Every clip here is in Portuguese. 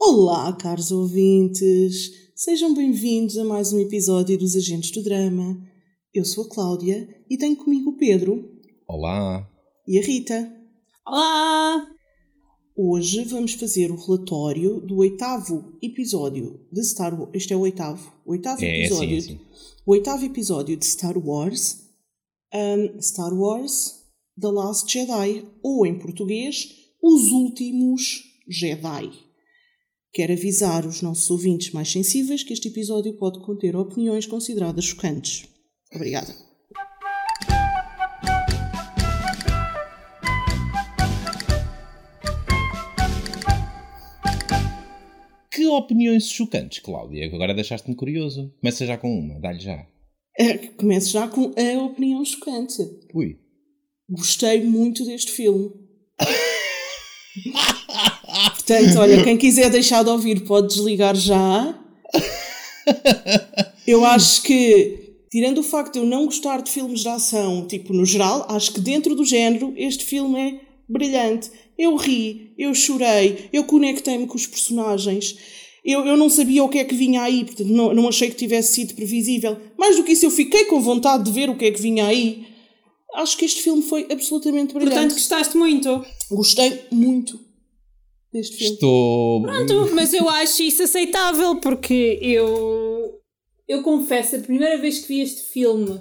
Olá, caros ouvintes! Sejam bem-vindos a mais um episódio dos Agentes do Drama. Eu sou a Cláudia e tenho comigo o Pedro. Olá! E a Rita. Olá! Hoje vamos fazer o relatório do oitavo episódio de Star Wars. Este é o oitavo. O oitavo É, episódio. sim, sim. O oitavo episódio de Star Wars. um, Star Wars The Last Jedi. Ou em português, Os Últimos Jedi. Quero avisar os nossos ouvintes mais sensíveis que este episódio pode conter opiniões consideradas chocantes. Obrigada. Que opiniões chocantes, Cláudia? Agora deixaste-me curioso. Começa já com uma, dá-lhe já. Começo já com a opinião chocante. Ui. Gostei muito deste filme. Portanto, olha, quem quiser deixar de ouvir pode desligar já. Eu acho que, tirando o facto de eu não gostar de filmes de ação, tipo, no geral, acho que dentro do género, este filme é brilhante. Eu ri, eu chorei, eu conectei-me com os personagens. Eu, eu não sabia o que é que vinha aí, portanto, não, não achei que tivesse sido previsível. Mais do que isso, eu fiquei com vontade de ver o que é que vinha aí. Acho que este filme foi absolutamente brilhante. Portanto, gostaste muito. Gostei muito deste filme. Estou. Pronto, mas eu acho isso aceitável porque eu. Eu confesso, a primeira vez que vi este filme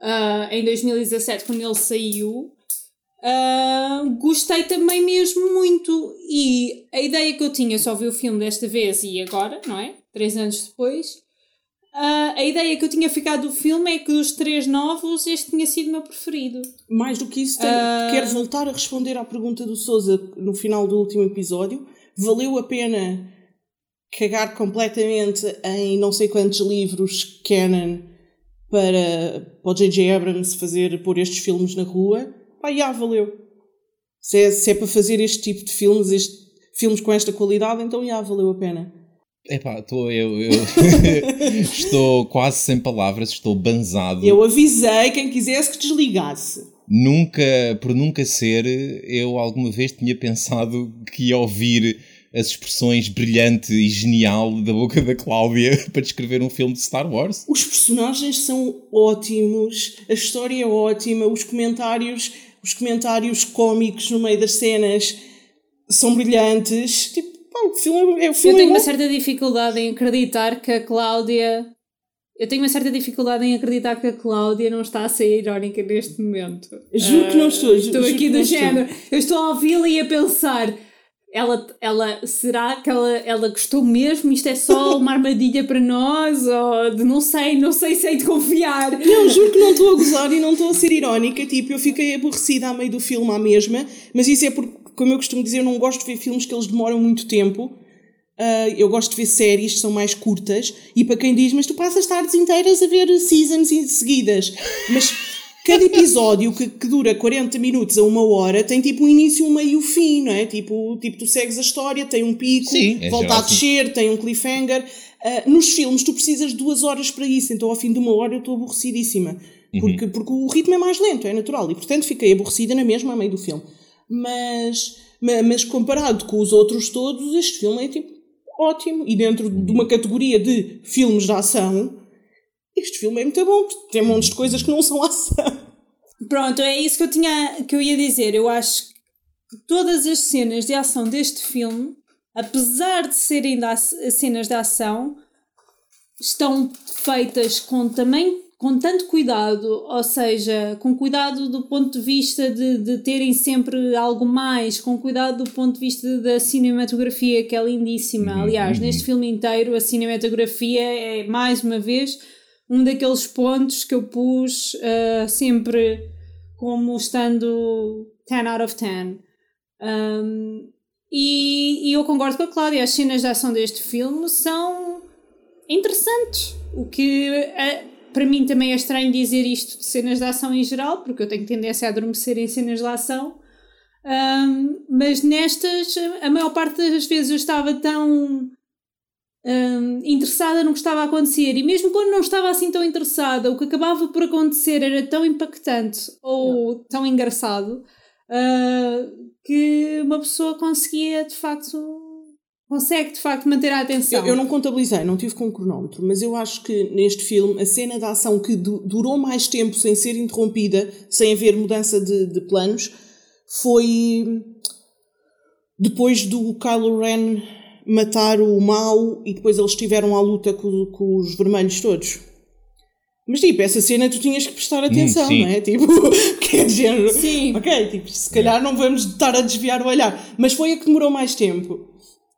ah, em 2017, quando ele saiu, ah, gostei também mesmo muito. E a ideia que eu tinha, só vi o filme desta vez e agora, não é? Três anos depois. Ah, a ideia que eu tinha ficado do filme é que dos três novos, este tinha sido o meu preferido. Mais do que isso, tenho- Ah. quero voltar a responder à pergunta do Souza no final do último episódio. Valeu a pena cagar completamente em não sei quantos livros canon para, para o J.J. Abrams fazer, pôr estes filmes na rua? Pá, já valeu. Se é, se é para fazer este tipo de filmes, este, filmes com esta qualidade, então já valeu a pena. Epá, estou. Eu, eu... estou quase sem palavras, estou banzado. Eu avisei quem quisesse que desligasse. Nunca, por nunca ser, eu alguma vez tinha pensado que ia ouvir as expressões brilhante e genial da boca da Cláudia para descrever um filme de Star Wars. Os personagens são ótimos, a história é ótima, os comentários, os comentários cómicos no meio das cenas são brilhantes. Tipo, pá, o filme é o Eu filme tenho é uma certa dificuldade em acreditar que a Cláudia. Eu tenho uma certa dificuldade em acreditar que a Cláudia não está a ser irónica neste momento. Juro que não estou, ju- Estou aqui do não género. Eu estou a ouvi-la e a pensar. Ela, ela, será que ela, ela gostou mesmo? Isto é só uma armadilha para nós? Ou de não sei, não sei se hei de confiar. Não, juro que não estou a gozar e não estou a ser irónica. Tipo, eu fiquei aborrecida a meio do filme à mesma, mas isso é porque, como eu costumo dizer, eu não gosto de ver filmes que eles demoram muito tempo. Ah, eu gosto de ver séries que são mais curtas e para quem diz, mas tu passas tardes inteiras a ver seasons em seguidas. Mas cada episódio que, que dura 40 minutos a uma hora tem tipo um início, um meio e um fim, não é? Tipo, tipo, tu segues a história, tem um pico, Sim, em volta geral, a descer, tem um cliffhanger. Ah, nos filmes tu precisas de duas horas para isso, então ao fim de uma hora eu estou aborrecidíssima. Porque, porque o ritmo é mais lento, é natural. E portanto fiquei aborrecida na mesma a meio do filme. Mas, ma- mas comparado com os outros todos, este filme é tipo ótimo. E dentro de uma categoria de filmes de ação, este filme é muito bom. porque Tem montes de coisas que não são ação. Pronto, é isso que eu, tinha, que eu ia dizer. Eu acho que todas as cenas de ação deste filme, apesar de serem da, cenas de ação, estão feitas com também com tanto cuidado, ou seja, com cuidado do ponto de vista de, de terem sempre algo mais, com cuidado do ponto de vista da cinematografia, que é lindíssima. Aliás, neste filme inteiro, a cinematografia é, mais uma vez, um daqueles pontos que eu pus ah, sempre como estando 10 out of 10. Um, e, e eu concordo com a Cláudia, as cenas de ação deste filme são interessantes. O que eh, para mim também é estranho dizer isto de cenas de ação em geral, porque eu tenho tendência a adormecer em cenas de ação. Um, mas nestas, a maior parte das vezes eu estava tão hum, interessada no que estava a acontecer e mesmo quando não estava assim tão interessada, o que acabava por acontecer era tão impactante ou tão engraçado ah, que uma pessoa conseguia de facto consegue de facto manter a atenção. Eu, eu, não contabilizei, não tive com o cronómetro, mas eu acho que neste filme a cena da ação que du durou mais tempo sem ser interrompida, sem haver mudança de, de planos, foi depois do Kylo Ren matar o mal e depois eles tiveram a luta com, com os vermelhos todos. Mas tipo, essa cena tu tinhas que prestar hum, atenção, hum, não é? Tipo, que é género. Sim. Ok, tipo, se calhar não vamos estar a desviar o olhar. Mas foi a que demorou mais tempo.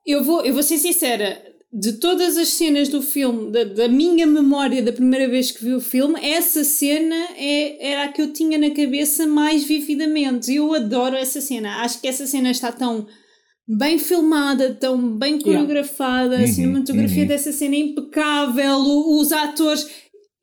Eu vou, eu vou ser sincera, de todas as cenas do filme, da, da minha memória da primeira vez que vi o filme, essa cena é, era a que eu tinha na cabeça mais vividamente. Eu adoro essa cena. Acho que essa cena está tão bem filmada, tão bem coreografada, yeah. a uhum, cinematografia uhum. dessa cena é impecável, os atores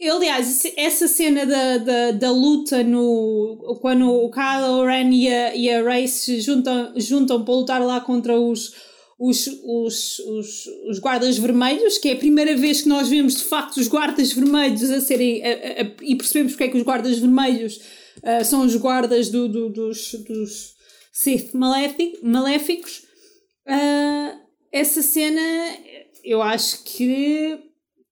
Aliás, essa cena da, da, da luta no, quando o Kylo Ren e a, e a Rey se juntam, juntam para lutar lá contra os, os, os, os, os, guardas vermelhos, que é a primeira vez que nós vemos de facto os guardas vermelhos a serem. A, a, a, e percebemos porque é que os guardas vermelhos uh, são os guardas do, do, dos, dos Sith maléficos. Uh, essa cena, eu acho que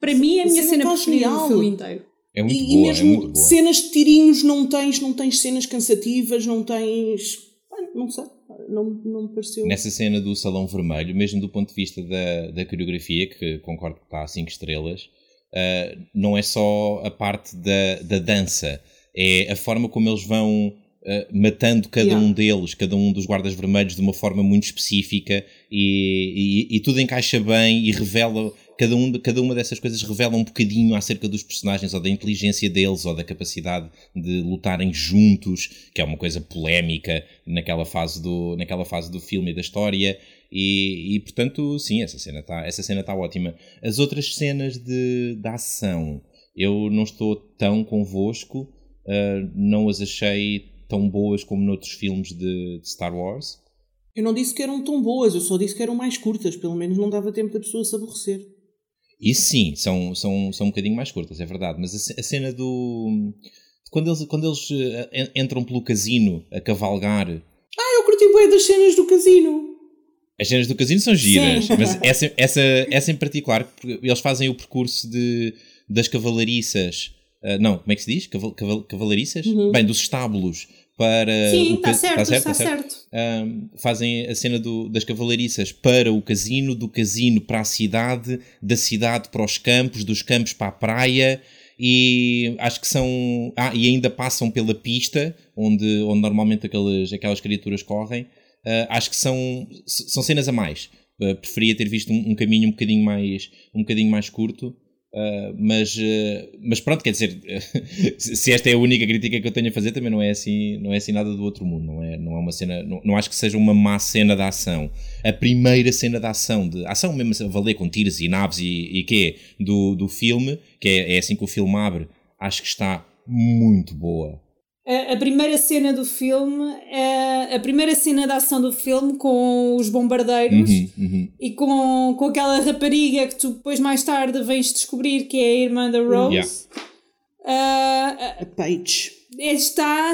para mim, é a minha cena preferida do filme inteiro. É muito e, boa, e mesmo é muito boa. cenas de tirinhos não tens, não tens cenas cansativas, não tens. Não sei, não, não me pareceu. Nessa cena do Salão Vermelho, mesmo do ponto de vista da, da coreografia, que concordo que está a 5 estrelas, uh, não é só a parte da, da dança, é a forma como eles vão uh, matando cada yeah. um deles, cada um dos guardas vermelhos, de uma forma muito específica e, e, e tudo encaixa bem e revela cada, um, cada uma dessas coisas revela um bocadinho acerca dos personagens, ou da inteligência deles, ou da capacidade de lutarem juntos, que é uma coisa polémica naquela fase do, naquela fase do filme e da história. E, e portanto, sim, essa cena está essa cena tá ótima. As outras cenas de, de ação, eu não estou tão convosco, uh, não as achei tão boas como noutros filmes de, de Star Wars. Eu não disse que eram tão boas, eu só disse que eram mais curtas, pelo menos não dava tempo da pessoa se aborrecer. Isso sim, são, são, são um bocadinho mais curtas, é verdade. Mas a, a cena do. Quando eles, quando eles uh, entram pelo casino a cavalgar. Ah, eu curti bem das cenas do casino. As cenas do casino são giras, sim. mas essa, essa, essa em particular, eles fazem o percurso de, das cavalariças. Uh, não, como é que se diz? Caval, caval, cavalariças? Uhum. Bem, dos estábulos para. Sim, está certo, está certo. Tá certo. Um, fazem a cena do, das cavalariças para o casino, do casino para a cidade, da cidade para os campos, dos campos para a praia. E acho que são. Ah, e ainda passam pela pista onde, onde normalmente aquelas, aquelas criaturas correm. Uh, acho que são, são cenas a mais. Uh, preferia ter visto um, um, caminho um bocadinho mais, um bocadinho mais curto. Uh, mas, uh, mas pronto, quer dizer, se esta é a única crítica que eu tenho a fazer, também não é assim, não é assim nada do outro mundo, não é, não é uma cena, não, não acho que seja uma má cena de ação. A primeira cena de ação, de ação mesmo a valer com tiros e naves e, e quê, do, do filme, que é, é assim que o filme abre, acho que está muito boa. A, primeira cena do filme é a primeira cena da ação do filme com os bombardeiros uhum, uhum. e com, com aquela rapariga que tu depois mais tarde vens descobrir que é a irmã da Rose. Yeah. Uh, a Paige. Está,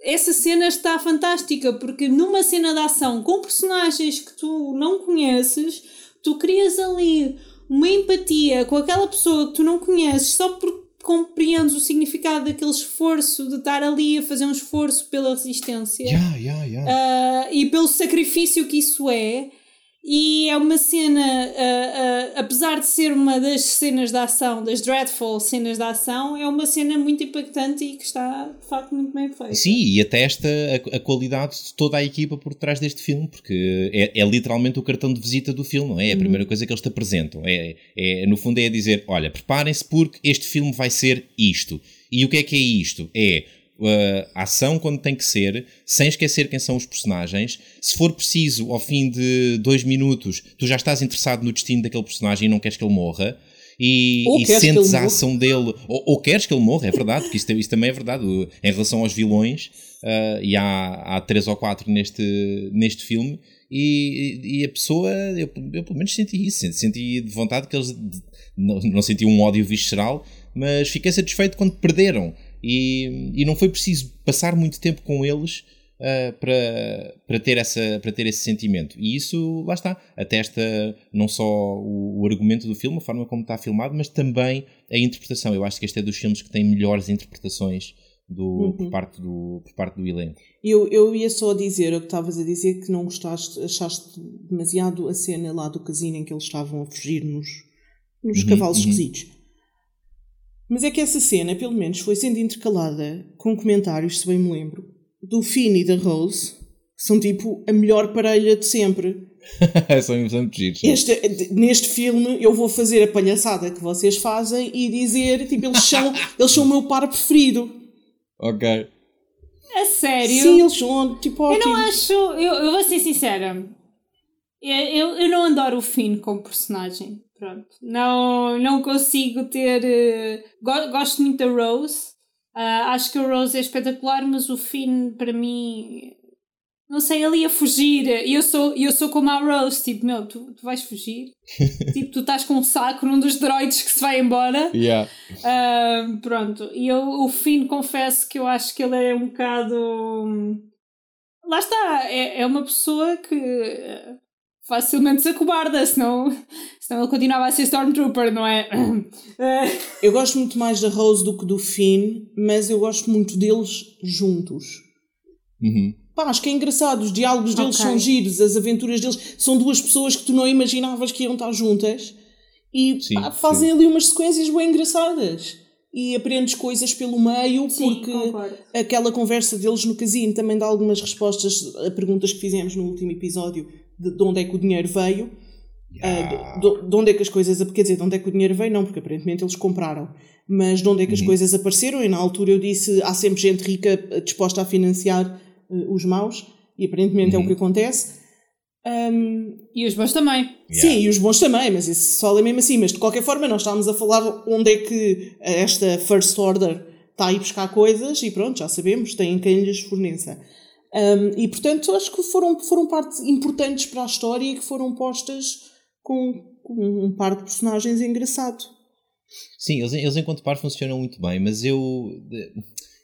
essa cena está fantástica porque numa cena de ação com personagens que tu não conheces, tu crias ali uma empatia com aquela pessoa que tu não conheces só porque compreendes o significado daquele esforço, de estar ali a fazer um esforço pela resistência yeah, yeah, yeah. Uh, e pelo sacrifício que isso é. E é uma cena, uh, uh, apesar de ser uma das cenas da ação, das dreadful cenas da ação, é uma cena muito impactante e que está de facto muito bem feita. Sim, e atesta a, a qualidade de toda a equipa por trás deste filme, porque é, é literalmente o cartão de visita do filme, não é? É a uhum. primeira coisa que eles te apresentam. É, é, no fundo, é dizer: olha, preparem-se porque este filme vai ser isto. E o que é que é isto? É uh, ação quando tem que ser, sem esquecer quem são os personagens. Se for preciso, ao fim de dois minutos, tu já estás interessado no destino daquele personagem e não queres que ele morra. E, e sentes a ação dele, ou, ou, queres que ele morra, é verdade, porque isso, isso também é verdade. Em relação aos vilões, uh, e há, há três ou quatro neste, neste filme, e, e a pessoa, eu, eu, pelo menos senti isso, senti de vontade que eles não, não senti um ódio visceral, mas fiquei satisfeito quando perderam. E, e não foi preciso passar muito tempo com eles uh, para, para, ter essa, para ter esse sentimento. E isso, lá está, atesta não só o, o, argumento do filme, a forma como está filmado, mas também a interpretação. Eu acho que este é dos filmes que tem melhores interpretações do, uhum. por, parte do, por parte do elenco. Eu, eu ia só dizer o que estavas a dizer, que não gostaste, achaste demasiado a cena lá do casino em que eles estavam a fugir nos, nos uhum, cavalos uhum. esquisitos. Mas é que essa cena, pelo menos, foi sendo intercalada com comentários, se bem me lembro, do Finn e da Rose, que são tipo a melhor parelha de sempre. são muito giros. Este, neste filme eu vou fazer a palhaçada que vocês fazem e dizer, tipo, eles são, eles são o meu par preferido. Ok. A sério? Sim, eles são tipo ótimos. Eu não acho, eu, eu vou ser sincera, eu, eu, eu não adoro o Finn como personagem. Pronto. Não, não consigo ter. Uh, gosto muito da Rose. Uh, acho que a Rose é espetacular, mas o Finn, para mim. Não sei, ele ia fugir. E eu sou, eu sou como a Rose, tipo, meu, tu, tu vais fugir. tipo, tu estás com um saco num dos droids que se vai embora. Yeah. Uh, pronto. E eu, o Finn, confesso que eu acho que ele é um bocado. Lá está, é, é uma pessoa que facilmente se acobarda, senão, senão ele continuava a ser Stormtrooper, não é? eu gosto muito mais da Rose do que do Finn, mas eu gosto muito deles juntos. Uhum. Pá, acho que é engraçado, os diálogos deles okay. são giros, as aventuras deles são duas pessoas que tu não imaginavas que iam estar juntas e sim, pá, fazem sim. ali umas sequências bem engraçadas. E aprendes coisas pelo meio, sim, porque concordo. aquela conversa deles no casino também dá algumas respostas a perguntas que fizemos no último episódio de, de onde é que o dinheiro veio. Yeah. Uh, de, de, onde é que as coisas. Quer dizer, de onde é que o dinheiro veio? Não, porque aparentemente eles compraram. Mas de onde é que as uhum. coisas apareceram? E na altura eu disse: há sempre gente rica disposta a financiar uh, os maus, e aparentemente uhum. é o que uhum. acontece. Um, e os bons também. Sim, yeah. e os bons também, mas isso só é mesmo assim. Mas de qualquer forma, nós estávamos a falar onde é que esta First Order está a ir buscar coisas e pronto, já sabemos, tem quem lhes forneça. Um, e portanto acho que foram, foram partes importantes para a história e que foram postas com, com um par de personagens engraçado. Sim, eles, eles enquanto par funcionam muito bem, mas eu,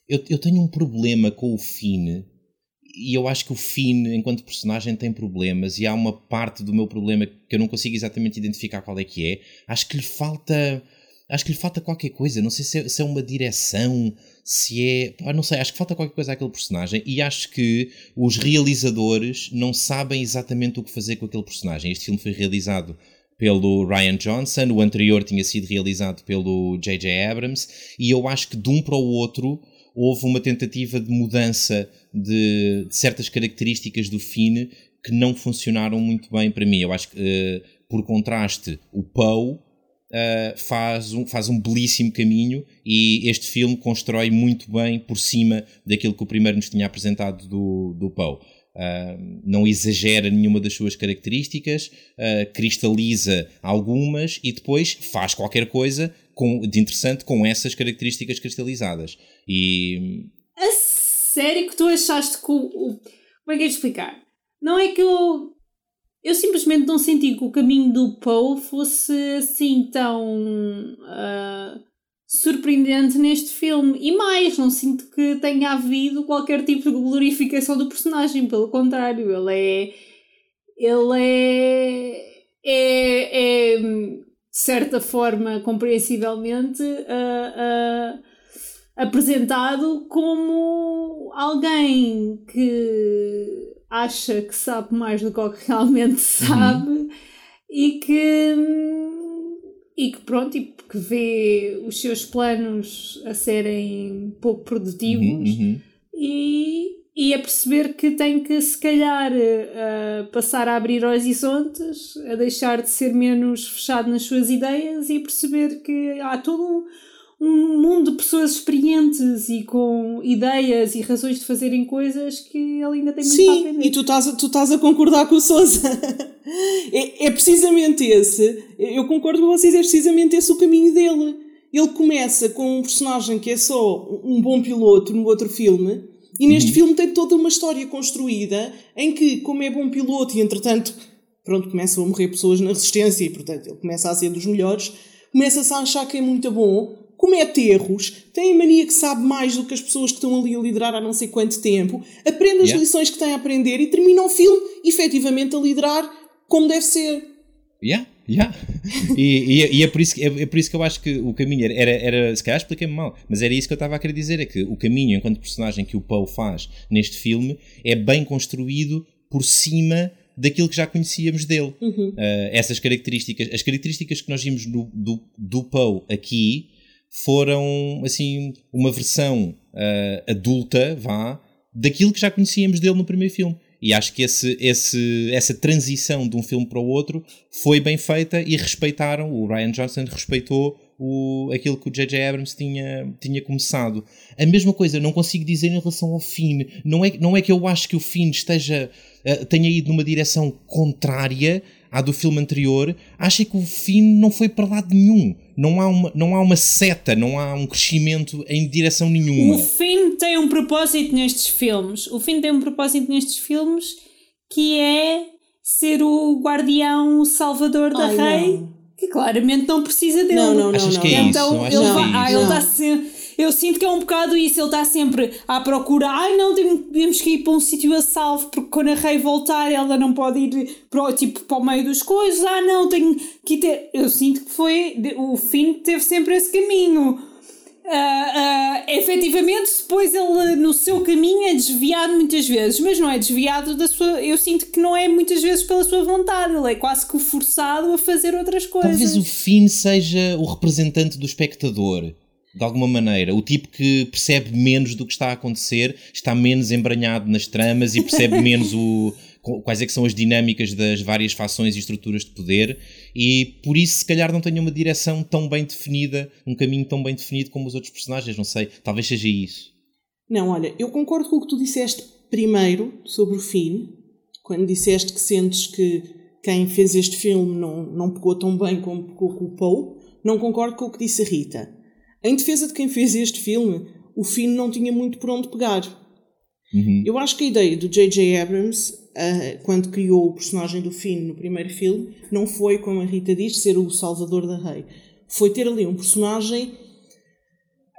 eu, eu tenho um problema com o Finn e eu acho que o Finn, enquanto personagem, tem problemas e há uma parte do meu problema que eu não consigo exatamente identificar qual é que é. Acho que lhe falta acho que lhe falta qualquer coisa. Não sei se é, se é uma direção, se é. Não sei, acho que falta qualquer coisa àquele personagem e acho que os realizadores não sabem exatamente o que fazer com aquele personagem. Este filme foi realizado pelo Ryan Johnson, o anterior tinha sido realizado pelo J.J. Abrams, e eu acho que de um para o outro houve uma tentativa de mudança de, de certas características do Finn que não funcionaram muito bem para mim. Eu acho que, uh, por contraste, o Poe uh, faz, um, faz um belíssimo caminho e este filme constrói muito bem por cima daquilo que o primeiro nos tinha apresentado do, do Poe. Uh, não exagera nenhuma das suas características, cristaliza algumas e depois faz qualquer coisa com, de interessante com essas características cristalizadas. E. sério que tu achaste que o. o como é que é de explicar? Não é que eu eu simplesmente não senti que o caminho do Poe fosse assim tão uh, surpreendente neste filme. E mais, não sinto que tenha havido qualquer tipo de glorificação do personagem. Pelo contrário, ele é. Ele é. É. é de certa forma, compreensivelmente. Uh, uh, apresentado como alguém que acha que sabe mais do que realmente uhum. sabe uhum. e que e que pronto e que vê os seus planos a serem pouco produtivos uhum, uhum. e e a perceber que tem que se calhar uh, passar a abrir horizontes, a deixar de ser menos fechado nas suas ideias e perceber que há todo um, um mundo de pessoas experientes e com ideias e razões de fazerem coisas que ele ainda tem muito Sim, para aprender. e tu estás, tu estás a concordar com o Sousa. é, é precisamente esse, eu concordo com vocês, é precisamente esse o caminho dele. Ele começa com um personagem que é só um bom piloto no outro filme, e neste uhum. filme tem toda uma história construída em que, como é bom piloto e entretanto, pronto, começam a morrer pessoas na resistência e portanto ele começa a ser dos melhores, começa-se a achar que é muito bom comete erros, tem a mania que sabe mais do que as pessoas que estão ali a liderar há não sei quanto tempo, aprende as Yeah. lições que tem a aprender e termina o filme efetivamente a liderar como deve ser. Yeah, yeah. E, e, e é, por isso, que- é, é por isso que eu acho que o caminho era, era, se calhar expliquei-me mal, mas era isso que eu estava a querer dizer: é que o caminho, enquanto personagem que o Poe faz neste filme, é bem construído por cima daquilo que já conhecíamos dele. Uh, essas características, as características que nós vimos no- do, do Poe aqui foram assim uma versão uh, adulta, vá, daquilo que já conhecíamos dele no primeiro filme. E acho que esse, esse, essa transição de um filme para o outro foi bem feita e respeitaram, o Ryan Johnson respeitou o, aquilo que o J.J. Abrams tinha, tinha começado. A mesma coisa, não consigo dizer em relação ao Finn. Não é, não é que eu acho que o Finn esteja, eh, tenha ido numa direção contrária à do filme anterior. Acho que o Finn não foi para lado nenhum. Não há uma, não há uma seta, não há um crescimento em direção nenhuma. O Finn tem um propósito nestes filmes. O Finn tem um propósito nestes filmes que é ser o guardião, o salvador da Ai, rei, não. que claramente não precisa dele. Não, não, não. Achas não, que é não. isso? Então Acho ele que vai, é ah, isso. ele está sempre. Eu sinto que é um bocado isso, ele está sempre à procura. Ai não, tem- temos que ir para um sítio a salvo, porque quando a rei voltar ela não pode ir para o, tipo, para o meio das coisas. Ah não, tenho que ter. Eu sinto que foi. O fim teve sempre esse caminho. Ah, ah, efetivamente, depois ele no seu caminho é desviado muitas vezes, mas não é desviado da sua. Eu sinto que não é muitas vezes pela sua vontade, ele é quase que forçado a fazer outras coisas. Talvez o Finn seja o representante do espectador, de alguma maneira. O tipo que percebe menos do que está a acontecer, está menos embranhado nas tramas e percebe menos o, quais é que são as dinâmicas das várias fações e estruturas de poder e por isso se calhar não tenha uma direção tão bem definida, um caminho tão bem definido como os outros personagens, não sei, talvez seja isso. Não, olha, eu concordo com o que tu disseste primeiro sobre o Finn, quando disseste que sentes que quem fez este filme não, não pegou tão bem como pegou com o Poe. Não concordo com o que disse a Rita. Em defesa de quem fez este filme, o Finn não tinha muito por onde pegar. Eu acho que a ideia do J.J. Abrams, ah, quando criou o personagem do Finn no primeiro filme, não foi, como a Rita diz, ser o salvador da rei. Foi ter ali um personagem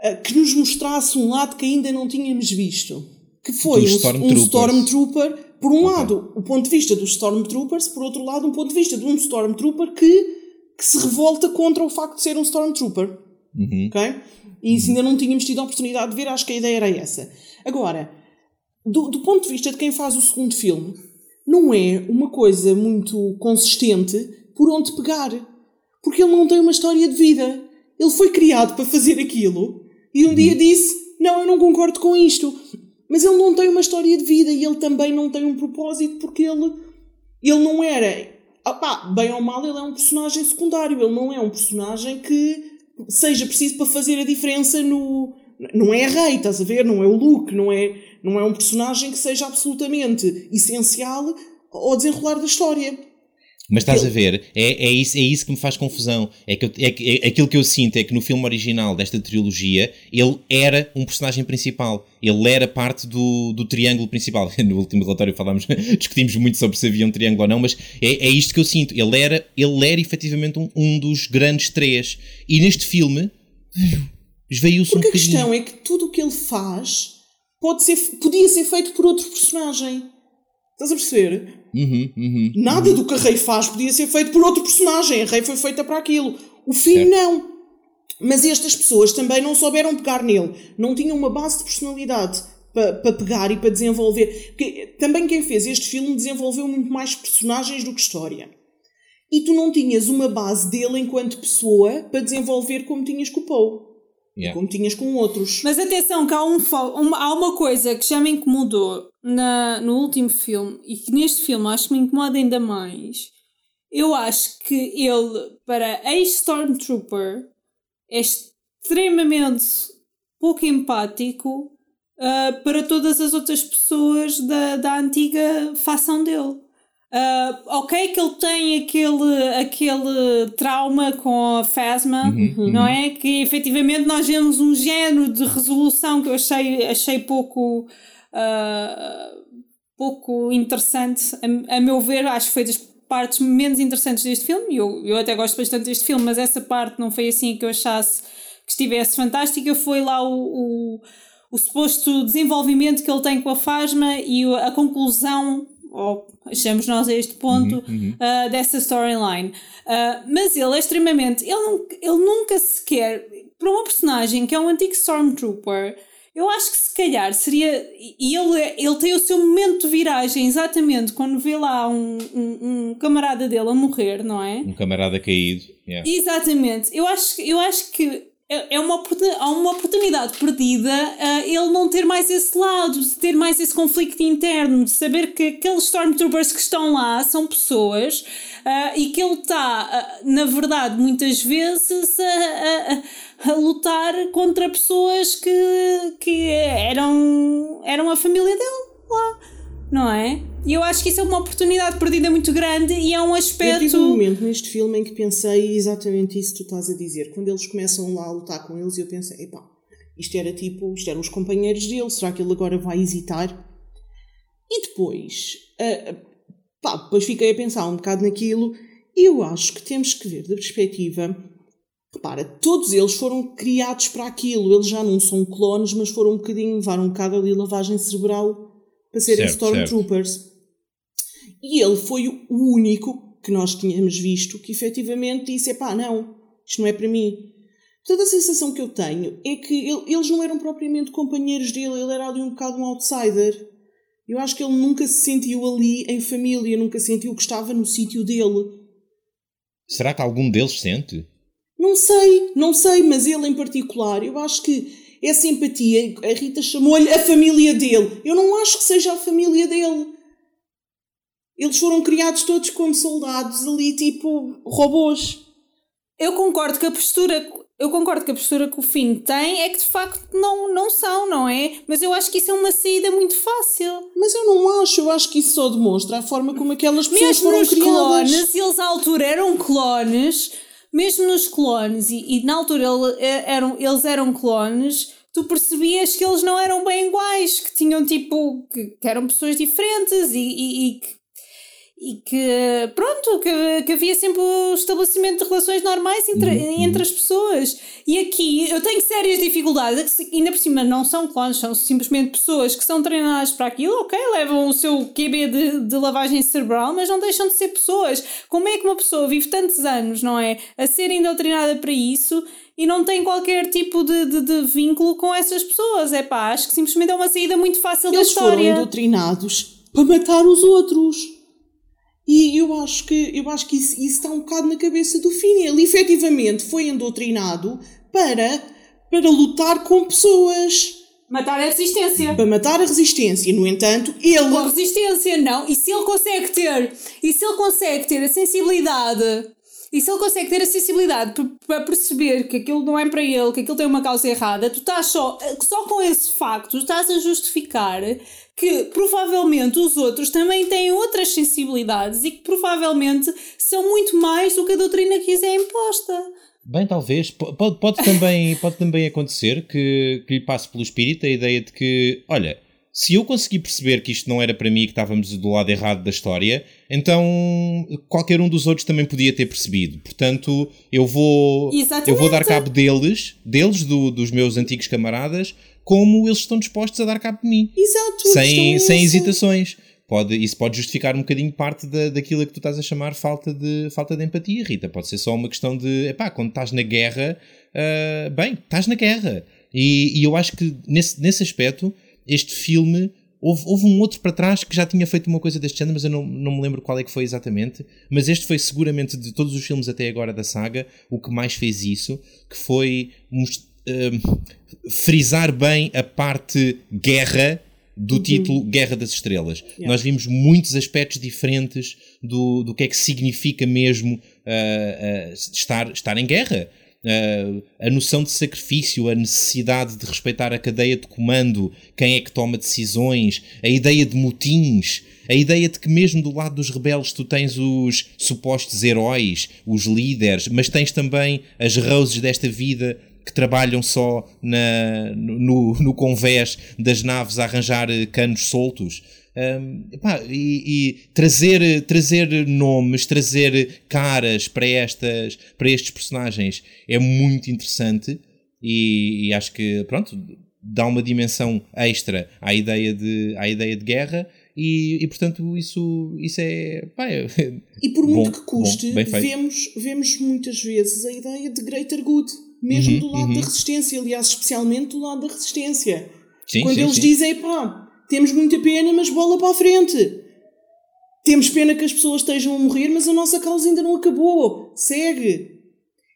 ah, que nos mostrasse um lado que ainda não tínhamos visto. Que foi um, um. Stormtrooper, por um lado, o ponto de vista dos Stormtroopers, por outro lado, um ponto de vista de um Stormtrooper que, que se revolta contra o facto de ser um Stormtrooper. Ok? E isso ainda não tínhamos tido a oportunidade de ver, acho que a ideia era essa. Agora, do, do ponto de vista de quem faz o segundo filme, não é uma coisa muito consistente por onde pegar. Porque ele não tem uma história de vida. Ele foi criado para fazer aquilo e um dia disse: Não, eu não concordo com isto. Mas ele não tem uma história de vida e ele também não tem um propósito porque ele, ele não era. Opá, bem ou mal, ele é um personagem secundário. Ele não é um personagem que seja preciso para fazer a diferença no. Não é Rei, estás a ver? Não é o Luke, não é, não é um personagem que seja absolutamente essencial ao desenrolar da história. Mas estás a ver, é, é, isso, é isso que me faz confusão. É que, eu- é que- é- aquilo que eu sinto é que no filme original desta trilogia ele era um personagem principal. Ele era parte do, do triângulo principal. No último relatório falámos, discutimos muito sobre se havia um triângulo ou não, mas é, é isto que eu sinto. Ele era, ele era efetivamente um, um dos grandes três. E neste filme esveiu-se um Porque a bocadinho. questão é que tudo o que ele faz pode ser, podia ser feito por outro personagem. Estás a perceber? Uhum, uhum. Nada do que a Rei faz podia ser feito por outro personagem. A Rei foi feita para aquilo. O Certo. não. Mas estas pessoas também não souberam pegar nele. Não tinham uma base de personalidade para, para pegar e para desenvolver. Porque também quem fez este filme desenvolveu muito mais personagens do que história. E tu não tinhas uma base dele enquanto pessoa para desenvolver como tinhas com o Poe. Yeah. Como tinhas com outros. Mas atenção, que há, um, uma, há uma coisa que já me incomodou na, no último filme e que neste filme acho que me incomoda ainda mais. Eu acho que ele, para ex-Stormtrooper, é extremamente pouco empático ah, para todas as outras pessoas da, da antiga facção dele. Ah, ok que ele tem aquele, aquele trauma com a Phasma, não é? Que efetivamente nós vemos um género de resolução que eu achei, achei pouco, ah, pouco interessante, a, a meu ver, acho que foi das partes menos interessantes deste filme. Eu, eu até gosto bastante deste filme, mas essa parte não foi assim que eu achasse que estivesse fantástica foi lá o, o, o suposto desenvolvimento que ele tem com a Fasma e a conclusão ou achamos nós a este ponto, uhum, uhum. Uh, dessa storyline. Uh, mas ele é extremamente. Ele, não, ele nunca sequer. Para uma personagem que é um antigo Stormtrooper, eu acho que se calhar seria. E ele, ele tem o seu momento de viragem exatamente quando vê lá um, um, um camarada dele a morrer, não é? Um camarada caído. Yeah. Exatamente. Eu acho, eu acho que é, é uma, há uma oportunidade perdida uh, ele não ter mais esse lado, de ter mais esse conflito interno, de saber que aqueles Stormtroopers que estão lá são pessoas uh, e que ele está, uh, na verdade, muitas vezes a, a, lutar contra pessoas que, que eram, eram a família dele lá, não é? E eu acho que isso é uma oportunidade perdida muito grande e é um aspecto. Eu tive um momento neste filme em que pensei exatamente isso que tu estás a dizer. Quando eles começam lá a lutar com eles, eu pensei, epá, isto era tipo, isto eram os companheiros dele, será que ele agora vai hesitar? E depois, uh, pá, depois fiquei a pensar um bocado naquilo e eu acho que temos que ver da perspectiva. Repara, todos eles foram criados para aquilo. Eles já não são clones, mas foram um bocadinho, levaram um bocado ali lavagem cerebral para serem Stormtroopers. E ele foi o único que nós tínhamos visto que efetivamente disse: pá, não, isto não é para mim. Portanto, a sensação que eu tenho é que ele, eles não eram propriamente companheiros dele, ele era ali um bocado um outsider. Eu acho que ele nunca se sentiu ali em família, nunca sentiu que estava no sítio dele. Será que algum deles sente? Não sei, não sei, mas ele em particular, eu acho que essa empatia, a Rita chamou-lhe a família dele. Eu não acho que seja a família dele. Eles foram criados todos como soldados ali, tipo robôs. Eu concordo que a postura, eu concordo que a postura que o Finn tem é que de facto não, não são, não é? Mas eu acho que isso é uma saída muito fácil. Mas eu não acho, eu acho que isso só demonstra a forma como aquelas pessoas Mesmo foram criadas. clones, eles à altura eram clones, mesmo nos clones, e, e na altura ele, eh, eram, eles eram clones, tu percebias que eles não eram bem iguais, que tinham tipo, que, que eram pessoas diferentes e, e, e que e que, pronto, que, que havia sempre o estabelecimento de relações normais entre, uhum. entre as pessoas. E aqui eu tenho sérias dificuldades, ainda por cima não são clones, são simplesmente pessoas que são treinadas para aquilo, ok, levam o seu QB de, de lavagem cerebral, mas não deixam de ser pessoas. Como é que uma pessoa vive tantos anos, não é? A ser indoctrinada para isso e não tem qualquer tipo de, de, de, vínculo com essas pessoas. É pá, acho que simplesmente é uma saída muito fácil Eles da história. Eles foram doutrinados para matar os outros. E eu acho que, eu acho que isso, isso está um bocado na cabeça do Finn. Ele efetivamente foi endocrinado para, para lutar com pessoas. Matar a resistência. Para matar a resistência. No entanto, ele. A resistência, não. E se ele consegue ter. E se ele consegue ter a sensibilidade. E se ele consegue ter a sensibilidade para perceber que aquilo não é para ele, que aquilo tem uma causa errada, tu estás só. Só com esse facto, estás a justificar que provavelmente os outros também têm outras sensibilidades e que provavelmente são muito mais do que a doutrina que lhes é imposta. Bem, talvez. Pode, pode, também, pode também acontecer que, que lhe passe pelo espírito a ideia de que, olha, se eu conseguir perceber que isto não era para mim e que estávamos do lado errado da história, então qualquer um dos outros também podia ter percebido. Portanto, eu vou, eu vou dar cabo deles, deles, do, dos meus antigos camaradas, como eles estão dispostos a dar cabo de mim. Exato. Sem, sem hesitações. Pode, isso pode justificar um bocadinho parte da, daquilo que tu estás a chamar falta de, falta de empatia, Rita. Pode ser só uma questão de, epá, quando estás na guerra, uh, bem, estás na guerra. E, e eu acho que nesse, nesse aspecto, este filme Houve, houve, um outro para trás que já tinha feito uma coisa deste género, mas eu não, não me lembro qual é que foi exatamente. Mas este foi seguramente de todos os filmes até agora da saga o que mais fez isso, que foi uh, frisar bem a parte guerra do uhum. título Guerra das Estrelas. Yeah. Nós vimos muitos aspectos diferentes do, do que é que significa mesmo uh, uh, estar, estar em guerra. Uh, a noção de sacrifício, a necessidade de respeitar a cadeia de comando, quem é que toma decisões, a ideia de motins, a ideia de que mesmo do lado dos rebeldes tu tens os supostos heróis, os líderes, mas tens também as roses desta vida que trabalham só na, no, no convés das naves a arranjar canos soltos. Um, epá, e, e, trazer, trazer nomes, trazer caras para, estas, para estes personagens é muito interessante. e, e, acho que, pronto, dá uma dimensão extra à ideia de, à ideia de guerra e, e portanto isso, isso é, pá, é E por muito bom, que custe, bom, vemos, vemos muitas vezes a ideia de greater good, mesmo uhum, do lado uhum. da resistência, aliás, especialmente do lado da resistência. Sim, Quando sim, eles sim. dizem, pá, temos muita pena, mas bola para a frente. Temos pena que as pessoas estejam a morrer, mas a nossa causa ainda não acabou. Segue.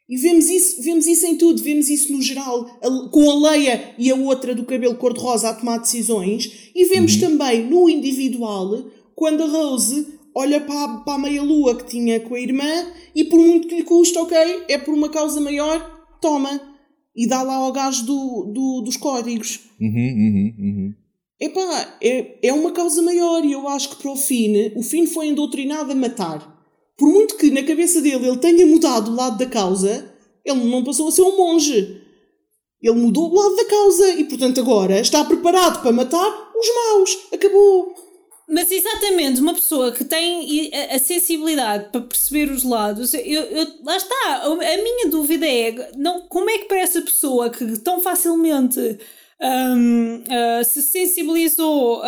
E vemos isso, vemos isso em tudo, vemos isso no geral, com a Leia e a outra do cabelo cor-de-rosa a tomar decisões, e vemos uhum. também no individual, quando a Rose olha para a, para a meia-lua que tinha com a irmã, e por muito que lhe custa, ok, é por uma causa maior, toma. E dá lá ao gajo do, do, dos códigos. Uhum, uhum, uhum. Epá, é, é uma causa maior e eu acho que para o Finn, o Finn foi endoctrinado a matar. Por muito que na cabeça dele ele tenha mudado o lado da causa, ele não passou a ser um monge. Ele mudou o lado da causa e, portanto, agora está preparado para matar os maus. Acabou. Mas exatamente, uma pessoa que tem a sensibilidade para perceber os lados, eu, eu, lá está, a minha dúvida é não, como é que para essa pessoa que tão facilmente um, uh, se sensibilizou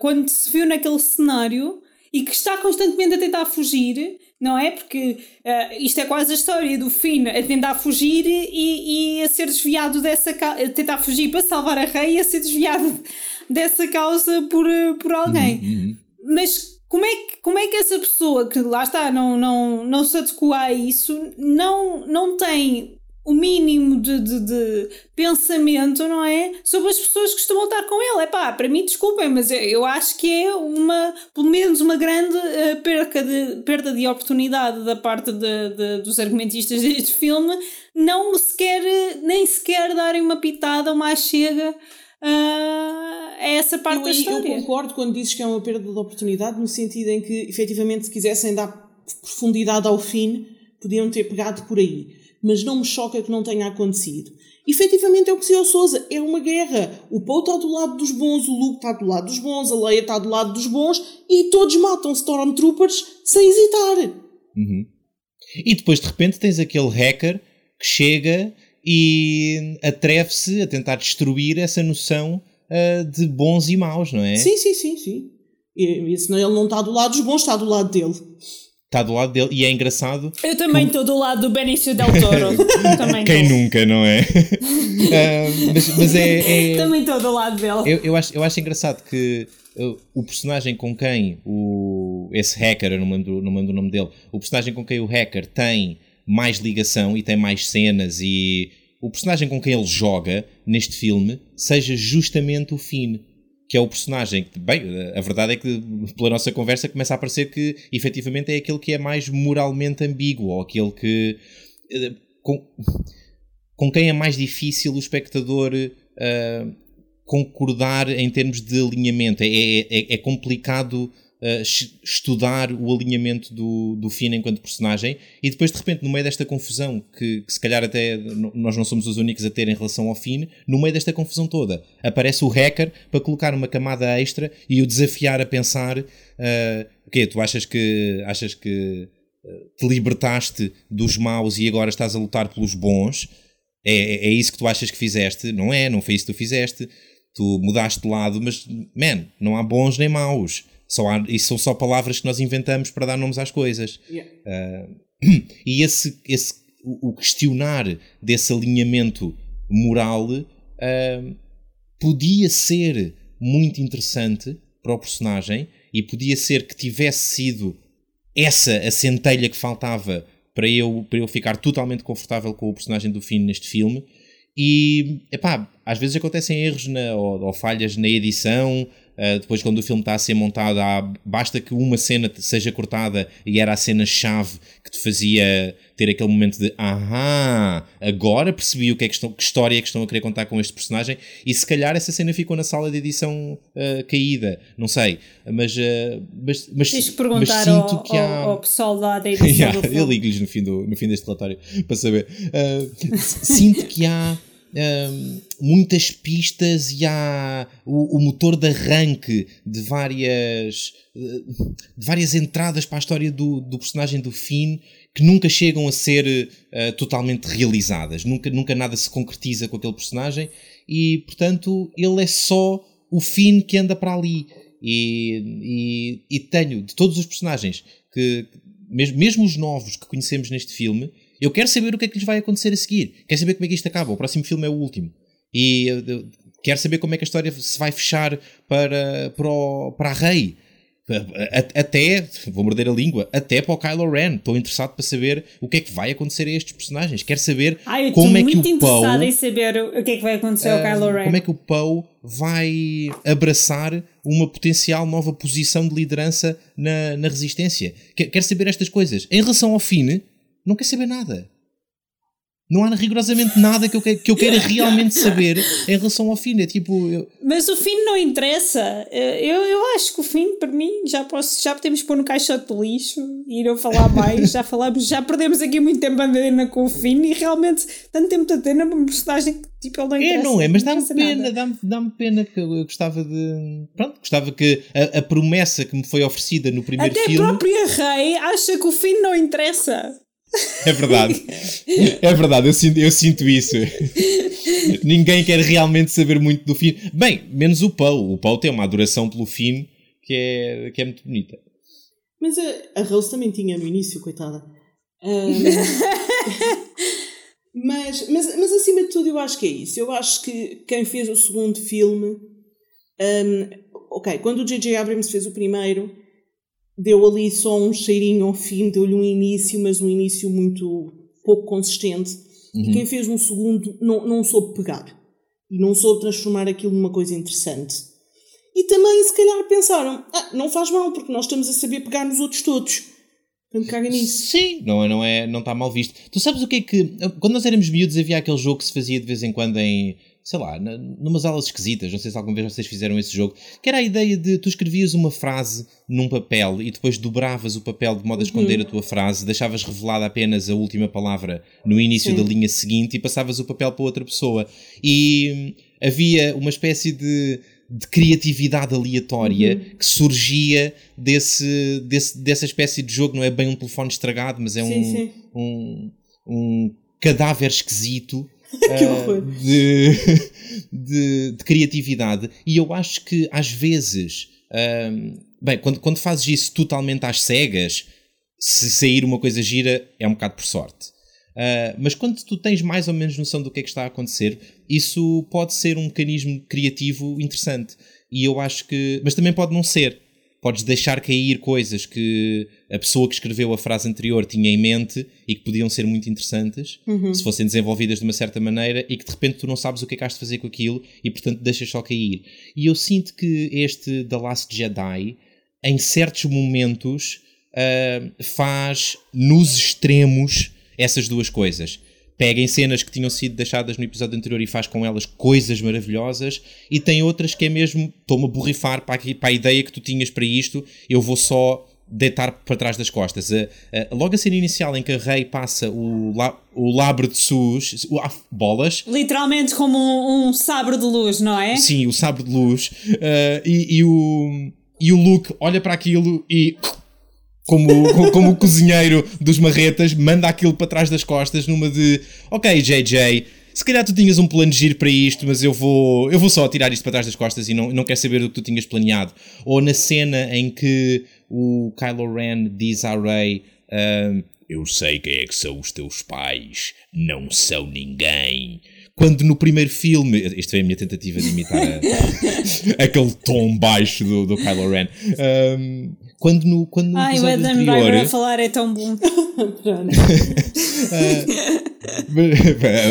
quando se viu naquele cenário e que está constantemente a tentar fugir, não é? Porque uh, isto é quase a história do Finn a tentar fugir e, e a ser desviado dessa a tentar fugir para salvar a rei e a ser desviado dessa causa por, eh, por alguém. Uhum, uhum. Mas como é, que, como é que essa pessoa que lá está, não, não, não se adequa a isso, não, não tem o mínimo de, de, de, pensamento, não é? Sobre as pessoas que estão a estar com ele. É pá, para mim, desculpem, mas eu, eu acho que é uma, pelo menos uma grande uh, perca de, perda de oportunidade da parte de, de, dos argumentistas deste filme não sequer, nem sequer darem uma pitada ou mais chega uh, a essa parte eu, da história. Eu concordo quando dizes que é uma perda de oportunidade, no sentido em que, efetivamente, se quisessem dar profundidade ao fim, podiam ter pegado por aí mas não me choca que não tenha acontecido. Efetivamente é o que dizia o Souza, é uma guerra. O Poe está do lado dos bons, o Luke está do lado dos bons, a Leia está do lado dos bons e todos matam Stormtroopers sem hesitar. Uhum. E depois de repente tens aquele hacker que chega e atreve-se a tentar destruir essa noção uh, de bons e maus, não é? Sim, sim, sim, sim. E, e senão ele não está do lado dos bons, está do lado dele está do lado dele e é engraçado. Eu também estou do lado do Benício Del Toro. Quem tô. nunca, não é? uh, mas, mas é, é, Também estou do lado dele. Eu, eu, acho, eu acho engraçado que uh, o personagem com quem o, esse hacker, eu não me, lembro, não lembro o nome dele, o personagem com quem o hacker tem mais ligação e tem mais cenas e o personagem com quem ele joga neste filme seja justamente o Finn que é o personagem que, bem, a verdade é que pela nossa conversa começa a parecer que efetivamente é aquele que é mais moralmente ambíguo, ou aquele que. Eh, com, com quem é mais difícil o espectador uh, concordar em termos de alinhamento. É, é, é complicado uh, estudar o alinhamento do, do Finn enquanto personagem e depois de repente no meio desta confusão que, que, se calhar até nós não somos os únicos a ter em relação ao Finn, no meio desta confusão toda aparece o hacker para colocar uma camada extra e o desafiar a pensar uh, o quê? Tu achas que achas que uh, te libertaste dos maus e agora estás a lutar pelos bons? É, é, é isso que tu achas que fizeste? Não é, não foi isso que tu fizeste. Tu mudaste de lado, mas, man, não há bons nem maus. Só há, isso são só palavras que nós inventamos para dar nomes às coisas. Yeah. Uh, e esse, esse, o, questionar desse alinhamento moral uh, podia ser muito interessante para o personagem e podia ser que tivesse sido essa a centelha que faltava para eu, para eu ficar totalmente confortável com o personagem do Finn neste filme. E, epá, às vezes acontecem erros na, ou, ou falhas na edição, Uh, depois, quando o filme está a ser montado, há, basta que uma cena seja cortada e era a cena-chave que te fazia ter aquele momento de ahá, agora percebi o que, é que, estão, que história é que estão a querer contar com este personagem. E se calhar essa cena ficou na sala de edição uh, caída, não sei. Mas, uh, mas, mas, Tens que perguntar mas sinto ao, que há... ao, pessoal lá da edição. yeah, eu ligo-lhes no, fim no fim deste relatório para saber. sinto que há muitas pistas e há o, o, motor de arranque de várias, de várias entradas para a história do, do personagem do Finn que nunca chegam a ser uh, totalmente realizadas. Nunca, nunca nada se concretiza com aquele personagem e, portanto, ele é só o Finn que anda para ali. E, e, e tenho, de todos os personagens, que mesmo, mesmo os novos que conhecemos neste filme, eu quero saber o que é que lhes vai acontecer a seguir. Quero saber como é que isto acaba. O próximo filme é o último. E eu, quero saber como é que a história se vai fechar para, para, o, para a Rei. Até, vou morder a língua, até para o Kylo Ren. Estou interessado para saber o que é que vai acontecer a estes personagens. Quero saber Ai, como é que o Poe. interessada em saber o que é que vai acontecer uh, ao Kylo Ren. Como é que o Poe vai abraçar uma potencial nova posição de liderança na, na resistência. Quero saber estas coisas. Em relação ao Finn, não quer saber nada. Não há rigorosamente nada que eu, que, que eu queira realmente saber em relação ao fim. É tipo. Eu... Mas o fim não interessa. Eu, eu acho que o fim, para mim, já, posso, já podemos pôr no caixote de lixo e não falar mais. já falamos, já perdemos aqui muito tempo a andar com o fim e realmente tanto tempo a ter uma personagem que tipo, ele não interessa. É, não é, mas dá-me pena, dá-me dá pena que eu, eu, gostava de. Pronto, gostava que a, a, promessa que me foi oferecida no primeiro Até filme. Até a própria Rei acha que o fim não interessa. É verdade. É verdade, eu sinto, eu sinto isso. Ninguém quer realmente saber muito do fim. Bem, menos o Paul. O Paul tem uma adoração pelo fim que é, que é muito bonita. Mas a, a Rose também tinha no início, coitada. Um, mas, mas, mas acima de tudo, eu acho que é isso. Eu acho que quem fez o segundo filme. Um, ok, quando o J.J. Abrams fez o primeiro deu ali só um cheirinho ao fim, deu-lhe um início, mas um início muito pouco consistente. Uhum. E quem fez um segundo não, não soube pegar. E não soube transformar aquilo numa coisa interessante. E também, se calhar, pensaram: ah, não faz mal, porque nós estamos a saber pegar nos outros todos. Portanto, caga nisso. Sim, não, é, não, é, não está mal visto. Tu sabes o que é que. Quando nós éramos miúdos, havia aquele jogo que se fazia de vez em quando em sei lá, numas aulas esquisitas, não sei se alguma vez vocês fizeram esse jogo, que era a ideia de tu escrevias uma frase num papel e depois dobravas o papel de modo a esconder uhum. a tua frase, deixavas revelada apenas a última palavra no início Sim. da linha seguinte e passavas o papel para outra pessoa. E havia uma espécie de de criatividade aleatória uhum. que surgia desse, desse, dessa espécie de jogo. Não é bem um telefone estragado, mas é sim, um, sim. um, um cadáver esquisito de, de, de, criatividade. E eu acho que às vezes, uh, bem, quando, quando fazes isso totalmente às cegas, se sair uma coisa gira, é um bocado por sorte. Uh, mas quando tu tens mais ou menos noção do que é que está a acontecer, isso pode ser um mecanismo criativo interessante. E eu acho que. Mas também pode não ser podes deixar cair coisas que a pessoa que escreveu a frase anterior tinha em mente e que podiam ser muito interessantes uhum. se fossem desenvolvidas de uma certa maneira e que de repente tu não sabes o que é que has de fazer com aquilo e portanto deixas só cair. E eu sinto que este The Last Jedi, em certos momentos, uh, faz nos extremos essas duas coisas pega em cenas que tinham sido deixadas no episódio anterior e faz com elas coisas maravilhosas, e tem outras que é mesmo, estou-me a borrifar para, aqui, para a ideia que tu tinhas para isto, eu vou só deitar para trás das costas. A, a, logo a cena inicial em que a Rei passa o, la, o labre de sus, o, ah, bolas. Literalmente como um, um, sabre de luz, não é? Sim, o sabre de luz. Uh, e, e, o, e o Luke olha para aquilo e como, como o cozinheiro dos marretas, manda aquilo para trás das costas numa de ok, JJ, se calhar tu tinhas um plano de giro para isto, mas eu vou, eu vou só tirar isto para trás das costas e não, não quero saber do que tu tinhas planeado. Ou na cena em que o Kylo Ren diz à Rey. Uh, eu sei quem é que são os teus pais, não são ninguém. Quando no primeiro filme, isto foi a minha tentativa de imitar aquele tom baixo do, do Kylo Ren. Um, quando no, quando no Ai, o Adam anterior, Driver a falar é tão bom.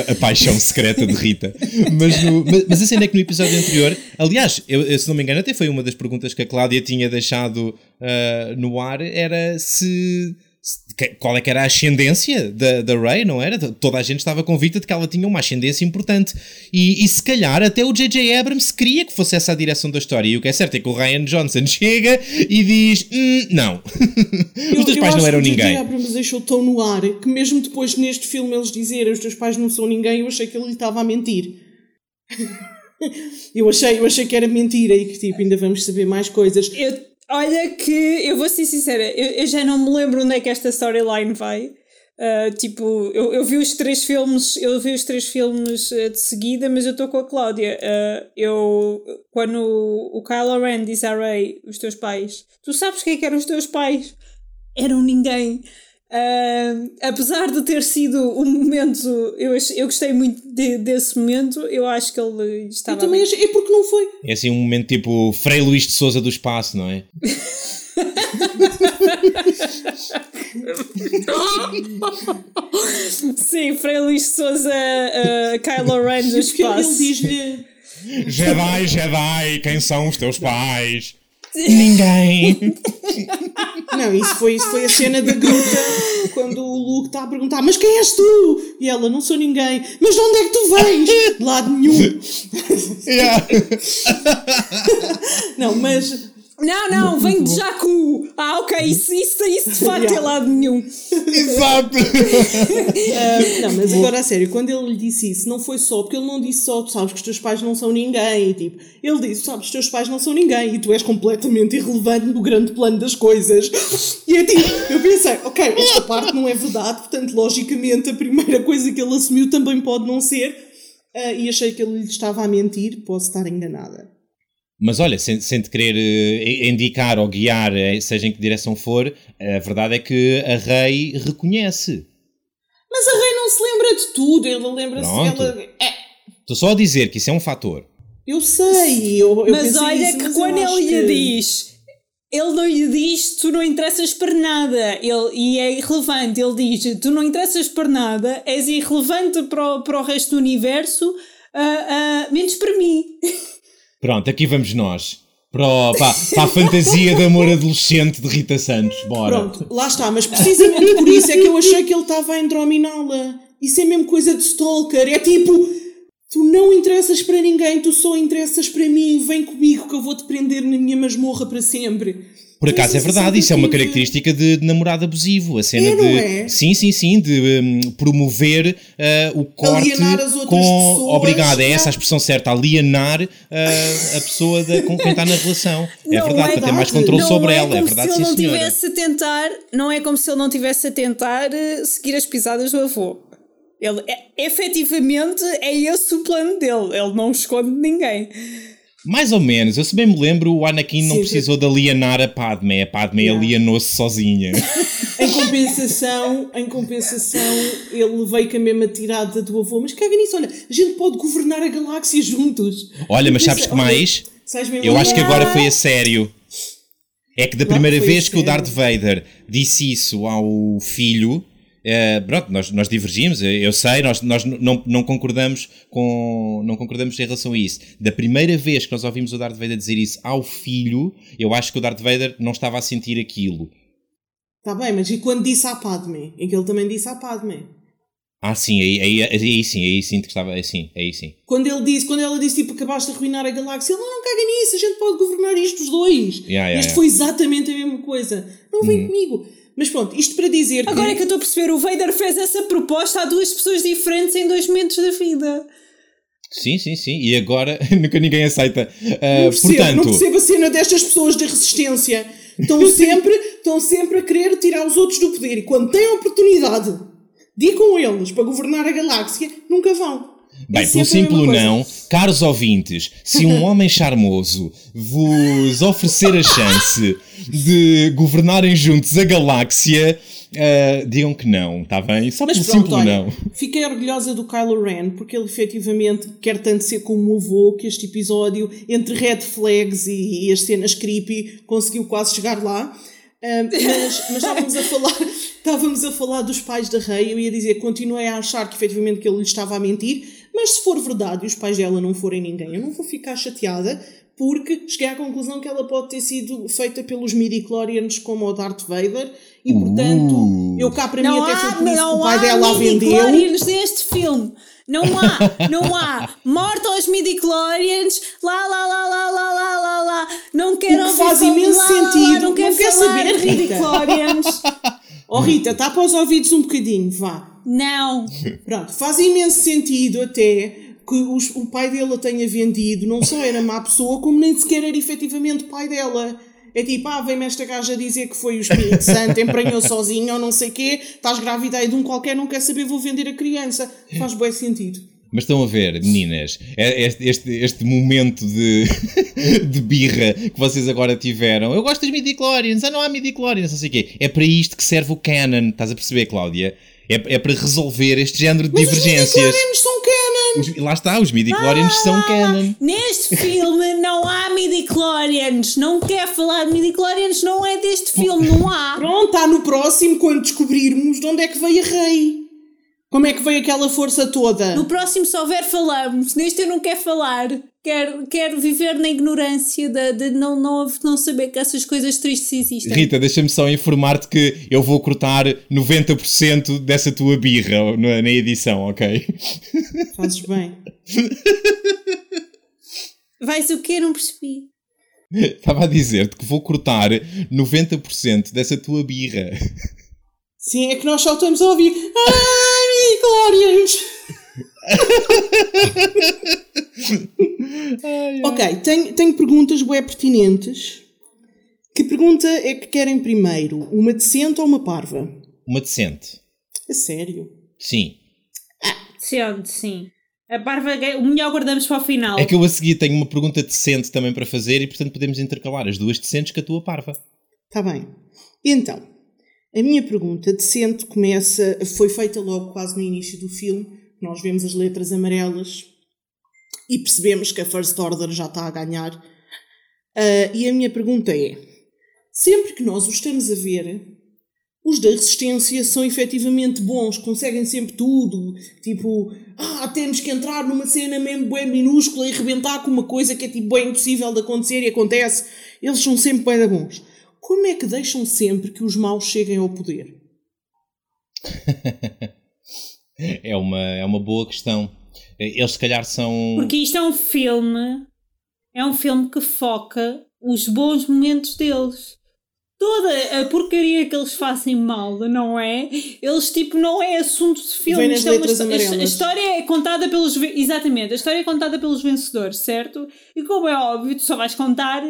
a, a, paixão secreta de Rita. Mas, no, mas, mas a cena é que no episódio anterior, aliás, eu, se não me engano, até foi uma das perguntas que a Cláudia tinha deixado uh, no ar, era se qual é que era a ascendência da, da Rey, não era? Toda a gente estava convicta de que ela tinha uma ascendência importante. E, e se calhar até o J.J. Abrams queria que fosse essa a direção da história. E o que é certo é que o Ryan Johnson chega e diz: hum, não. os teus pais não eram ninguém. O J.J. Abrams deixou tão no ar que mesmo depois neste filme eles dizerem os teus pais não são ninguém, eu achei que ele estava a mentir. eu, achei, eu achei que era mentira e que tipo, ainda vamos saber mais coisas. Eu Olha que eu vou ser sincera, eu, eu já não me lembro onde é que esta storyline vai. Uh, tipo, eu, eu vi os três filmes, eu vi os três filmes uh, de seguida, mas eu estou com a Cláudia. Uh, eu, quando o, o Kylo Ren diz a Rey, os teus pais, tu sabes quem é que eram os teus pais? Eram ninguém. Uh, apesar de ter sido um momento, eu, eu gostei muito de, desse momento, eu acho que ele estava. Eu também achei, é porque não foi. É assim um momento tipo Frei Luís de Souza do espaço, não é? Sim, Frei Luís de Souza, uh, Kylo Ren do espaço. Ele diz-lhe. Jedi, Jedi, quem são os teus pais? Ninguém. Não, isso foi, isso foi a cena da gruta quando o Luke está a perguntar: Mas quem és tu? E ela: Não sou ninguém. Mas de onde é que tu vens? De lado nenhum. Yeah. Não, mas não, não, vem de Jacu. Ah, ok, isso, isso, isso de facto yeah. é lado nenhum. Exato. uh, não, mas agora a sério, quando ele lhe disse isso, não foi só, porque ele não disse só, tu sabes que os teus pais não são ninguém. Tipo, ele disse, sabes, os teus pais não são ninguém e tu és completamente irrelevante no grande plano das coisas. E é tipo, eu pensei, ok, esta parte não é verdade, portanto, logicamente, a primeira coisa que ele assumiu também pode não ser. Uh, e achei que ele lhe estava a mentir, posso estar enganada. Mas olha, sem, sem te querer uh, indicar ou guiar, eh, seja em que direção for, a verdade é que a Rei reconhece. Mas a Rei não se lembra de tudo, ela lembra-se. Ela... É. Estou só a dizer que isso é um fator. Eu sei, eu, eu Mas olha isso, que mas quando ele que... lhe diz, ele não lhe diz tu não interessas para nada, ele, e é irrelevante, ele diz tu não interessas para nada, és irrelevante para o, para o resto do universo, uh, uh, menos para mim. Pronto, aqui vamos nós. Para, para, para, a fantasia de amor adolescente de Rita Santos. Bora. Pronto, lá está, mas precisamente por isso é que eu achei que ele estava a endrominá-la. Isso é mesmo coisa de stalker. É tipo, tu não interessas para ninguém, tu só interessas para mim. Vem comigo que eu vou te prender na minha masmorra para sempre. Por acaso é verdade, isso é uma característica de, de, namorado abusivo. A cena é, de. É? Sim, sim, sim, de um, promover uh, o corte com. Pessoas, obrigado, é essa a expressão certa, alienar uh, a pessoa de, com quem está na relação. É não verdade, é para ter mais controle não sobre é ela. É verdade, se ele sim, não senhora. tivesse a tentar, não é como se ele não tivesse a tentar uh, seguir as pisadas do avô. Ele, é, efetivamente, é esse o plano dele. Ele não esconde ninguém. Mais ou menos, eu se bem me lembro, o Anakin Sim, não precisou de alienar a Padme, a Padme yeah. alienou-se sozinha. em compensação, em compensação, ele veio com a mesma tirada do avô, mas caga nisso, olha, a gente pode governar a galáxia juntos. Olha, mas sabes que mais? Eu acho que agora foi a sério. É que da primeira vez que o Darth Vader disse isso ao filho, Uh, pronto, nós, nós divergimos, eu sei, nós, nós não, não, concordamos com, não concordamos em relação a isso. Da primeira vez que nós ouvimos o Darth Vader dizer isso ao filho, eu acho que o Darth Vader não estava a sentir aquilo. Está bem, mas e quando disse à Padme? Em que ele também disse à Padme? Ah, sim, aí, aí, aí, sim, aí sim que estava, aí sim, aí sim. Quando ele disse, quando ela disse tipo acabaste de arruinar a galáxia, ele não, não caga nisso, a gente pode governar isto os dois. Yeah, yeah, este yeah. foi exatamente a mesma coisa. Não vem hum. comigo. Mas pronto, isto para dizer Agora que... é que eu estou a perceber, o Vader fez essa proposta a duas pessoas diferentes em dois momentos da vida. Sim, sim, sim. E agora nunca ninguém aceita. Uh, não percebo, portanto... não percebo a cena destas pessoas da resistência. Estão sempre, estão sempre a querer tirar os outros do poder. E quando têm a oportunidade de ir com eles para governar a galáxia, nunca vão. Bem, é pelo simples não, caros ouvintes, se um homem charmoso vos oferecer a chance de governarem juntos a galáxia, uh, digam que não, está bem? Só Mas pelo pronto, simples olha, não. Fiquei orgulhosa do Kylo Ren, porque ele efetivamente quer tanto ser como o avô que este episódio, entre red flags e, e as cenas creepy, conseguiu quase chegar lá. Uh, mas, mas estávamos a falar estávamos a falar dos pais da Rei eu ia dizer continuei a achar que efetivamente que ele lhe estava a mentir mas se for verdade e os pais dela não forem ninguém, eu não vou ficar chateada porque cheguei à conclusão que ela pode ter sido feita pelos midi-chlorians como o Darth Vader e portanto Uh. eu cá para mim Não até foi há, por isso que não o pai há dela a vendeu. midi-chlorians neste filme. Não há, não há. Morte aos midi-chlorians, lá, lá, lá, lá, lá, lá, lá, lá. Não quero O que faz imenso lá, lá, lá, sentido. Não quero Não quer saber, de midi-chlorians. Oh Rita, tapa os ouvidos um bocadinho, vá. Não. Pronto, faz imenso sentido até que os- o pai dela tenha vendido, não só era má pessoa, como nem sequer era efetivamente pai dela. É tipo, ah, vem-me esta gaja dizer que foi o Espírito Santo, emprenhou sozinho ou não sei quê, estás grávida aí de um qualquer, não quer saber, vou vender a criança. Faz bem sentido. Mas estão a ver, meninas, é- este, este, este momento de, de birra que vocês agora tiveram. Eu gosto dos midi-chlorians, ah não há midi-chlorians, não sei o quê. É para isto que serve o canon, estás a perceber, Cláudia? É, é para resolver este género de Mas os divergências. midi-chlorians são canon! Os- lá está, os midi-chlorians são Ah, canon. Neste filme não há midi-chlorians. Não quer falar de midi-chlorians, não é deste filme, não há. Pronto, está no próximo quando descobrirmos de onde é que veio a rei. Como é que veio aquela força toda? No próximo, se houver, falamos. Neste eu não quero falar. Quero, quero viver na ignorância de, de não, não, não saber que essas coisas tristes existem. Rita, deixa-me só informar-te que eu vou cortar 90% dessa tua birra na, na edição, ok? Fazes bem. Vais o quê? Não percebi. Estava a dizer-te que vou cortar 90% dessa tua birra. Sim, é que nós só estamos a ouvir. Midi-chlorians! ok, tenho, tenho perguntas bem pertinentes. Que pergunta é que querem primeiro? Uma decente ou uma parva? Uma decente. A sério? Sim. Sim, sim. A parva, o melhor guardamos para o final. É que eu a seguir tenho uma pergunta decente também para fazer e portanto podemos intercalar as duas decentes com a tua parva. Está bem. Então, a minha pergunta decente começa, foi feita logo quase no início do filme. Nós vemos as letras amarelas e percebemos que a First Order já está a ganhar. Ah, e a minha pergunta é: sempre que nós os estamos a ver, os da resistência são efetivamente bons, conseguem sempre tudo. Tipo, ah, temos que entrar numa cena mesmo bem minúscula e rebentar com uma coisa que é tipo bem impossível de acontecer e acontece. Eles são sempre bem bons. Como é que deixam sempre que os maus cheguem ao poder? É uma, é uma boa questão. Eles se calhar são. Porque isto é um filme, é um filme que foca os bons momentos deles. Toda a porcaria que eles fazem mal, não é? Eles, tipo, não é assunto de filme. Vem nas é uma a, história é contada pelos. Exatamente, a história é contada pelos vencedores, certo? E como é óbvio, tu só vais contar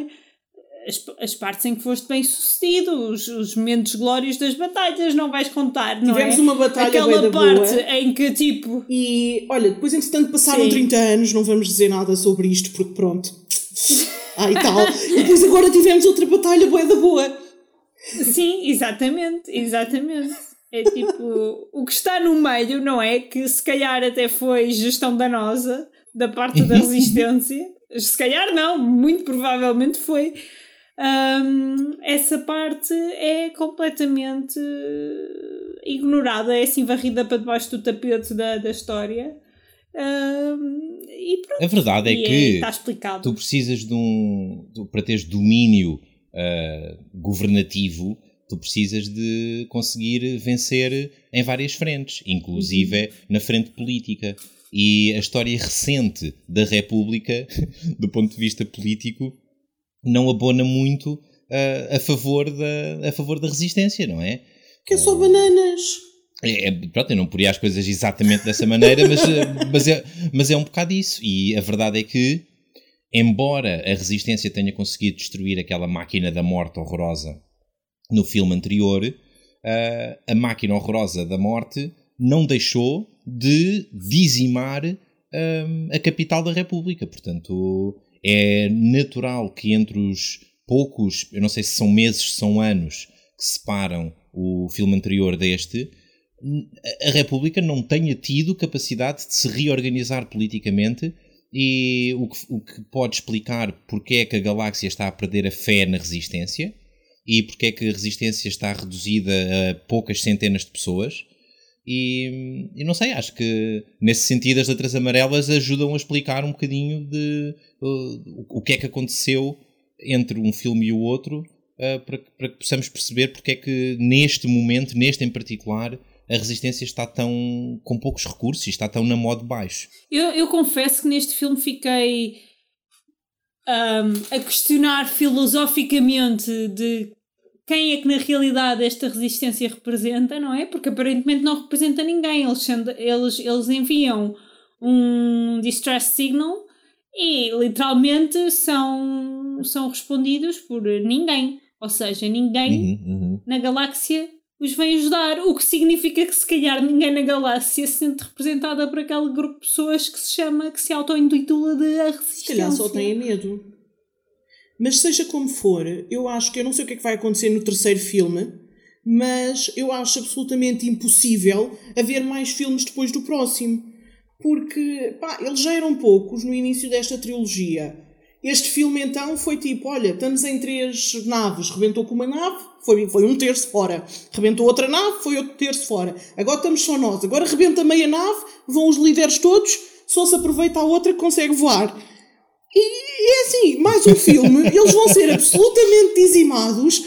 as, as partes em que foste bem sucedido, os, os momentos glórios das batalhas, não vais contar, não Tivemos é? uma batalha Aquela parte boa. em que, tipo. E olha, depois entretanto passaram Sim. 30 anos, não vamos dizer nada sobre isto, porque pronto. Ah, e tal. E depois agora tivemos outra batalha boa da boa. Sim, exatamente, exatamente. É tipo, o que está no meio, não é? Que se calhar até foi gestão danosa da parte da resistência. se calhar não, muito provavelmente foi. Hum, essa parte é completamente ignorada, é assim varrida para debaixo do tapete da, da história. Hum, e pronto. A verdade é e que explicado. tu precisas de um. tu- para teres domínio ah, governativo, tu precisas de conseguir vencer em várias frentes, inclusive na frente política. E a história recente da República, do ponto de vista político, não abona muito ah, a, favor da, a favor da resistência, não é? Que é só bananas. É, é- pronto, eu não poria as coisas exatamente dessa maneira, mas, eh, mas, é, mas é um bocado isso. E a verdade é que, embora a Resistência tenha conseguido destruir aquela máquina da morte horrorosa no filme anterior, ah, a máquina horrorosa da morte não deixou de dizimar a capital da República. Portanto, é natural que entre os poucos, eu não sei se são meses, se são anos, que separam o filme anterior deste, a República não tenha tido capacidade de se reorganizar politicamente e o que, o que pode explicar porque é que a galáxia está a perder a fé na resistência e porque é que a resistência está reduzida a poucas centenas de pessoas. E, e não sei, acho que nesse sentido as letras amarelas ajudam a explicar um bocadinho de uh, o que é que aconteceu entre um filme e o outro uh, para, para que possamos perceber porque é que neste momento, neste em particular, a resistência está tão com poucos recursos e está tão na modo baixo. Eu, eu confesso que neste filme fiquei um, a questionar filosoficamente de quem é que na realidade esta resistência representa, não é? Porque aparentemente não representa ninguém. Eles, eles, eles enviam um distress signal e literalmente são, são respondidos por ninguém. Ou seja, ninguém uhum, uhum. na galáxia os vem ajudar, o que significa que se calhar ninguém na galáxia se sente representada por aquele grupo de pessoas que se chama, que se auto-intitula de a resistência. Se calhar só têm medo. Mas seja como for, eu acho que eu não sei o que é que vai acontecer no terceiro filme, mas eu acho absolutamente impossível haver mais filmes depois do próximo. Porque, pá, eles já eram poucos no início desta trilogia. Este filme então foi tipo: olha, estamos em três naves, rebentou com uma nave, foi, foi um terço fora. Rebentou outra nave, foi outro terço fora. Agora estamos só nós. Agora rebenta meia nave, vão os líderes todos, só se aproveita a outra que consegue voar. E é assim, mais um filme, eles vão ser absolutamente dizimados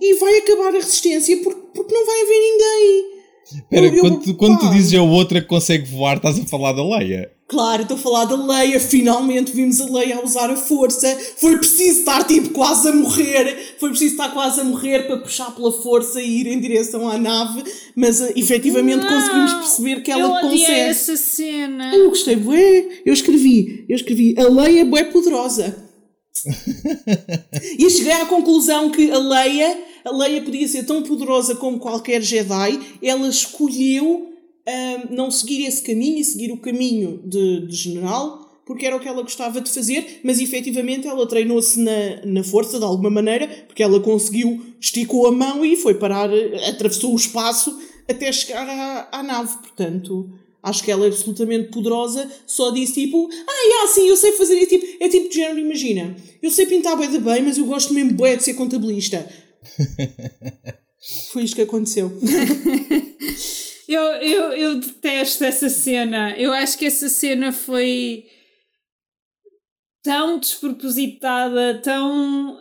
e vai acabar a resistência porque, porque não vai haver ninguém. Espera, quando, tu, quando tu dizes a outra que consegue voar, estás a falar da Leia? Claro, estou a falar da Leia. Finalmente vimos a Leia a usar a força. Foi preciso estar tipo quase a morrer. Foi preciso estar quase a morrer para puxar pela força e ir em direção à nave. Mas uh, efetivamente não, conseguimos perceber que ela eu consegue. essa cena. Eu gostei, bué. Eu escrevi, eu escrevi. A Leia é bué poderosa. e cheguei à conclusão que a Leia, a Leia podia ser tão poderosa como qualquer Jedi. Ela escolheu um, não seguir esse caminho e seguir o caminho de, de, general, porque era o que ela gostava de fazer, mas efetivamente ela treinou-se na, na força de alguma maneira, porque ela conseguiu, esticou a mão e foi parar, atravessou o espaço até chegar à, à nave. Portanto, acho que ela é absolutamente poderosa, só disse tipo, ah, sim, eu sei fazer isso, tipo, é tipo de género, imagina, eu sei pintar bem de bem, mas eu gosto mesmo bem de ser contabilista. Foi isto que aconteceu. Eu, eu, eu detesto essa cena. Eu acho que essa cena foi tão despropositada, tão.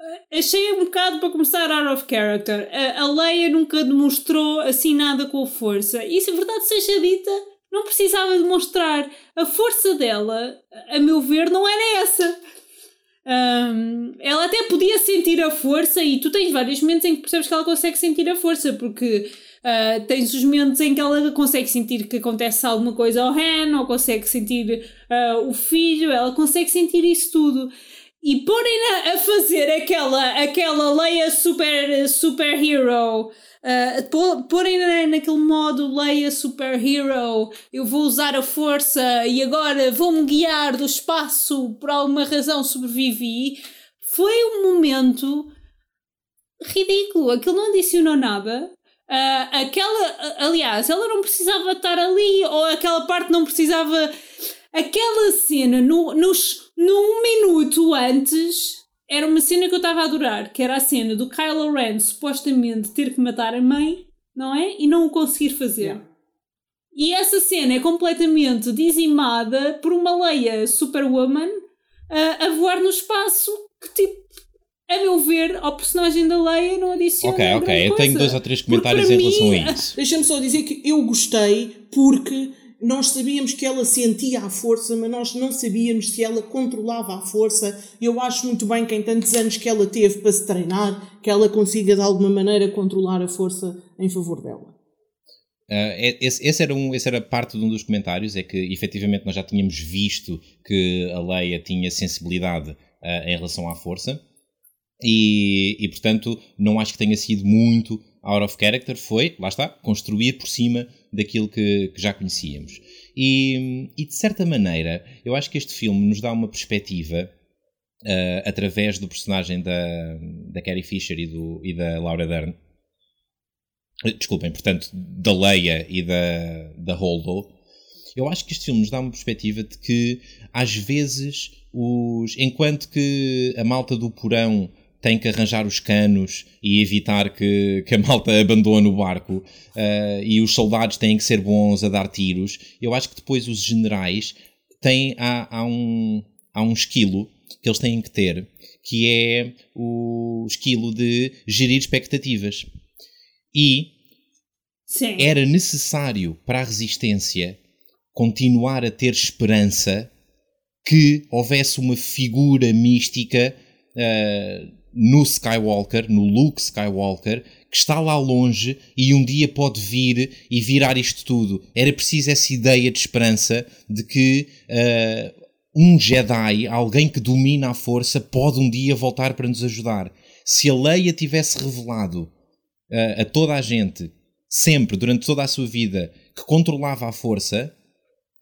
Eh, achei um bocado para começar out of character. A, a Leia nunca demonstrou assim nada com força. E se a verdade seja dita, não precisava demonstrar. A força dela, a meu ver, não era essa. Um, ela até podia sentir a força, e tu tens vários momentos em que percebes que ela consegue sentir a força, porque Uh, tens os momentos em que ela consegue sentir que acontece alguma coisa ao Han, ou consegue sentir uh, o filho, ela consegue sentir isso tudo. E porem-na a fazer aquela, aquela Leia super, super hero, uh, porem-na naquele modo Leia super hero, eu vou usar a força e agora vou-me guiar do espaço, por alguma razão sobrevivi, foi um momento ridículo. Aquilo não adicionou nada. Uh, aquela, aliás, ela não precisava estar ali, ou aquela parte não precisava. Aquela cena, no, nos, num minuto antes, era uma cena que eu estava a adorar, que era a cena do Kylo Ren supostamente ter que matar a mãe, não é? E não o conseguir fazer. Yeah. E essa cena é completamente dizimada por uma Leia Superwoman uh, a voar no espaço que tipo a meu ver, ao personagem da Leia não adiciona Ok, ok, eu tenho dois ou três comentários em relação mim, a isso. Deixa-me só dizer que eu gostei porque nós sabíamos que ela sentia a força, mas nós não sabíamos se ela controlava a força. Eu acho muito bem que em tantos anos que ela teve para se treinar, que ela consiga de alguma maneira controlar a força em favor dela. Uh, esse, esse, era um, esse era parte de um dos comentários, é que efetivamente nós já tínhamos visto que a Leia tinha sensibilidade uh, em relação à força. E, e, portanto, não acho que tenha sido muito out of character. Foi, lá está, construir por cima daquilo que, que já conhecíamos. E, e, de certa maneira, eu acho que este filme nos dá uma perspectiva uh, através do personagem da, da Carrie Fisher e, do, e da Laura Dern. Desculpem, portanto, da Leia e da, da Holdo. Eu acho que este filme nos dá uma perspectiva de que, às vezes, os, enquanto que a malta do porão tem que arranjar os canos e evitar que, que a malta abandone o barco uh, e os soldados têm que ser bons a dar tiros. Eu acho que depois os generais têm há, há um há um esquilo que eles têm que ter que é o esquilo de gerir expectativas. E Sim. era necessário para a resistência continuar a ter esperança que houvesse uma figura mística uh, no Skywalker, no Luke Skywalker, que está lá longe e um dia pode vir e virar isto tudo. Era preciso essa ideia de esperança de que uh, um Jedi, alguém que domina a força, pode um dia voltar para nos ajudar. Se a Leia tivesse revelado uh, a toda a gente, sempre, durante toda a sua vida, que controlava a força,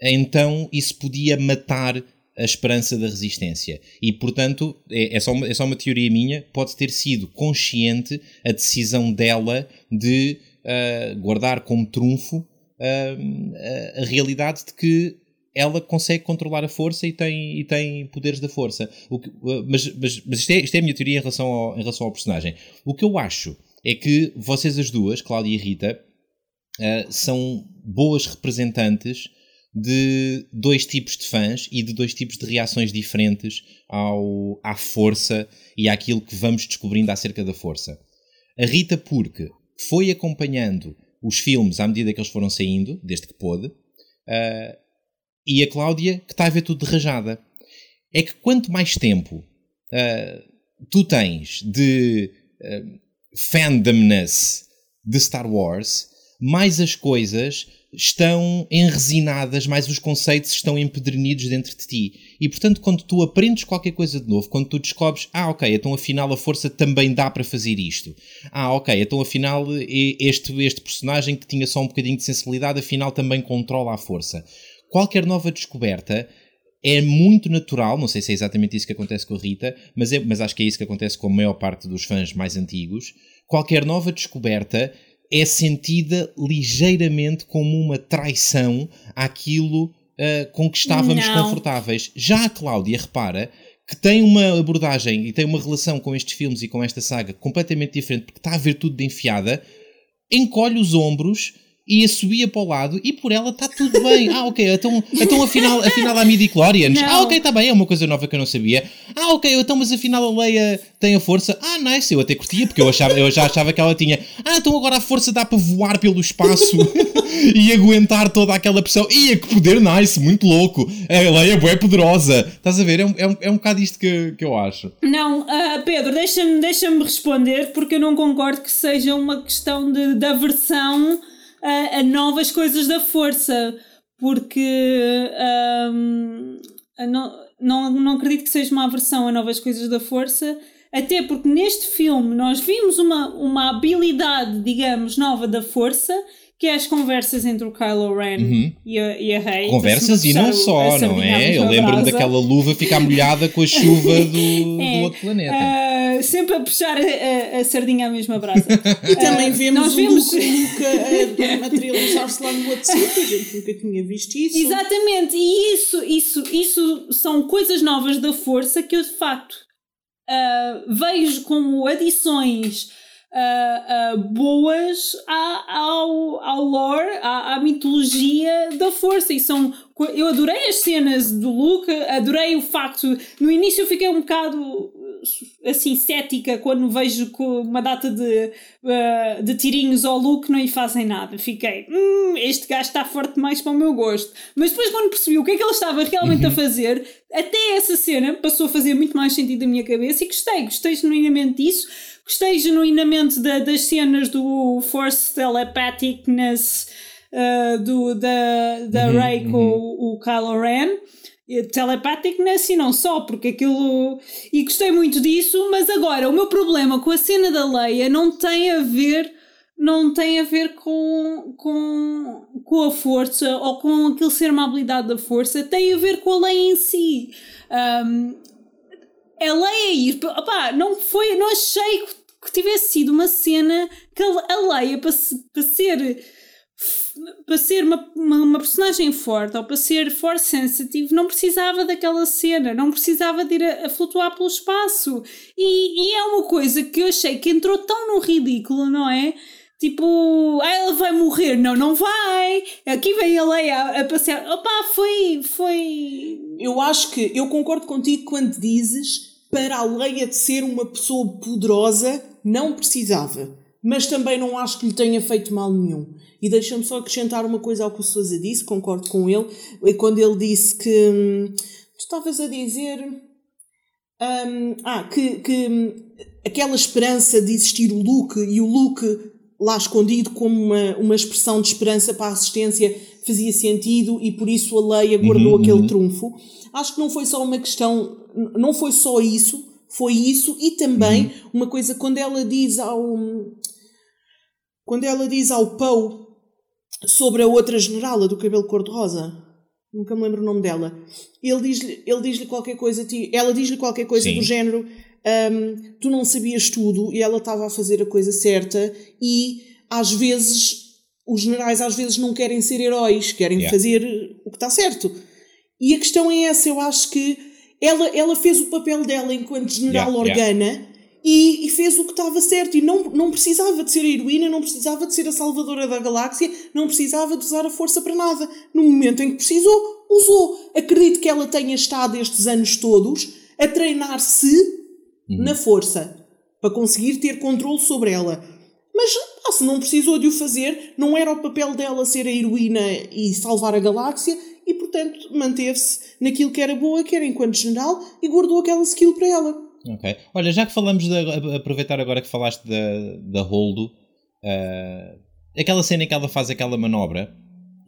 então isso podia matar a esperança da resistência. E, portanto, é, é, só uma, é só uma teoria minha, pode ter sido consciente a decisão dela de uh, guardar como trunfo uh, a, realidade de que ela consegue controlar a força e tem, e tem poderes da força. Que, mas mas, mas isto, é, isto é a minha teoria em relação, ao, em relação ao personagem. O que eu acho é que vocês as duas, Cláudia e Rita, uh, são boas representantes de dois tipos de fãs e de dois tipos de reações diferentes ao, à força e àquilo que vamos descobrindo acerca da força. A Rita, porque foi acompanhando os filmes à medida que eles foram saindo, desde que pôde, uh, e a Cláudia, que está a ver tudo de rajada. É que quanto mais tempo uh, tu tens de uh, fandomness de Star Wars, mais as coisas estão enresinadas, mais os conceitos estão empedernidos dentro de ti. E portanto, quando tu aprendes qualquer coisa de novo, quando tu descobres, ah, ok, então afinal a força também dá para fazer isto. Ah, ok, então afinal este, este personagem que tinha só um bocadinho de sensibilidade, afinal também controla a força. Qualquer nova descoberta é muito natural, não sei se é exatamente isso que acontece com a Rita, mas, é, mas acho que é isso que acontece com a maior parte dos fãs mais antigos. Qualquer nova descoberta é sentida ligeiramente como uma traição àquilo uh, com que estávamos Não. confortáveis. Já a Cláudia, repara, que tem uma abordagem e tem uma relação com estes filmes e com esta saga completamente diferente, porque está a ver tudo de enfiada, encolhe os ombros e subia para o lado e por ela está tudo bem. Ah, ok, então, então afinal, afinal há midi-chlorians. Ah, ok, está bem, é uma coisa nova que eu não sabia. Ah, ok, então mas afinal a Leia tem a força. Ah, nice, eu até curtia porque eu, achava, eu já achava que ela tinha. Ah, então agora a força dá para voar pelo espaço e aguentar toda aquela pressão. Ia, que poder nice, muito louco. A Leia é poderosa. Estás a ver? É um, é um, é um bocado isto que, que eu acho. Não, uh, Pedro, deixa-me deixa responder porque eu não concordo que seja uma questão de, de aversão a, a novas coisas da força, porque um, não, não, acredito que seja uma aversão a novas coisas da força, até porque neste filme nós vimos uma, uma habilidade, digamos, nova da força que é as conversas entre o Kylo Ren uhum. e, a, e a Rey. Conversas e não só, não é? Eu lembro-me daquela luva ficar molhada com a chuva do, é. do outro planeta. Uh, sempre a puxar a, a, a, sardinha à mesma brasa. e também vemos nós o Luke a, a materializar-se lá no outro sítio, a gente nunca tinha visto isso. Exatamente, e isso, isso, isso são coisas novas da força que eu de facto uh, vejo como adições uh, uh, boas ao, ao lore, à, à, mitologia da força. E são. Eu adorei as cenas do Luke, adorei o facto. No início eu fiquei um bocado assim cética quando vejo uma data de, uh, de tirinhos ao Luke não lhe fazem nada. Fiquei, hum, este gajo está forte demais para o meu gosto. Mas depois, quando percebi o que é que ele estava realmente uhum. a fazer, até essa cena passou a fazer muito mais sentido na minha cabeça e gostei, gostei genuinamente disso Gostei genuinamente da, das cenas do Force Telepathicness uh, do, da, da uhum, Rey com uhum. o, o Kylo Ren. Telepathicness e não só, porque aquilo. E gostei muito disso, mas agora o meu problema com a cena da Leia não tem a ver não tem a ver com, com, com a força ou com aquele ser uma habilidade da força, tem a ver com a lei em si. Um, a lei ir, opá, não foi, não achei que tivesse sido uma cena que a Leia, para, para ser para ser uma, uma, uma, personagem forte ou para ser force sensitive não precisava daquela cena, não precisava de ir a, a flutuar pelo espaço e, e, é uma coisa que eu achei que entrou tão no ridículo, não é? Tipo, ah, ela vai morrer. Não, não vai. Aqui vem a Leia a, passear. Opa, foi, foi... Eu acho que, eu concordo contigo quando dizes para a Leia de ser uma pessoa poderosa, não precisava. Mas também não acho que lhe tenha feito mal nenhum. E deixa-me só acrescentar uma coisa ao que o Sousa disse, concordo com ele, quando ele disse que. Hum, tu estavas a dizer. Um, ah, que, que hum, aquela esperança de existir o Luke e o Luke lá escondido como uma, uma expressão de esperança para a assistência fazia sentido e por isso a Leia guardou uhum, aquele uhum. trunfo. Acho que não foi só uma questão, não foi só isso, foi isso e também uhum. uma coisa quando ela diz ao quando ela diz ao Poe sobre a outra generala do cabelo cor-de-rosa, nunca me lembro o nome dela, ele diz-lhe ele diz qualquer coisa, ela diz-lhe qualquer coisa Sim. do género um, tu não sabias tudo e ela estava a fazer a coisa certa e às vezes os generais às vezes não querem ser heróis, querem yeah. fazer o que está certo. E a questão é essa, eu acho que ela, ela fez o papel dela enquanto general yeah, Organa yeah. E, e, fez o que estava certo e não, não precisava de ser a heroína, não precisava de ser a salvadora da galáxia, não precisava de usar a força para nada. No momento em que precisou, usou. Acredito que ela tenha estado estes anos todos a treinar-se uhum. na força para conseguir ter controle sobre ela. Mas ah, se não precisou de o fazer, não era o papel dela ser a heroína e salvar a galáxia, e portanto manteve-se naquilo que era boa, que era enquanto general, e guardou aquela skill para ela. Ok. Olha, já que falamos de. aproveitar agora que falaste da, da Holdo, uh, aquela cena em que ela faz aquela manobra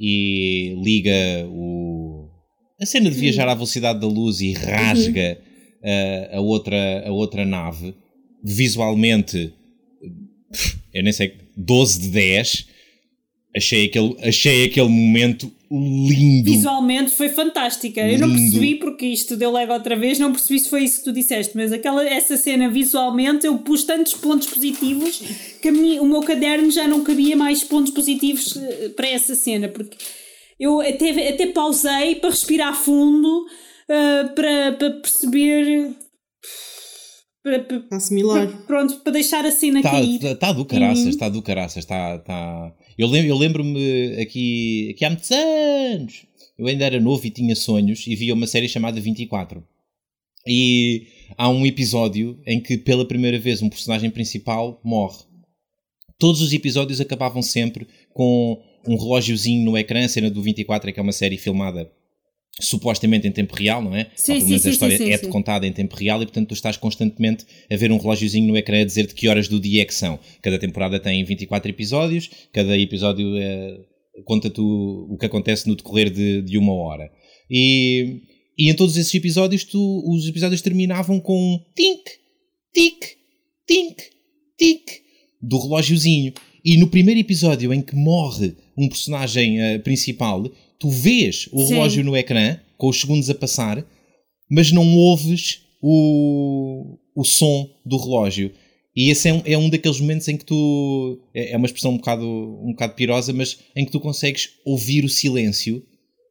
e liga o. a cena de viajar à velocidade da luz e rasga. Uhum a, outra, a outra nave, visualmente, eu nem sei, 12 de 10. Achei aquele, achei aquele momento lindo. Visualmente foi fantástica. Lindo. Eu não percebi porque isto deu leve outra vez, não percebi se foi isso que tu disseste, mas aquela, essa cena visualmente eu pus tantos pontos positivos que minha, o meu caderno já não cabia mais pontos positivos eh, para essa cena, porque eu até, até pausei para respirar fundo uh, para, para perceber. Para, para, assimilar. Para, pronto, para deixar a cena tá, cair. Está tá do caraças, está do caraças. Está, tá... Eu, lembro, eu lembro-me aqui, aqui há muitos anos. Eu ainda era novo e tinha sonhos e via uma série chamada 24. E há um episódio em que pela primeira vez um personagem principal morre. Todos os episódios acabavam sempre com um relógiozinho no ecrã, a cena do 24 que é uma série filmada supostamente em tempo real, não é? Sim, sim, sim, a história sim, sim, é sim. contada em tempo real e portanto tu estás constantemente a ver um relógiozinho no ecrã a dizer de que horas do dia é que são. Cada temporada tem 24 episódios, cada episódio é, conta-te o, o que acontece no decorrer de, de uma hora. E, e em todos esses episódios tu, os episódios terminavam com um tink, tic, tink, tic do relógiozinho. E no primeiro episódio em que morre um personagem uh, principal, tu vês o Sim. relógio no ecrã, com os segundos a passar, mas não ouves o, o som do relógio. E esse é um, é um daqueles momentos em que tu. É, é uma expressão um bocado, um bocado pirosa, mas em que tu consegues ouvir o silêncio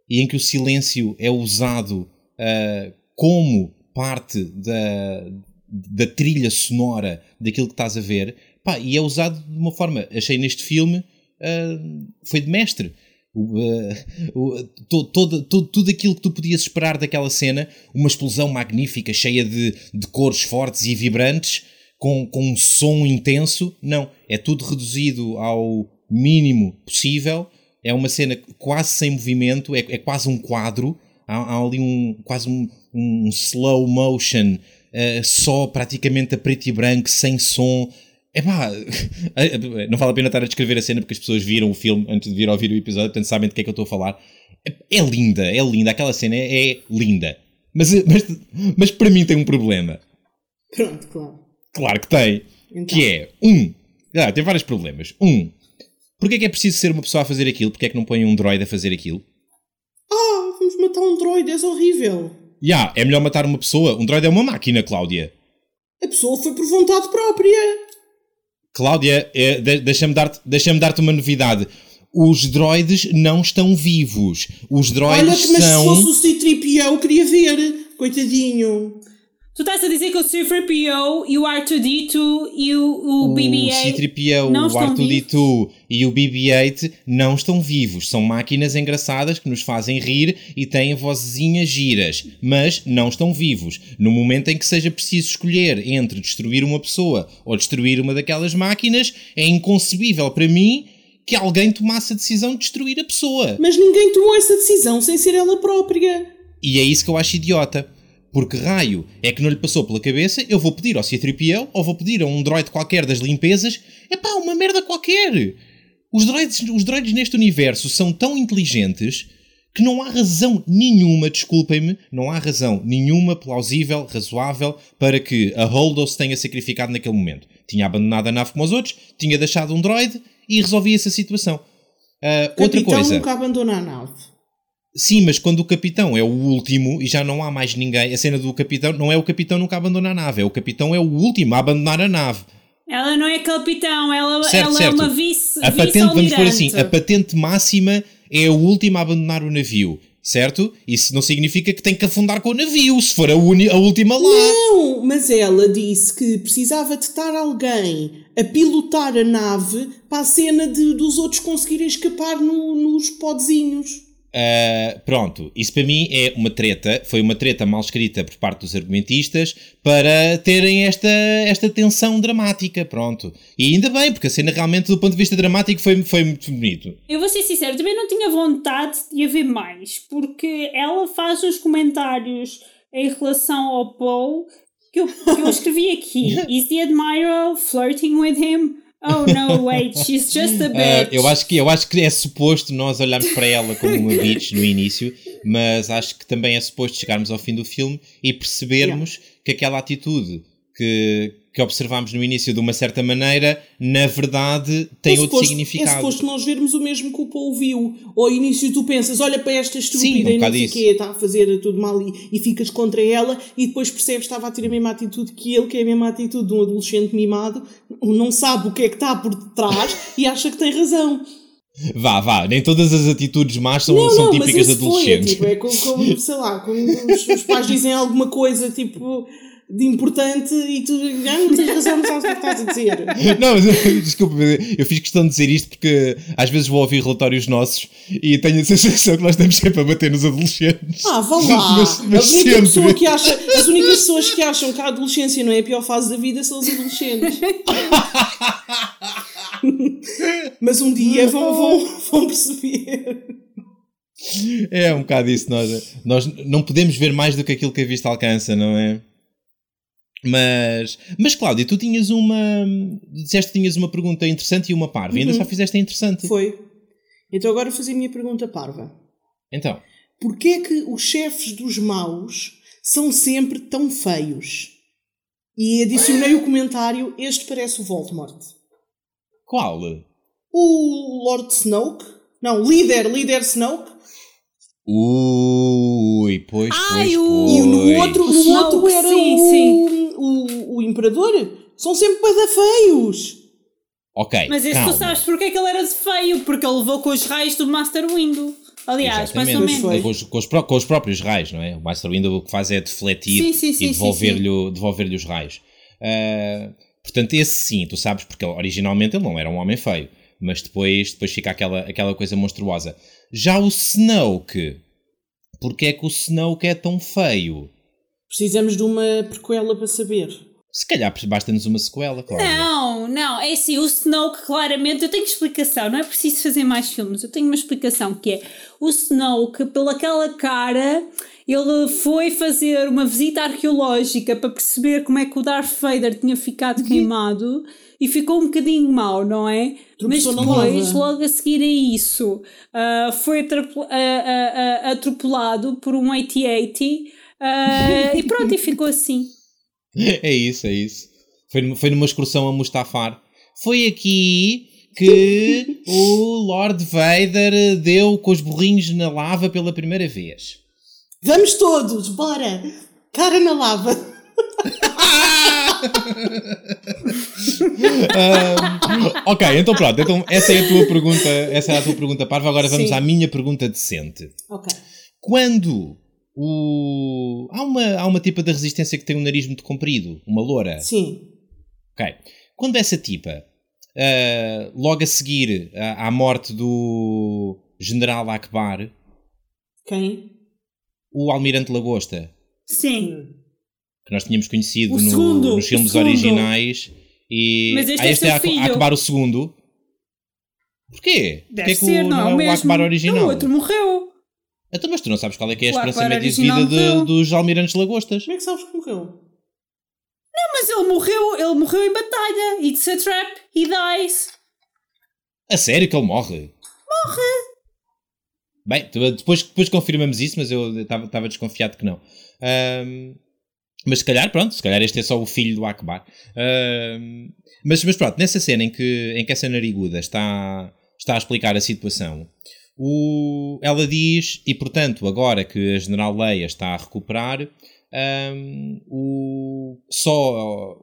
e em que o silêncio é usado uh, como parte da, da trilha sonora daquilo que estás a ver. Pá, e é usado de uma forma. Achei neste filme. Uh, foi de mestre o, uh, o, to, todo, tudo aquilo que tu podias esperar daquela cena, uma explosão magnífica, cheia de, de cores fortes e vibrantes, com, com um som intenso. Não, é tudo reduzido ao mínimo possível. É uma cena quase sem movimento, é, é quase um quadro. Há, há ali um, quase um, um slow motion, uh, só praticamente a preto e branco, sem som é pá, não vale a pena estar a descrever a cena porque as pessoas viram o filme antes de vir ouvir o episódio, portanto sabem de que é que eu estou a falar. É, é linda, é linda, aquela cena é, é linda. Mas, mas, mas para mim tem um problema. Pronto, claro. Claro que tem. Então. Que é, um, ah, tem vários problemas. Um, porque é que é preciso ser uma pessoa a fazer aquilo? Porque é que não põe um droid a fazer aquilo? Ah, vamos matar um droid, és horrível. Já, yeah, é melhor matar uma pessoa. Um droid é uma máquina, Cláudia. A pessoa foi por vontade própria. Cláudia, é, deixa-me dar-te deixa dar uma novidade. Os droids não estão vivos. Os droids Olha, mas são... se fosse o C-3PO, eu queria ver. Coitadinho. Tu estás a dizer que o C-3PO e o R2D2 e o, o, O BB-8 C-3PO, não o estão R2D2 e o BB-8 não estão vivos. São máquinas engraçadas que nos fazem rir e têm vozezinhas giras, mas não estão vivos. No momento em que seja preciso escolher entre destruir uma pessoa ou destruir uma daquelas máquinas, é inconcebível para mim que alguém tomasse a decisão de destruir a pessoa. Mas ninguém tomou essa decisão sem ser ela própria. E é isso que eu acho idiota. Porque raio é que não lhe passou pela cabeça, eu vou pedir ao C-3PO ou vou pedir a um droid qualquer das limpezas, é pá, uma merda qualquer. Os droids, os droids neste universo são tão inteligentes que não há razão nenhuma, desculpem-me, não há razão nenhuma plausível, razoável, para que a Holdo se tenha sacrificado naquele momento. Tinha abandonado a nave como os outros, tinha deixado um droid e resolvia-se a situação. Ah, outra coisa. nunca abandona a nave. Sim, mas quando o capitão é o último e já não há mais ninguém, a cena do capitão não é o capitão nunca abandona a nave, é o capitão é o último a abandonar a nave. Ela não é capitão, ela, Certo, ela certo. é uma vice A patente, vamos pôr assim, a patente máxima é o último a abandonar o navio, certo? Isso não significa que tem que afundar com o navio, se for a, uni- a última lá. Não, mas ela disse que precisava de estar alguém a pilotar a nave para a cena de, dos outros conseguirem escapar no- nos podzinhos. Uh, pronto, isso para mim é uma treta, foi uma treta mal escrita por parte dos argumentistas para terem esta, esta tensão dramática, pronto. E ainda bem, porque a cena realmente do ponto de vista dramático foi, foi muito bonito. Eu vou ser sincero, também não tinha vontade de haver mais, porque ela faz uns comentários em relação ao Paul que eu, que eu escrevi aqui. Is the Admiral flirting with him? Oh no, wait, she's just a Uh, bitch. eu, acho que, eu acho que é suposto nós olharmos para ela como uma bitch no início, mas acho que também é suposto chegarmos ao fim do filme e percebermos que aquela atitude que, que observámos no início de uma certa maneira, na verdade tem é outro significado. É suposto nós vermos o mesmo que o Paul viu. Ou ao início tu pensas, olha para esta estúpida Sim, um e não sei quê, está a fazer tudo mal e, e ficas contra ela e depois percebes que estava a ter a mesma atitude que ele, que é a mesma atitude de um adolescente mimado, não sabe o que é que está por detrás e acha que tem razão. Vá, vá, nem todas as atitudes más são, Não, são não, mas típicas de esse foi, adolescentes. tipo, é como, como, sei lá, como os, os pais dizem alguma coisa, tipo, de importante e tu, ah, não tens razão, não sabes o que estás a dizer. Não, mas, desculpa, eu fiz questão de dizer isto porque às vezes vou ouvir relatórios nossos e tenho a sensação que nós estamos sempre a bater nos adolescentes. Ah, vá lá! Mas- mas a única pessoa que acha, as únicas pessoas que acham que a adolescência não é a pior fase da vida são os adolescentes. Mas um dia vão, vão, vão perceber. É um bocado isso, nós, nós não podemos ver mais do que aquilo que a vista alcança, não é? Mas, mas Cláudia, tu tinhas uma. Disseste que tinhas uma pergunta interessante e uma parva, e ainda só fizeste a interessante. Uhum. Foi. Então agora vou fazer a minha pergunta parva. Então, Porquê é que os chefes dos maus são sempre tão feios? E adicionei o comentário, este parece o Voldemort. qual? O Lord Snoke? Não, líder, líder Snoke. Ui, pois, Ai, pois, o- pois. E no outro, O no outro era sim, o, sim. O, o Imperador. São sempre bada feios. Ok, Mas esse calma. tu sabes porque é que ele era de feio, porque ele levou com os raios do Master Windu. Aliás, mais ou Exatamente. menos. Com os, com os pró- com os próprios raios, não é? O Master Window o que faz é defletir Sim, sim, sim, e devolver-lhe devolver os raios. Ah, portanto, esse sim, tu sabes, porque ele, originalmente ele não era um homem feio, mas depois, depois fica aquela, aquela coisa monstruosa. Já o Snoke, porque é que o Snoke é tão feio? precisamos de uma prequela para saber. Se calhar basta-nos uma sequela, claro. Não, não, é assim, o Snoke claramente, eu tenho explicação, não é preciso fazer mais filmes, eu tenho uma explicação que é, o Snoke, pelaquela cara, ele foi fazer uma visita arqueológica para perceber como é que o Darth Vader tinha ficado uhum. queimado e ficou um bocadinho mau, não é? Tropeçou Mas depois, logo a seguir a isso, uh, foi atropelado por um AT-80 Uh, e pronto, e ficou assim. É isso, é isso. Foi, foi numa excursão a Mustafar. Foi aqui que o Lord Vader deu com os burrinhos na lava pela primeira vez. Vamos todos, bora! Cara na lava! um, ah, ok, então pronto. Então essa é a tua pergunta, essa é a tua pergunta parva. Agora vamos Sim. à minha pergunta decente. Ok. Quando o... há, uma, há uma tipa da resistência que tem um nariz muito comprido, uma loura. Sim. Ok. Quando essa tipa, uh, logo a seguir à, à morte do General Akbar, Quem? o Almirante Lagosta, Sim. que nós tínhamos conhecido no- segundo, nos filmes originais, e Mas este ah, é este é Ak- filho. Akbar o segundo. Porquê? Deve Porquê que ser, o, não, não é é o o mesmo. Akbar original? Não, o outro morreu. Então, mas tu não sabes qual é que é a O esperança média de vida de- dos almirantes lagostas? Como é que sabes que morreu? Mas ele morreu, ele morreu em batalha. It's a trap, he dies. A sério que ele morre? Morre! Bem, depois, depois confirmamos isso, mas eu estava desconfiado que não. Ahm, mas se calhar, pronto, se calhar este é só o filho do Akbar. Ahm, mas, mas pronto, nessa cena em que, em que essa nariguda está, está a explicar a situação, o, ela diz, e portanto, agora que a General Leia está a recuperar, ahm, o, só,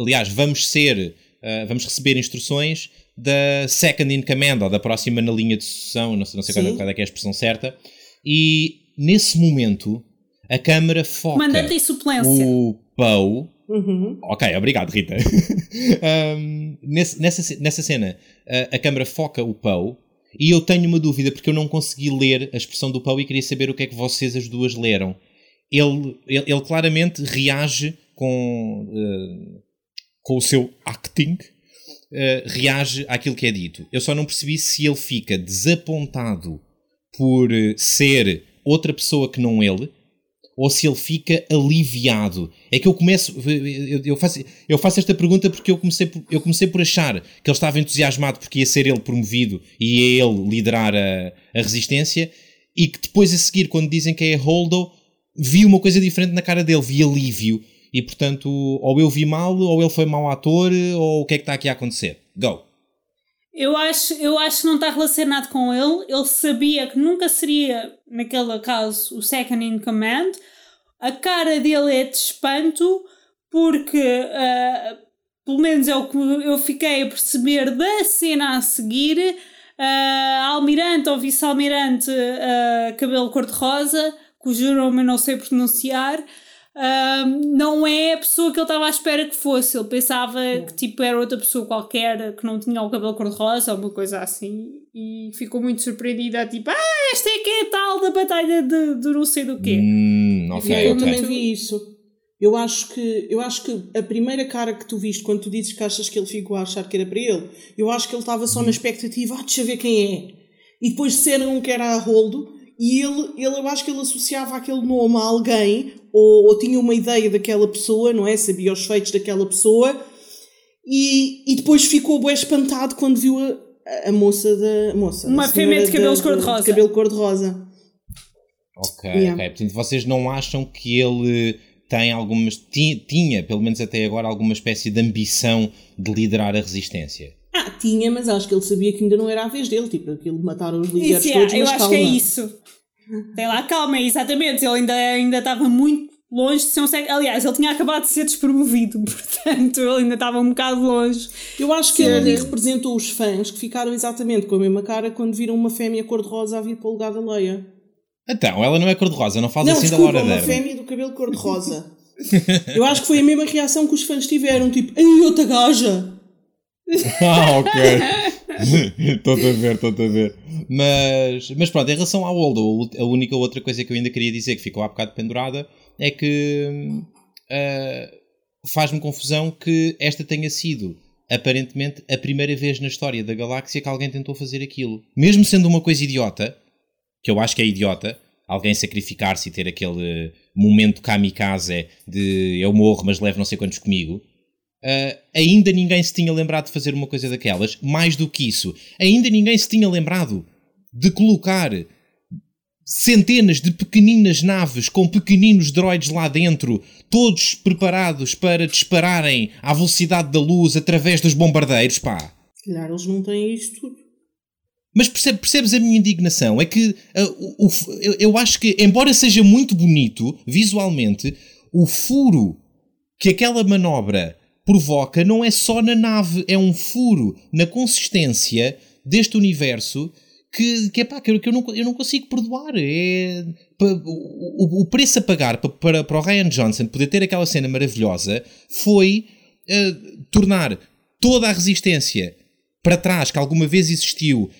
aliás, vamos ser, ah, vamos receber instruções da second in command, ou da próxima na linha de sucessão, não sei, não sei qual, é- qual é que é a expressão certa, e nesse momento a câmara foca Comandante em suplência. o Poe Uhum. Ok, obrigado, Rita. Um, nesse- nessa, nessa cena, a, a câmara foca o Poe e eu tenho uma dúvida porque eu não consegui ler a expressão do Poe e queria saber o que é que vocês as duas leram. Ele, ele, ele claramente reage com, eh, com o seu acting, eh, reage àquilo que é dito. Eu só não percebi se ele fica desapontado por eh, ser outra pessoa que não ele ou se ele fica aliviado. É que eu começo. Eu, eu faço, eu faço esta pergunta porque eu comecei, por, eu comecei por achar que ele estava entusiasmado porque ia ser ele promovido e ia ele liderar a, a resistência, e que depois a seguir, quando dizem que é Holdo, vi uma coisa diferente na cara dele, vi alívio. E portanto, ou eu vi mal, ou ele foi mau ator, ou o que é que está aqui a acontecer? Go! Eu acho, eu acho que não está relacionado com ele. Ele sabia que nunca seria, naquele caso, o second in command. A cara dele é de espanto, porque, ah, pelo menos é o que eu fiquei a perceber da cena a seguir. ah, almirante ou vice-almirante, ah, cabelo cor-de-rosa, cujo nome eu não sei pronunciar. Ah, não é a pessoa que ele estava à espera que fosse. Ele pensava que tipo era outra pessoa qualquer que não tinha o cabelo cor-de-rosa ou uma coisa assim. E ficou muito surpreendida, tipo, ah, esta é que é a tal da batalha de, de não sei do quê. Hum, ok, Yeah, eu ok. também vi isso. Eu acho, que, eu acho que a primeira cara que tu viste quando tu dizes que achas que ele ficou a achar que era para ele, eu acho que ele estava só na expectativa, ah, deixa ver quem é. E depois disseram que era a Roldo, e ele, ele, eu acho que ele associava aquele nome a alguém, ou, ou tinha uma ideia daquela pessoa, não é? Sabia os feitos daquela pessoa, e, e depois ficou bem espantado quando viu a, a moça da. a Moça, Uma fêmea de cabelos da- cor-de-rosa. de cabelo cor-de-rosa. Ok, Yeah. ok. Portanto, vocês não acham que ele tem algumas. ti- Tinha, pelo menos até agora, alguma espécie de ambição de liderar a resistência? Ah, tinha, mas acho que ele sabia que ainda não era a vez dele, tipo, aquilo de matar os líderes Isso, todos, é, eu mas acho calma. que é isso. Tem lá, calma, exatamente. Ele ainda, ainda estava muito longe de ser um sec... Aliás, ele tinha acabado de ser despromovido, portanto, ele ainda estava um bocado longe. Eu acho que Sim. ele ali representou os fãs que ficaram exatamente com a mesma cara quando viram uma fêmea cor-de-rosa a vir para o lugar da Leia. Então, ela não é cor-de-rosa, não faz Não, assim desculpa, da Laura uma Dern. fêmea do cabelo cor-de-rosa. Eu acho que foi a mesma reação que os fãs tiveram, tipo, ai, outra gaja! Ah, ok. Estou-te a ver, estou-te a ver. Mas, mas pronto, em relação ao Holdo, a única outra coisa que eu ainda queria dizer que ficou há bocado pendurada é que ah, faz-me confusão que esta tenha sido aparentemente a primeira vez na história da galáxia que alguém tentou fazer aquilo. Mesmo sendo uma coisa idiota, que eu acho que é idiota, alguém sacrificar-se e ter aquele momento kamikaze de eu morro, mas levo não sei quantos comigo. Uh, ainda ninguém se tinha lembrado de fazer uma coisa daquelas. Mais do que isso, ainda ninguém se tinha lembrado de colocar centenas de pequeninas naves com pequeninos droids lá dentro, todos preparados para dispararem à velocidade da luz através dos bombardeiros, pá. Se calhar eles não têm isto tudo. Mas percebe- percebes a minha indignação? É que uh, o- eu, eu acho que, embora seja muito bonito visualmente, o furo que aquela manobra provoca não é só na nave, é um furo na consistência deste universo que, que, epá, que, eu, que eu, não, eu não consigo perdoar. É, o, o preço a pagar para, para, para o Ryan Johnson poder ter aquela cena maravilhosa foi uh, tornar toda a resistência para trás que alguma vez existiu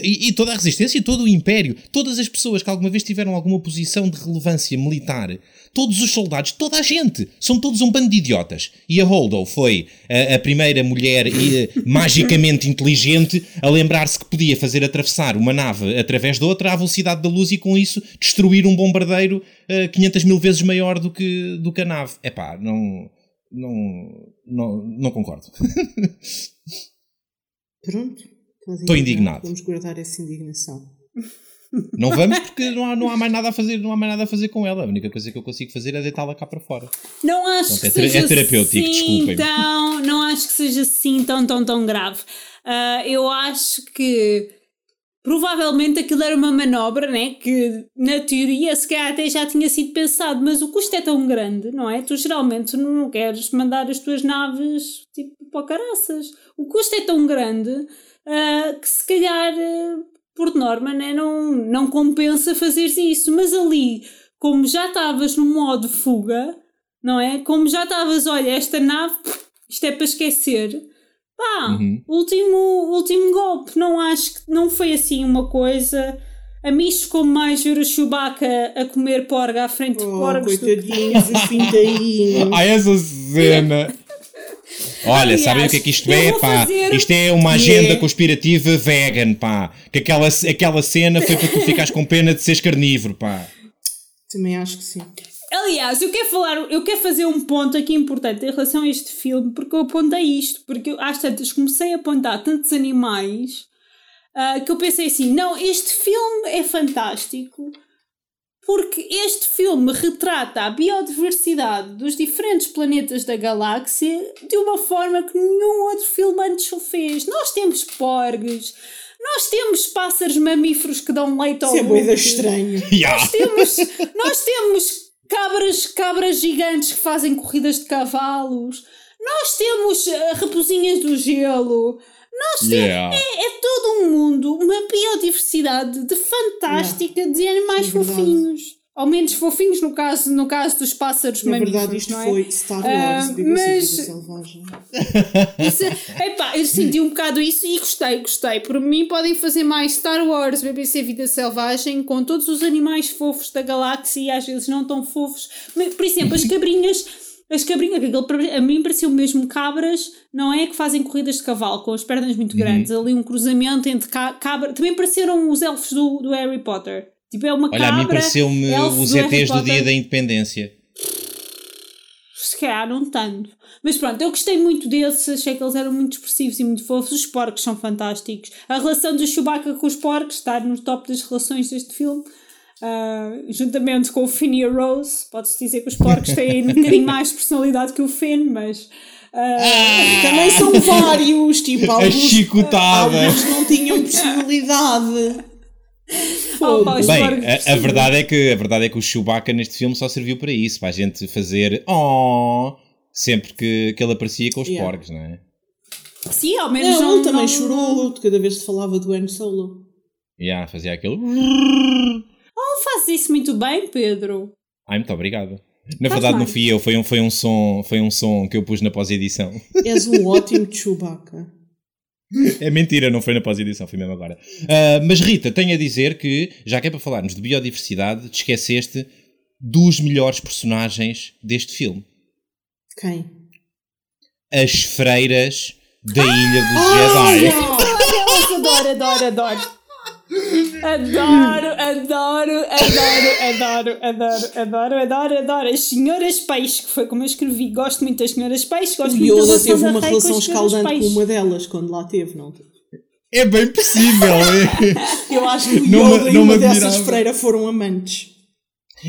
e, e, toda a resistência, todo o império, todas as pessoas que alguma vez tiveram alguma posição de relevância militar, todos os soldados, toda a gente, são todos um bando de idiotas. E a Holdo foi a, a primeira mulher e, magicamente inteligente a lembrar-se que podia fazer atravessar uma nave através de outra à velocidade da luz e com isso destruir um bombardeiro uh, 500 mil vezes maior do que, do que a nave. É pá, não, não, não, não concordo. Pronto. Estou indignado. Vamos guardar essa indignação. Não vamos porque não há, não há mais nada a fazer, não há mais nada a fazer com ela. A única coisa que eu consigo fazer é deitá-la cá para fora. Não acho Pronto, que é, seja é terapêutico, assim desculpem. não acho que seja assim tão, tão, tão grave. Uh, eu acho que provavelmente aquilo era uma manobra, né? Que na teoria se calhar até já tinha sido pensado, mas o custo é tão grande, não é? Tu geralmente não queres mandar as tuas naves tipo para caraças. O custo é tão grande uh, que se calhar, uh, por norma, né, não, não compensa fazer isso. Mas ali, como já estavas no modo fuga, não é? Como já estavas, olha, esta nave, isto é para esquecer. Pá, uhum. último, último golpe, não acho que não foi assim uma coisa. A mim como mais ver o Chewbacca a comer porga à frente oh, de porcos. Coitadinhos, do... os Ah, essa cena! Olha, Aliás, sabem o que é que isto é? Pá? Fazer... Isto é uma agenda yeah. conspirativa vegan, pá. Que aquela, aquela cena foi para tu ficares com pena de seres carnívoro, pá. Também acho que sim. Aliás, eu quero falar, eu quero fazer um ponto aqui importante em relação a este filme, porque eu apontei isto, porque eu, às tantas comecei a apontar tantos animais uh, que eu pensei assim: não, este filme é fantástico porque este filme retrata a biodiversidade dos diferentes planetas da galáxia de uma forma que nenhum outro filme antes o fez. Nós temos porgues, nós temos pássaros mamíferos que dão leite ao Isso é estranho. Yeah. Nós temos, nós temos cabras, cabras gigantes que fazem corridas de cavalos. Nós temos uh, raposinhas do gelo. Nós yeah. temos, é, é, todo um mundo, uma biodiversidade de fantástica yeah. de animais é fofinhos. Ao menos fofinhos no caso, no caso dos pássaros Na verdade, isto é? foi Star Wars, uh, mas... Selvagem. Isso, epá, eu senti um bocado isso e gostei, gostei. Por mim podem fazer mais Star Wars, BBC Vida Selvagem, com todos os animais fofos da galáxia e às vezes não tão fofos. Por exemplo, as cabrinhas as cabrinhas, aquilo, a mim pareceu mesmo cabras, não é? Que fazem corridas de cavalo com as pernas muito uhum. grandes. Ali um cruzamento entre cabra. Também pareceram os elfos do, do Harry Potter. Tipo, é uma Olha, cabra. a mim pareceu-me os do ETs do dia da independência. Se calhar não tanto. Mas pronto, eu gostei muito desses, achei que eles eram muito expressivos e muito fofos. Os porcos são fantásticos. A relação do Chewbacca com os porcos está no top das relações deste filme. Uh, juntamente com o Finn e a Rose, pode-se dizer que os porcos têm um bocadinho mais personalidade que o Finn, mas. Uh, ah, também são vários, tipo, alguns, chicotada. alguns não tinham personalidade. Oh, Bem, a, a, verdade é que, a verdade é que o Chewbacca neste filme só serviu para isso, para a gente fazer oh sempre que, que ele aparecia com os yeah. porcos, não é? Sim, ao menos. Não, não, também não... chorou cada vez que falava do Han Solo. Yeah, fazia aquele. Oh, faz isso muito bem, Pedro. Ai, muito obrigado. Na faz verdade mais. não fui eu, foi um, foi, um som, foi um som que eu pus na pós-edição. És um ótimo Chewbacca. É mentira, não foi na pós-edição, foi mesmo agora. Uh, mas Rita, tenho a dizer que, já que é para falarmos de biodiversidade, te esqueceste dos melhores personagens deste filme. Quem? As freiras da Ilha dos ah, Jedi. Adoro, adoro, adoro. Adoro, adoro, adoro, adoro, adoro, adoro, adoro, adoro. As senhoras peixe, que foi como eu escrevi. Gosto muito das senhoras peixe, gosto o muito Yoda teve uma relação escaldante com uma delas quando lá teve, não? É bem possível. É. eu acho que o Yoda e uma dessas freiras foram amantes.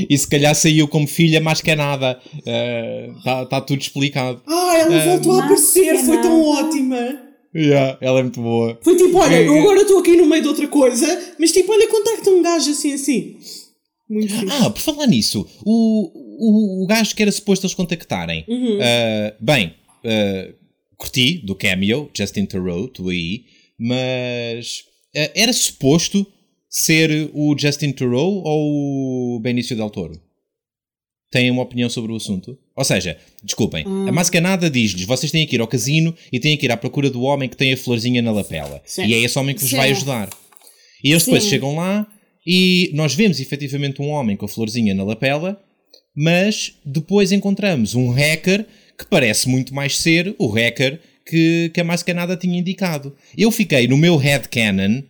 E se calhar saiu como filha mais que é nada. Está uh, tá tudo explicado. Ah, ela uh, voltou a aparecer, foi tão ótima. Yeah, ela é muito boa. Foi tipo, olha, eu agora estou aqui no meio de outra coisa, mas tipo, olha, contacta um gajo assim, assim. Muito Ah, por falar nisso, o, o, o gajo que era suposto eles contactarem. Uhum. Uh, bem, uh, curti do cameo, Justin Theroux, tu aí, mas uh, era suposto ser o Justin Theroux ou o Benicio del Toro? Têm uma opinião sobre o assunto? Ou seja, desculpem, hum. a Mascanada diz-lhes: vocês têm que ir ao casino e têm que ir à procura do homem que tem a florzinha na lapela. Sim. E é esse homem que vos Sim. vai ajudar. E eles Sim. depois chegam lá e nós vemos efetivamente um homem com a florzinha na lapela, mas depois encontramos um hacker que parece muito mais ser o hacker que, que a Mascanada tinha indicado. Eu fiquei no meu headcanon.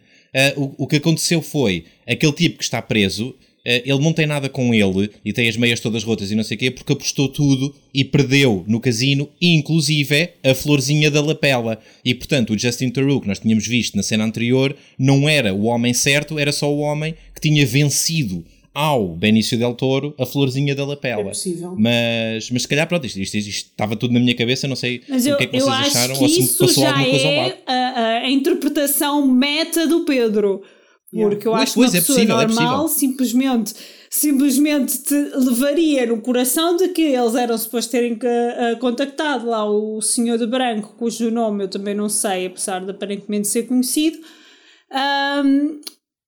Uh, o, o que aconteceu foi aquele tipo que está preso ele não tem nada com ele e tem as meias todas rotas e não sei o quê, porque apostou tudo e perdeu no casino, inclusive a florzinha da lapela. E portanto, o Justin Theroux, que nós tínhamos visto na cena anterior, não era o homem certo, era só o homem que tinha vencido ao Benício Del Toro a florzinha da lapela. É possível. Mas, mas se calhar, pronto, isto, isto, isto, estava tudo na minha cabeça, não sei mas o que é que vocês acharam ou se passou alguma coisa ao lado. A, a interpretação meta do Pedro. Porque eu acho que uma é pessoa possível, é normal é simplesmente, simplesmente te levaria no coração de que eles eram supostos terem uh, contactado lá o senhor de branco, cujo nome eu também não sei, apesar de aparentemente ser conhecido. Um, uh,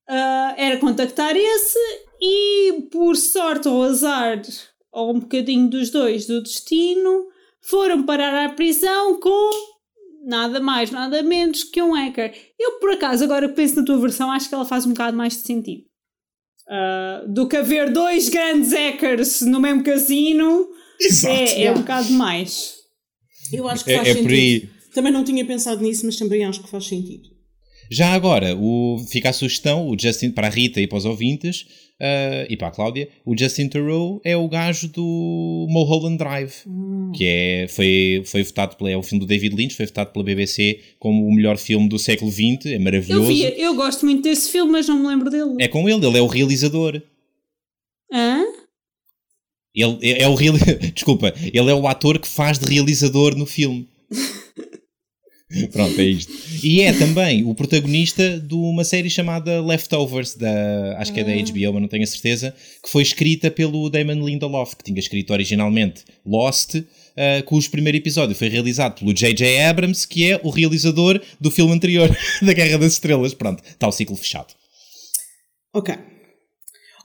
ah, era contactar esse e por sorte ou azar ou um bocadinho dos dois do destino foram parar à prisão com nada mais, nada menos que um hacker. Eu, por acaso, agora penso na tua versão, acho que ela faz um bocado mais de sentido. Uh, do que haver dois grandes hackers no mesmo casino Exato. É, é um bocado mais. Eu acho que é, faz é, é sentido. Também não tinha pensado nisso, mas também acho que faz sentido. Já agora, o, fica a sugestão, o Justin, para a Rita e para os ouvintes, Uh, e para a Cláudia, o Justin Theroux é o gajo do Mulholland Drive, hum. que é, foi, foi votado pela, é o filme do David Lynch, foi votado pela BBC como o melhor filme do século XX, é maravilhoso. Eu, vi, eu gosto muito desse filme, mas não me lembro dele. É com ele, ele é o realizador. Hã? Ele é, é o real... Desculpa, ele é o ator que faz de realizador no filme. Pronto, é isto. E é também o protagonista de uma série chamada Leftovers, da, acho que é da HBO, ah. mas não tenho a certeza, que foi escrita pelo Damon Lindelof, que tinha escrito originalmente Lost, uh, cujo primeiro episódio foi realizado pelo J.J. Abrams, que é o realizador do filme anterior, da Guerra das Estrelas. Pronto, está o ciclo fechado. Ok.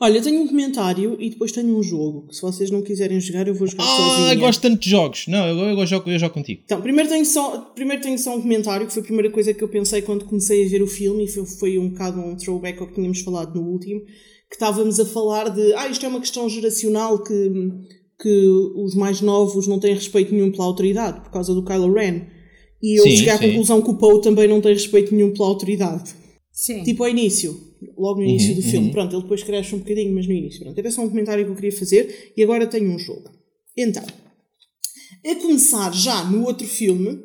Olha, eu tenho um comentário e depois tenho um jogo. Se vocês não quiserem jogar, eu vou jogar ah, sozinha. Ah, gosto tanto de jogos. Não, eu, eu, eu, jogo, eu jogo contigo. Então, primeiro tenho, só, primeiro tenho só um comentário, que foi a primeira coisa que eu pensei quando comecei a ver o filme, e foi, foi um bocado um throwback ao que tínhamos falado no último, que estávamos a falar de, ah, isto é uma questão geracional que, que os mais novos não têm respeito nenhum pela autoridade, por causa do Kylo Ren. E eu sim, cheguei à sim. conclusão que o Poe também não tem respeito nenhum pela autoridade. Sim. Tipo ao início logo no início uhum, do filme. Uhum. Pronto, ele depois cresce um bocadinho, mas no início. Pronto, era só um comentário que eu queria fazer e agora tenho um jogo. Então, a começar já no outro filme,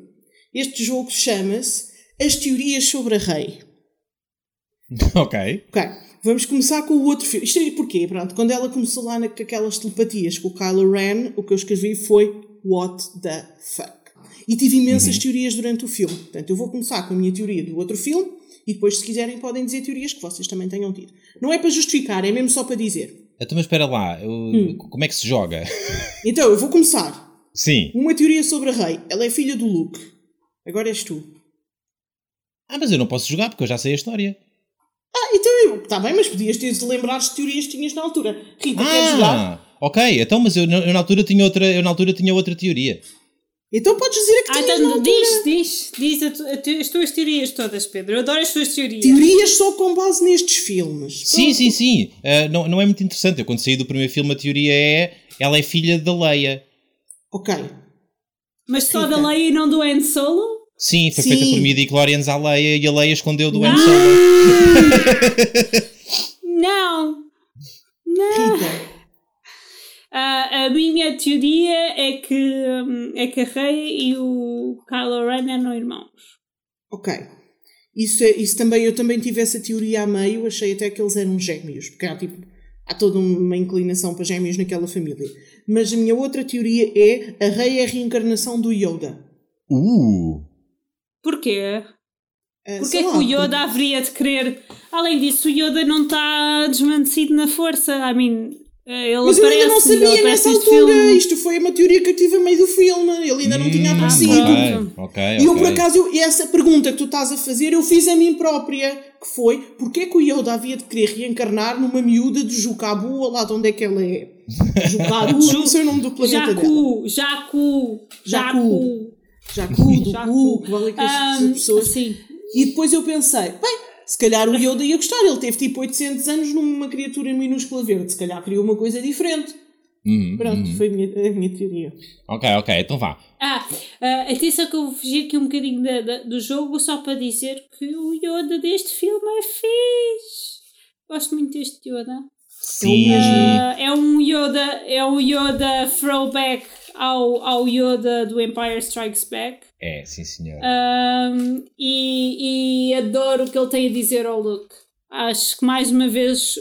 este jogo chama-se As Teorias sobre a Rei. Ok. Ok. Vamos começar com o outro filme. Isto é porquê? Pronto, quando ela começou lá naquelas telepatias com o Kylo Ren, o que eu escrevi foi What the fuck? E tive imensas uhum. teorias durante o filme. Portanto, eu vou começar com a minha teoria do outro filme e depois, se quiserem, podem dizer teorias que vocês também tenham tido. Não é para justificar, é mesmo só para dizer. Então, mas espera lá, eu, hum. como é que se joga? Então, eu vou começar. Sim. Uma teoria sobre a Rei. Ela é filha do Luke. Agora és tu. Ah, mas eu não posso jogar porque eu já sei a história. Ah, então está bem, mas podias ter de lembrar as teorias que tinhas na altura. Rita, ah, queres jogar? Ok, então, mas eu, eu, na altura tinha outra, eu na altura tinha outra teoria. Então podes dizer a que ah, tinhas então, diz, diz, diz a tu, a as tuas teorias todas, Pedro. Eu adoro as tuas teorias. Teorias só com base nestes filmes. Sim, Pronto. sim, sim. Uh, não, não é muito interessante. Eu quando saí do primeiro filme a teoria é ela é filha da Leia. Ok. Mas só Rita. da Leia e não do Han Solo? Sim, foi sim. feita por midi-chlorians à Leia e a Leia escondeu do Han Solo. não! Não! Rita. Uh, a minha teoria é que, um, é que a Rey e o Kylo Ren eram irmãos. Ok. Isso, é, isso também, eu também tive essa teoria a meio, achei até que eles eram gêmeos, porque há, tipo, há toda uma inclinação para gêmeos naquela família. Mas a minha outra teoria é a Rey é a reencarnação do Yoda. Uh! Porquê? Uh, Porquê que o Yoda haveria de querer. Além disso, o Yoda não está desmanecido na força. I mean, Ele Mas eu ainda não sabia nessa altura. filme. Isto foi uma teoria que eu tive a meio do filme. Ele ainda não tinha Hum, aparecido. pronto. Ok, ok. E eu, por ok. acaso, eu- essa pergunta que tu estás a fazer, eu fiz a mim própria, que foi, porquê que o Yoda havia de querer reencarnar numa miúda de Jucabu, lá de onde é que ela é? Jucabu, não sei o nome do planeta dela. Jacu, Jacu, Jacu. Jacu. Jacu, do Jacu. Cu, que vale que as pessoas... sim. E depois eu pensei, bem, se calhar o Yoda ia gostar, ele teve tipo 800 anos numa criatura minúscula verde, se calhar criou uma coisa diferente. Uhum, Pronto, uhum. foi a minha, a minha teoria. Ok, ok, então vá. Ah, ah, atenção que eu vou fugir aqui um bocadinho da- da- do jogo só para dizer que o Yoda deste filme é fixe. Gosto muito deste Yoda. Sim. Ah, é um Yoda, é um Yoda throwback ao, ao Yoda do Empire Strikes Back. É, sim senhor. Um, e, e adoro o que ele tem a dizer ao Luke. Acho que mais uma vez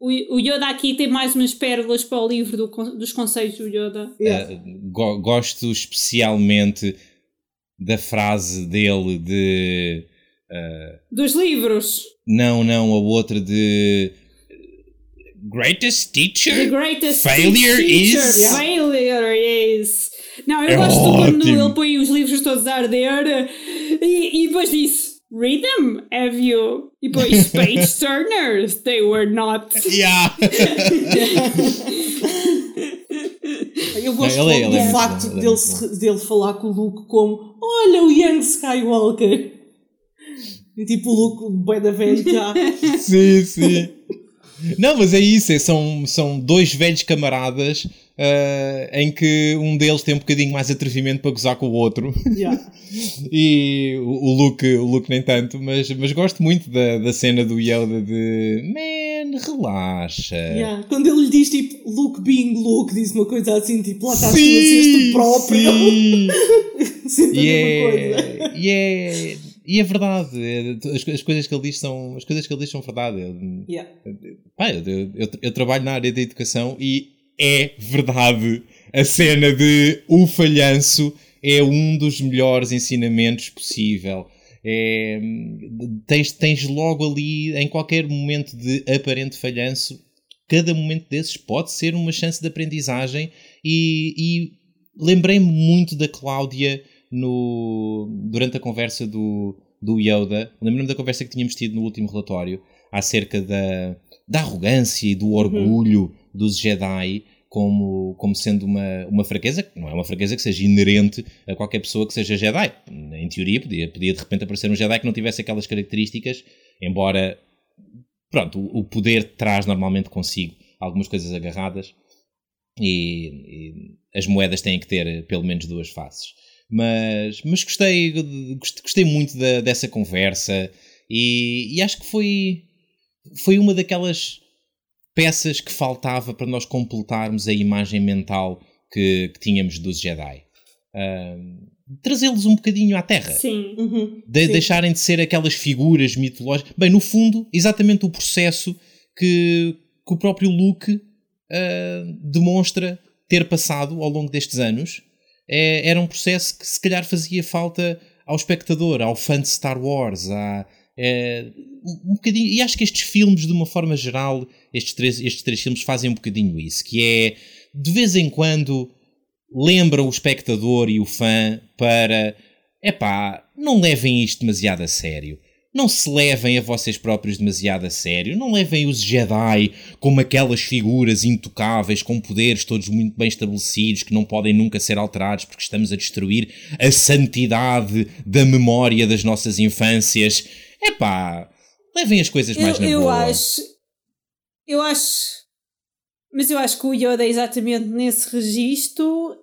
o, o Yoda aqui tem mais umas pérolas para o livro do dos conceitos do Yoda. Uh, go- gosto especialmente da frase dele de. uh, Dos livros. não, não, a outra de. Greatest The teacher? greatest Failure teacher, is- Failure is. Não, eu É gosto quando ótimo. ele põe os livros todos a arder e, e depois disse. Read them, have you? E depois page turners, they were not. Yeah! Eu gosto Não, ele é- ele é do muito facto bom, ele é dele, se- dele falar com o Luke como Olha o Young Skywalker. E tipo o Luke, bem da velha já. sim, sim. Não, mas é isso, é- são, são dois velhos camaradas uh, em que um deles tem um bocadinho mais atrevimento para gozar com o outro. Yeah. E o, o Luke, o Luke nem tanto, mas, mas gosto muito da, da cena do Yoda de Man, relaxa. Yeah. Quando ele lhe diz tipo Luke being Luke, diz uma coisa assim, tipo lá estás tu a Sim, ser tu próprio. sim. Sinto a E mesma coisa. é, e, é, e é verdade. é- as, as coisas que ele diz são as coisas que ele diz são verdade. Yeah. Pá, eu, eu, eu trabalho na área da educação e é verdade a cena de o falhanço é um dos melhores ensinamentos possível. É, tens, tens logo ali, em qualquer momento de aparente falhanço, cada momento desses pode ser uma chance de aprendizagem e, e lembrei-me muito da Cláudia no, durante a conversa do, do Yoda. Lembro-me da conversa que tínhamos tido no último relatório acerca da, da arrogância e do orgulho dos Jedi como, como sendo uma, uma fraqueza, que não é uma fraqueza que seja inerente a qualquer pessoa que seja Jedi. Em teoria, podia, podia de repente aparecer um Jedi que não tivesse aquelas características, embora pronto, o, o poder traz normalmente consigo algumas coisas agarradas e, e as moedas têm que ter pelo menos duas faces. Mas, mas gostei, gostei, gostei muito da, dessa conversa e, e acho que foi, foi uma daquelas peças que faltava para nós completarmos a imagem mental que, que tínhamos dos Jedi. Ahm, Trazê-los um bocadinho à Terra. Sim. Uhum. De- Sim. deixarem de ser aquelas figuras mitológicas. Bem, no fundo, exatamente o processo que, que o próprio Luke ah, demonstra ter passado ao longo destes anos. É- era um processo que se calhar fazia falta ao espectador, ao fã de Star Wars, à, é, um um bocadinho, e acho que estes filmes, de uma forma geral, estes três, estes três filmes fazem um bocadinho isso, que é de vez em quando lembram o espectador e o fã para epá, não levem isto demasiado a sério. Não se levem a vocês próprios demasiado a sério. Não levem os Jedi como aquelas figuras intocáveis com poderes todos muito bem estabelecidos que não podem nunca ser alterados porque estamos a destruir a santidade da memória das nossas infâncias. Epá, levem as coisas mais Eu, na eu boa. acho. Eu acho. Mas eu acho que o Yoda é exatamente nesse registro.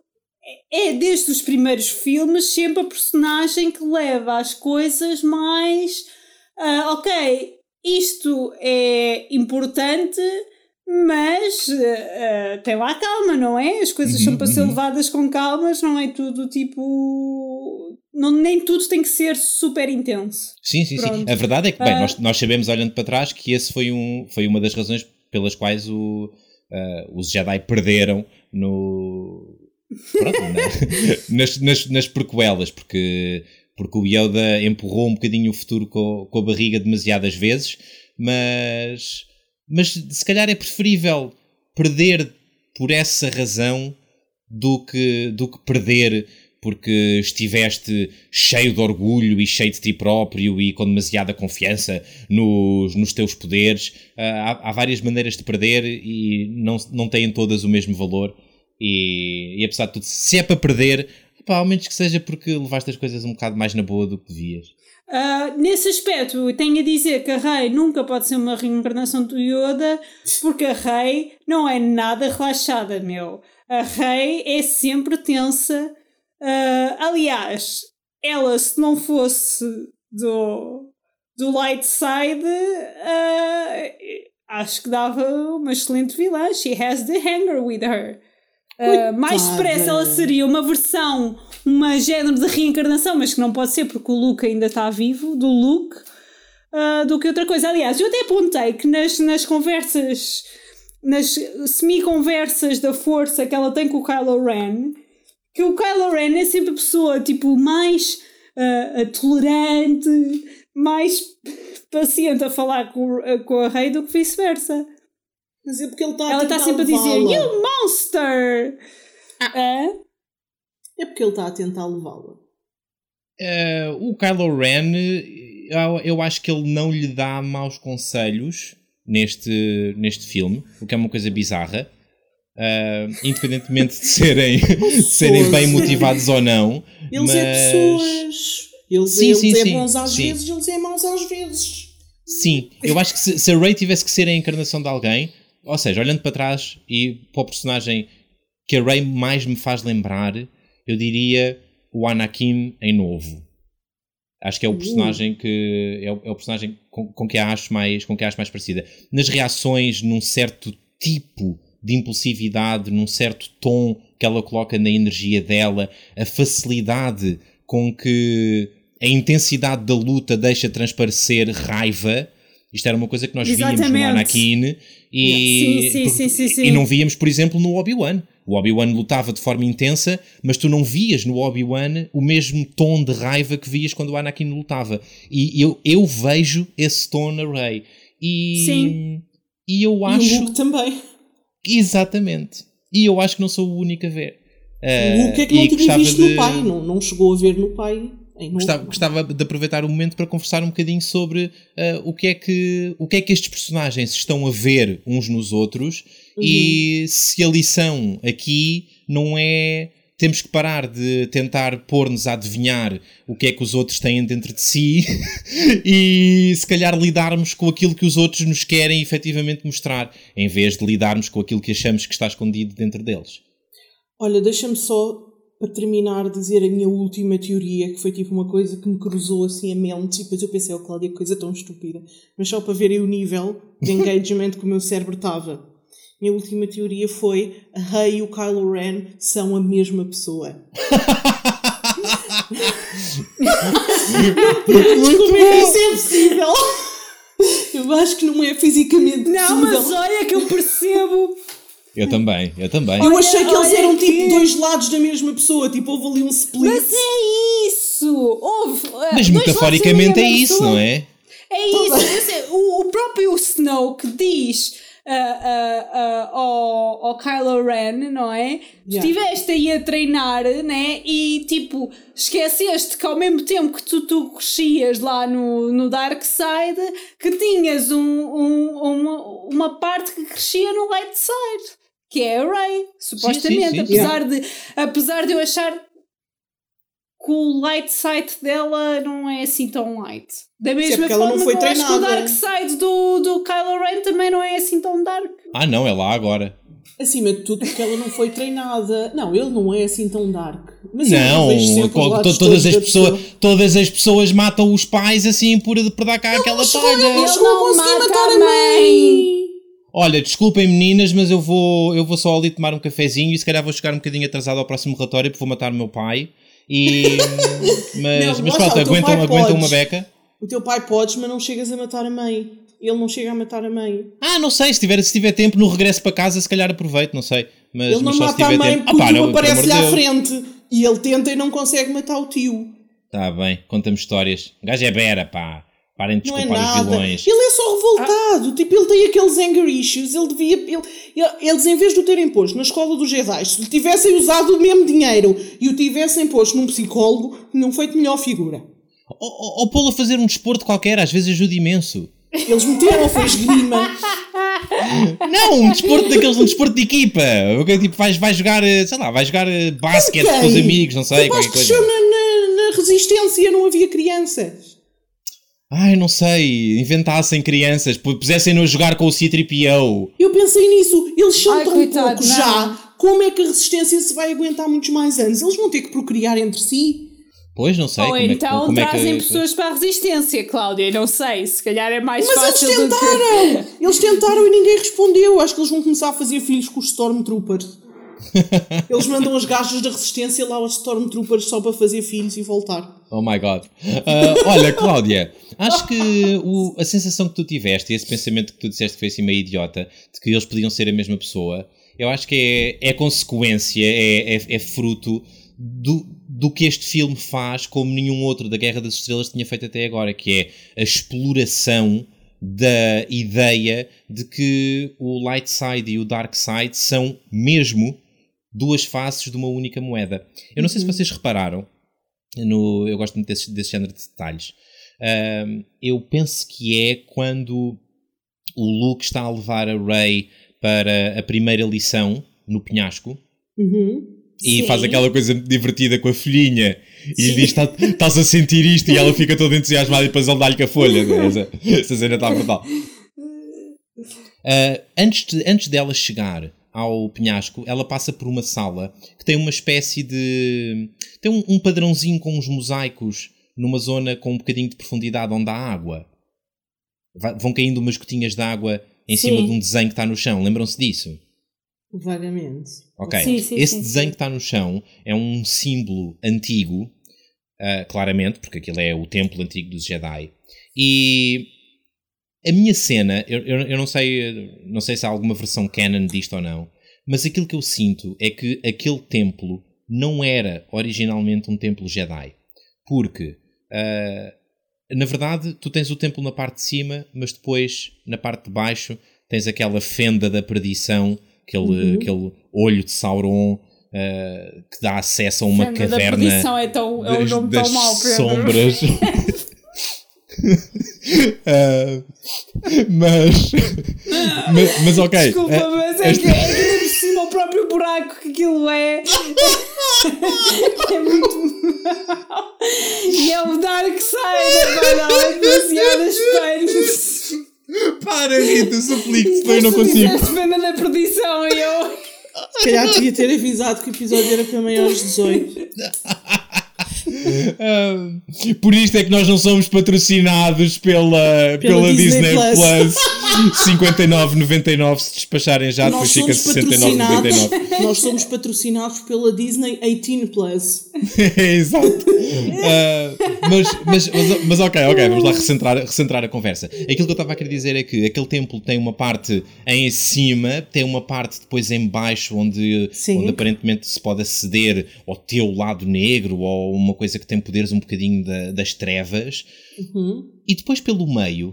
É é desde os primeiros filmes sempre a personagem que leva as coisas mais. ah, ok, isto é importante, mas ah, tem lá calma, não é? As coisas Uhum, são para ser uhum. levadas com calmas, não é tudo tipo. Não, nem tudo tem que ser super intenso. Sim, sim, sim. Pronto. A verdade é que, bem, Ah. nós, nós sabemos, olhando para trás, que esse foi, um, foi uma das razões pelas quais o, ah, os Jedi perderam no. Pronto, na- nas, nas, nas prequelas, porque, porque o Yoda empurrou um bocadinho o futuro com, com a barriga demasiadas vezes, mas, mas se calhar é preferível perder por essa razão do que, do que perder porque estiveste cheio de orgulho e cheio de ti próprio e com demasiada confiança nos, nos teus poderes. Ah, há, há, várias maneiras de perder e não, não têm todas o mesmo valor. E, e apesar de tudo, se é para perder, pá, ao menos que seja porque levaste as coisas um bocado mais na boa do que devias. Uh, nesse aspecto, tenho a dizer que a Rei nunca pode ser uma reencarnação do Yoda, porque a Rei não é nada relaxada, meu. A Rei é sempre tensa Uh, aliás, ela, se não fosse do, do light side, uh, acho que dava uma excelente vilã. She has the hanger with her. Uh, mais depressa ela seria uma versão, uma género de reencarnação, mas que não pode ser porque o Luke ainda está vivo, do Luke, uh, do que outra coisa. Aliás, eu até apontei que nas, nas conversas, nas semi-conversas da força que ela tem com o Kylo Ren, que o Kylo Ren é sempre a pessoa tipo mais uh, tolerante, mais paciente a falar com, uh, com a Rei do que vice-versa. Mas é porque ele está a Ela está sempre a dizer You monster! Ah. É? é porque ele está a tentar levá-la. Uh, o Kylo Ren, eu, eu acho que ele não lhe dá maus conselhos neste, neste filme, o que é uma coisa bizarra. Uh, independentemente de serem, de serem bem motivados ou não. Eles é mas... é pessoas. Eles, sim, eles sim, é sim, bons às sim. vezes, eles é maus às vezes. Sim, eu acho que se, se a Rey tivesse que ser a encarnação de alguém, ou seja, olhando para trás e para o personagem que a Rey mais me faz lembrar, eu diria o Anakin em novo. Acho que é o uh. personagem que é o, é o personagem com, com, que acho mais com que acho mais parecida. Nas reações, num certo tipo de impulsividade, num certo tom que ela coloca na energia dela, a facilidade com que a intensidade da luta deixa transparecer raiva. Isto era uma coisa que nós Exatamente. víamos no Anakin e, sim, sim, sim, sim, e não víamos, por exemplo, no Obi-Wan. O Obi-Wan lutava de forma intensa, mas tu não vias no Obi-Wan o mesmo tom de raiva que vias quando o Anakin lutava. E eu, eu vejo esse tom na Rey. E, Sim. E eu acho. E o Luke também. Exatamente. E eu acho que não sou o único a ver. Uh, o que é que não tinha visto de... no pai? Não, não chegou a ver no pai. Gostava, gostava, de aproveitar o momento para conversar um bocadinho sobre uh, o, que é que, o que é que estes personagens estão a ver uns nos outros uhum. e se a lição aqui não é temos que parar de tentar pôr-nos a adivinhar o que é que os outros têm dentro de si e se calhar lidarmos com aquilo que os outros nos querem efetivamente mostrar, em vez de lidarmos com aquilo que achamos que está escondido dentro deles. Olha, deixa-me só para terminar dizer a minha última teoria, que foi tipo uma coisa que me cruzou assim a mente e depois eu pensei, oh Cláudia, coisa tão estúpida. Mas só para verem o nível de engagement que o meu cérebro estava. Minha última teoria foi a Rey e o Kylo Ren são a mesma pessoa. Como é que isso é possível? Eu acho que não é fisicamente não, possível. Não, mas olha que eu percebo. Eu também, eu também. Eu achei que eles eram tipo dois lados da mesma pessoa, tipo houve ali um split. Mas é isso! Houve, mas metaforicamente é isso, não é? É isso, o, o próprio Snoke diz uh, uh, ao, ao Kylo Ren, não é? Yeah. Estiveste aí a treinar, né? E tipo, esqueceste que ao mesmo tempo que tu, tu crescias lá no, no Dark Side, que tinhas um, um, uma, uma parte que crescia no Light Side. Que é a Rey, supostamente, sim, sim, sim. Apesar, de, apesar de eu achar que o light side dela não é assim tão light. Da mesma forma ela não foi que eu acho que o dark side do, do Kylo Ren também não é assim tão dark. Ah não, é lá agora. Acima de tudo porque ela não foi treinada. Não, ele não é assim tão dark. Mas não, todas as, pessoas, todas as pessoas matam os pais assim por, por dar cá aquela palha. Ele não mata matar a mãe. Olha, desculpem meninas, mas eu vou, eu vou só ali tomar um cafezinho e se calhar vou chegar um bocadinho atrasado ao próximo relatório porque vou matar o meu pai. E, mas, não, mas pronto, aguentam, aguentam uma beca. O teu pai podes, mas não chegas a matar a mãe. Ele não chega a matar a mãe. Ah, não sei, se tiver, se tiver tempo no regresso para casa, se calhar aproveito, não sei. Mas, ele não mas mata a mãe tempo... porque ah, pá, o tio aparece-lhe à frente e ele tenta e não consegue matar o tio. Tá bem, conta-me histórias. O gajo é bera, pá. Parem de Não é desculpar os nada. vilões. Ele é só revoltado. Tipo, ele tem aqueles anger issues. Ele devia. Ele, ele- eles, em vez de o terem posto na escola dos Jedi, se lhe tivessem usado o mesmo dinheiro e o tivessem posto num psicólogo, tinham feito melhor figura. Ou, pô-lo a fazer um desporto qualquer, às vezes ajuda imenso. Eles meteram, foi esgrima. Não, um desporto daqueles, um desporto de equipa. Ok, Tipo, vais, vais jogar, eh, sei lá, vais jogar eh, basquete com os amigos, não sei, qualquer coisa. na, na, na resistência, não havia crianças. Ai, não sei, inventassem crianças, pu- pusessem-no a jogar com o C-3PO. Eu pensei nisso. Eles são Ai, tão coitado, poucos não. já. Como é que a resistência se vai aguentar muitos mais anos? Eles vão ter que procriar entre si. Pois, não sei Ou como é que- então como é que- trazem pessoas para a resistência, Cláudia. Não sei, se calhar é mais Mas eles fácil do que. tentaram! Eles tentaram e ninguém respondeu. Acho que eles vão começar a fazer filhos com os Stormtroopers. Eles mandam as gajas da resistência lá aos Stormtroopers só para fazer filhos e voltar. Oh my god. Ah, olha, Cláudia, acho que o- a sensação que tu tiveste e esse pensamento que tu disseste que foi assim meio idiota, de que eles podiam ser a mesma pessoa, eu acho que é, é consequência, é, é, é fruto do, do que este filme faz como nenhum outro da Guerra das Estrelas tinha feito até agora, que é a exploração da ideia de que o light side e o dark side são mesmo duas faces de uma única moeda. Eu não sei se vocês repararam, no, eu gosto muito desse, desse género de detalhes. Eu penso que é quando o Luke está a levar a Rey para a primeira lição no penhasco Uhum. e Sim. faz aquela coisa divertida com a folhinha e lhe diz: "Tá- estás a sentir isto e ela fica toda entusiasmada e depois ele dá-lhe com a folha. né? Essa, essa cena está brutal. Ah, antes, de, antes dela chegar ao penhasco, ela passa por uma sala que tem uma espécie de. tem um, um padrãozinho com uns mosaicos numa zona com um bocadinho de profundidade onde há água. Vai- vão caindo umas gotinhas de água em Sim. cima de um desenho que está no chão. Lembram-se disso? Vagamente. Ok. Sim, sim, Esse desenho que está no chão é um símbolo antigo, ah, claramente, porque aquilo é o templo antigo dos Jedi. E a minha cena, eu, eu, eu não, sei, não sei se há alguma versão canon disto ou não, mas aquilo que eu sinto é que aquele templo não era originalmente um templo Jedi. Porque, ah, na verdade, tu tens o templo na parte de cima, mas depois, na parte de baixo, tens aquela fenda da perdição, aquele, aquele olho de Sauron ah, que dá acesso a uma Fenda da caverna perdição é, tão, é um das, nome das tão mau, Pedro. sombras. Ah, mas, mas, mas ok. Desculpa, Ah, mas é que, é que ainda por cima o próprio buraco que aquilo é. é muito mau. E é o Dark Side, agora é demasiado espelhos. Para, Rita, suplico-te, eu não Tu consigo. disseste Fenda da perdição e eu. Se calhar devia ter avisado que o episódio era para maiores de 18. Ah, por isto é que nós não somos patrocinados pela, pela, Disney, Disney Plus. 59,99 se despacharem já, depois fica somos 69,99. patrocinados, nós somos patrocinados pela Disney 18 Plus. Exato. Ah, mas, mas, mas, mas ok, ok, vamos lá recentrar, recentrar a conversa. Aquilo que eu estava a querer dizer é que aquele templo tem uma parte em cima, tem uma parte depois em baixo, onde, Sim. onde aparentemente se pode aceder ao teu lado negro ou uma coisa que tem poderes um bocadinho da- das trevas. E depois pelo meio,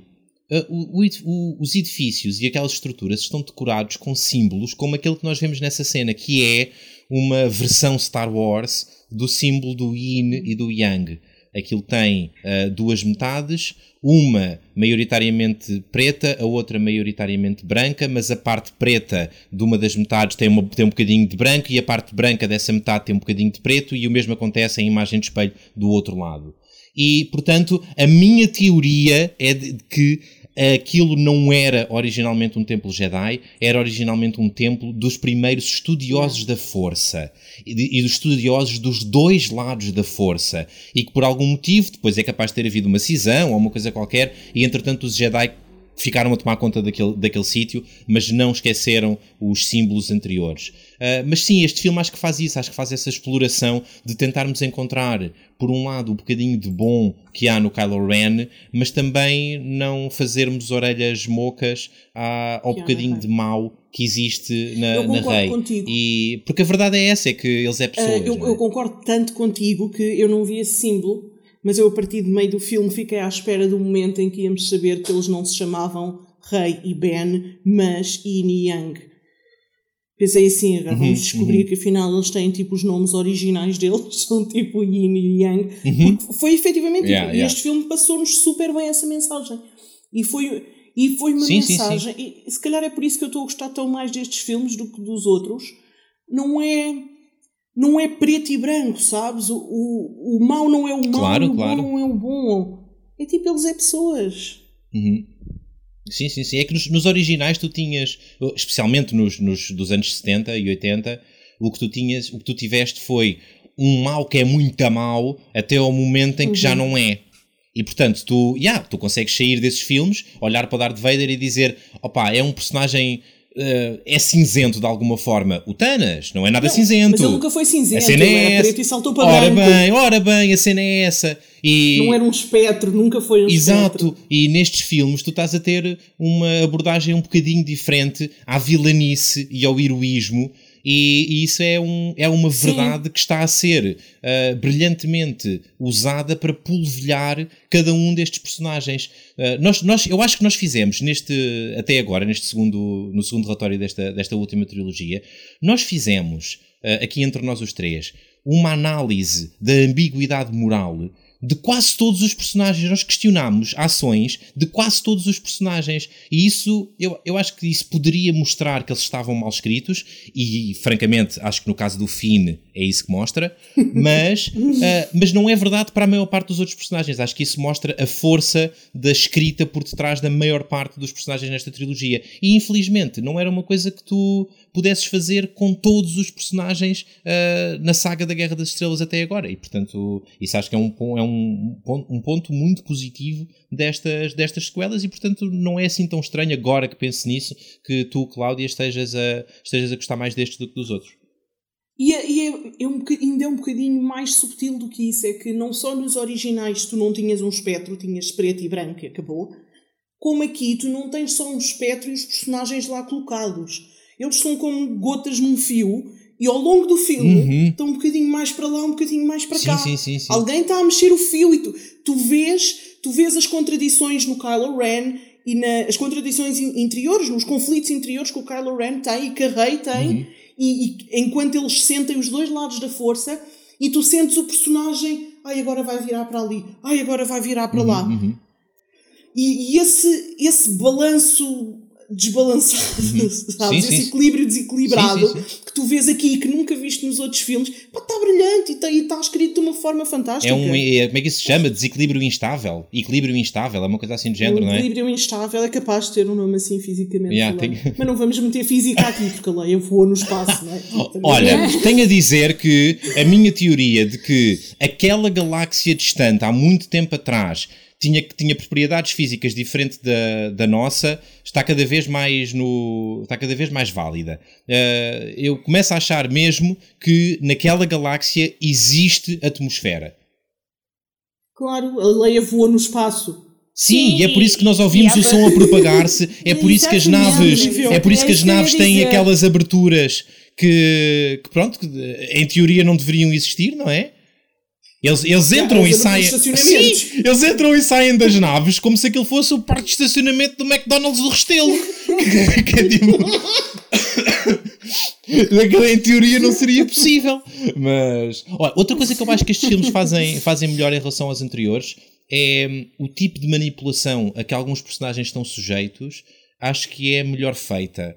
uh, o- o o- os edifícios e aquelas estruturas estão decorados com símbolos como aquele que nós vemos nessa cena, que é uma versão Star Wars do símbolo do Yin e do Yang. Aquilo tem uh, duas metades, uma maioritariamente preta, a outra maioritariamente branca, mas a parte preta de uma das metades tem, uma- tem um bocadinho de branco e a parte branca dessa metade tem um bocadinho de preto e o mesmo acontece em imagem de espelho do outro lado. E, portanto, a minha teoria é de que aquilo não era originalmente um templo Jedi, era originalmente um templo dos primeiros estudiosos da força e, e dos estudiosos dos dois lados da força. E que por algum motivo depois é capaz de ter havido uma cisão ou uma coisa qualquer, e entretanto os Jedi ficaram a tomar conta daquele, daquele sítio, mas não esqueceram os símbolos anteriores. Ah, mas sim, este filme acho que faz isso, acho que faz essa exploração de tentarmos encontrar, por um lado, o bocadinho de bom que há no Kylo Ren, mas também não fazermos orelhas mocas à- ao Que bocadinho Rey. de mau que existe na, Eu na Rey. contigo. E, porque a verdade é essa, é que eles é Ah, pessoas. eu, não é? eu concordo tanto contigo que eu não vi esse símbolo, mas eu a partir do meio do filme fiquei à espera do momento em que íamos saber que eles não se chamavam Rei e Ben, mas Yin e Yang. Pensei assim, agora vamos descobrir que afinal eles têm tipo os nomes originais deles, são tipo Yin e Yang. Porque foi efetivamente, tipo, Yeah, e yeah. este filme passou-nos super bem essa mensagem. E foi, e foi uma Sim, sim, mensagem, e se calhar é por isso que eu estou a gostar tão mais destes filmes do que dos outros. Não é, não é preto e branco, sabes? O, o, o mau não é o mau, Claro, o claro. bom não é o bom. É tipo, eles é pessoas. Uhum. Sim, sim, sim. É que nos, nos originais tu tinhas, especialmente nos, nos dos anos 70 e 80, o que tu tinhas, o que tu tiveste foi um mal que é muito mau até ao momento em que já não é. E portanto, tu, yeah, tu consegues sair desses filmes, olhar para o Darth Vader e dizer: opá, é um personagem. Eh, é cinzento de alguma forma. O Thanos não é nada Não, cinzento. Mas ele nunca foi cinzento, A cena ele é era essa. preto e saltou para ora branco. bem, ora bem, a cena é essa. E... Não era um espectro, nunca foi um espectro. Exato, e nestes filmes tu estás a ter uma abordagem um bocadinho diferente à vilanice e ao heroísmo, e, e isso é, um, é uma verdade que está a ser ah, brilhantemente usada para polvilhar cada um destes personagens. Ah, nós, nós, eu acho que nós fizemos neste, até agora, neste segundo, no segundo relatório desta, desta última trilogia, nós fizemos, ah, aqui entre nós os três, uma análise da ambiguidade moral de quase todos os personagens. Nós questionámos ações de quase todos os personagens. E isso, eu, eu acho que isso poderia mostrar que eles estavam mal escritos. E, francamente, acho que no caso do Finn é isso que mostra. Mas, ah, mas não é verdade para a maior parte dos outros personagens. Acho que isso mostra a força da escrita por detrás da maior parte dos personagens nesta trilogia. E, infelizmente, não era uma coisa que tu pudesses fazer com todos os personagens ah, na saga da Guerra das Estrelas até agora. E, portanto, isso acho que é um, é um, ponto, um ponto muito positivo destas, destas sequelas e, portanto, não é assim tão estranho agora que penso nisso que tu, Cláudia, estejas a, estejas a gostar mais destes do que dos outros. E, é, e é, é um ainda é um bocadinho mais subtil do que isso. É que não só nos originais tu não tinhas um espectro, tinhas preto e branco e acabou. Como aqui tu não tens só um espectro e os personagens lá colocados. Eles são como gotas num fio e ao longo do filme estão um bocadinho mais para lá, um bocadinho mais para Sim, cá. sim, sim, sim. Alguém está a mexer o fio e tu, tu vês tu vês as contradições no Kylo Ren e na, as contradições in- interiores, nos conflitos interiores que o Kylo Ren tem e que a Rey tem, e, e enquanto eles sentem os dois lados da força, e tu sentes o personagem, ai agora vai virar para ali, ai agora vai virar para lá. E, e esse, esse balanço desbalançado, sabes? Uhum. Sim, sim, esse sim. equilíbrio desequilibrado Sim, que tu vês aqui e que nunca viste nos outros filmes, pá, está brilhante e está e tá escrito de uma forma fantástica. É um, é- como é que isso se chama? Desequilíbrio instável. Equilíbrio instável, é uma coisa assim de género, o não é? equilíbrio instável é capaz de ter um nome assim fisicamente Yeah, falando. tem- Mas não vamos meter física aqui, porque a Leia voou no espaço, não é? Também Olha, vamos. tenho a dizer que a minha teoria de que aquela galáxia distante há muito tempo atrás tinha, tinha propriedades físicas diferentes da, da nossa está cada vez mais no está cada vez mais válida. Eh, eu começo a achar mesmo que naquela galáxia existe atmosfera. Claro, a Leia voou no espaço. Sim, Sim, e é por isso que nós ouvimos e o som a propagar-se, é por isso que as naves, Exatamente. é por isso que É as naves têm aquelas aberturas que, que, pronto, que em teoria não deveriam existir, não é? Eles, eles entram as e saem. Sim, eles entram e saem das naves como se aquilo fosse o parque de estacionamento do McDonald's do Restelo. que, que é tipo. Em teoria não seria possível. Mas. Olha, outra coisa que eu acho que estes filmes fazem, fazem melhor em relação aos anteriores é hum, o tipo de manipulação a que alguns personagens estão sujeitos. Acho que é melhor feita.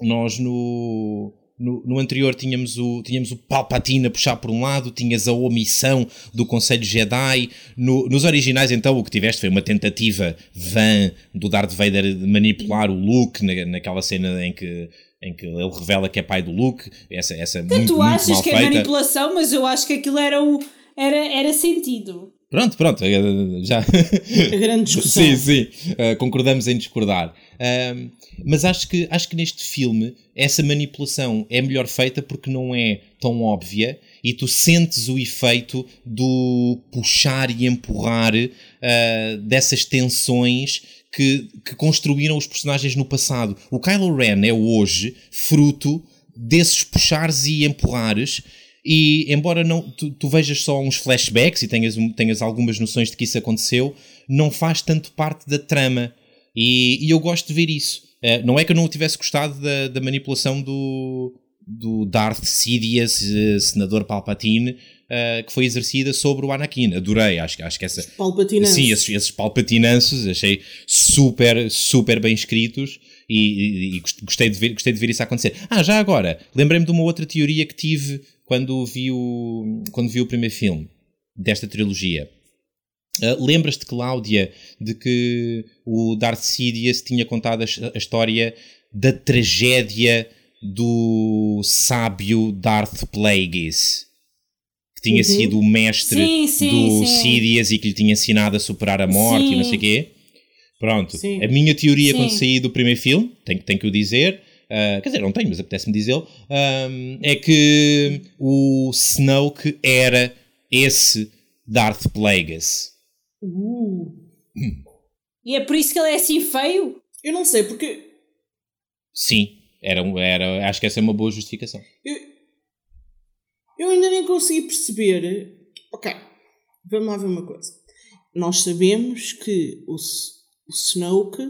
Nós no. No, no anterior tínhamos o, tínhamos o Palpatine a puxar por um lado, tinhas a omissão do Conselho Jedi. No- nos originais, então, o que tiveste foi uma tentativa vã do Darth Vader de manipular o Luke na, naquela cena em que, em que ele revela que é pai do Luke. Essa, essa muito, tu muito achas mal que é feita. manipulação, mas eu acho que aquilo era o. Era, era sentido. Pronto, pronto, eh, já. A grande discussão. sim, sim, eh, concordamos em discordar. Ahm, mas acho que, acho que neste filme essa manipulação é melhor feita porque não é tão óbvia e tu sentes o efeito do puxar e empurrar ah, dessas tensões que, que construíram os personagens no passado. O Kylo Ren é hoje fruto desses puxares e empurrares e embora não tu, tu vejas só uns flashbacks e tenhas, tenhas algumas noções de que isso aconteceu, não faz tanto parte da trama. E, e eu gosto de ver isso. Eh, não é que eu não tivesse gostado da, da manipulação do, do Darth Sidious, eh, senador Palpatine, eh, que foi exercida sobre o Anakin. Adorei, acho, que- acho que essa. Palpatinense. Sim, esses, esses palpatinanços achei super, super bem escritos e, e- e gost- gostei, de ver, gostei de ver isso acontecer. Ah, já agora, lembrei-me de uma outra teoria que tive quando vi o, quando vi o primeiro filme desta trilogia. Ah, Lembras-te, Cláudia, de que o Darth Sidious tinha contado a, a história da tragédia do sábio Darth Plagueis? Que tinha Uhum. sido o mestre Sim, sim, do sim. Sidious e que lhe tinha ensinado a superar a morte e não sei o quê. Pronto. A minha teoria quando saí do primeiro filme, tenho, tenho que o dizer, ah, quer dizer, não tenho, mas apetece-me dizê-lo, ahm, é que o Snoke era esse Darth Plagueis. Uh, E é por isso que ele é assim feio? eu não sei, porque Sim, era, um- era, acho que essa é uma boa justificação. eu, eu ainda nem consegui perceber. Ok, vamos lá ver uma coisa. Nós sabemos que o, o Snoke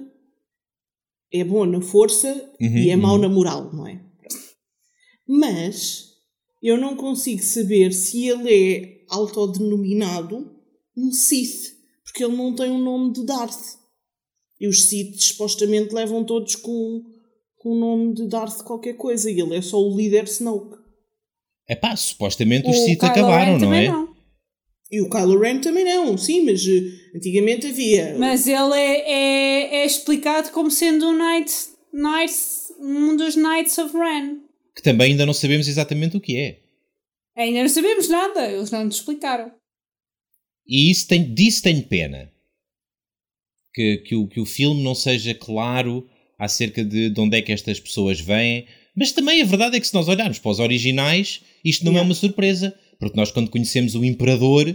é bom na força Uhum, e é mau uhum. na moral, não é? Mas eu não consigo saber se ele é autodenominado um Sith, porque ele não tem o nome de Darth. E os Siths supostamente levam todos com, com o nome de Darth qualquer coisa, e ele é só o líder Snoke. É pá, supostamente os Sith acabaram, Ren não é? não. E o Kylo Ren também não, sim, mas eh, antigamente havia. Mas ele é, é, é explicado como sendo um Knight, Knight, um dos Knights of Ren. Que também ainda não sabemos exatamente o que é. Ainda não sabemos nada, eles não nos explicaram. E isso tem, disso tenho pena. Que, que, o, que o filme não seja claro acerca de, de onde é que estas pessoas vêm. Mas também a verdade é que se nós olharmos para os originais, isto não é Yeah. uma surpresa. Porque nós quando conhecemos o Imperador,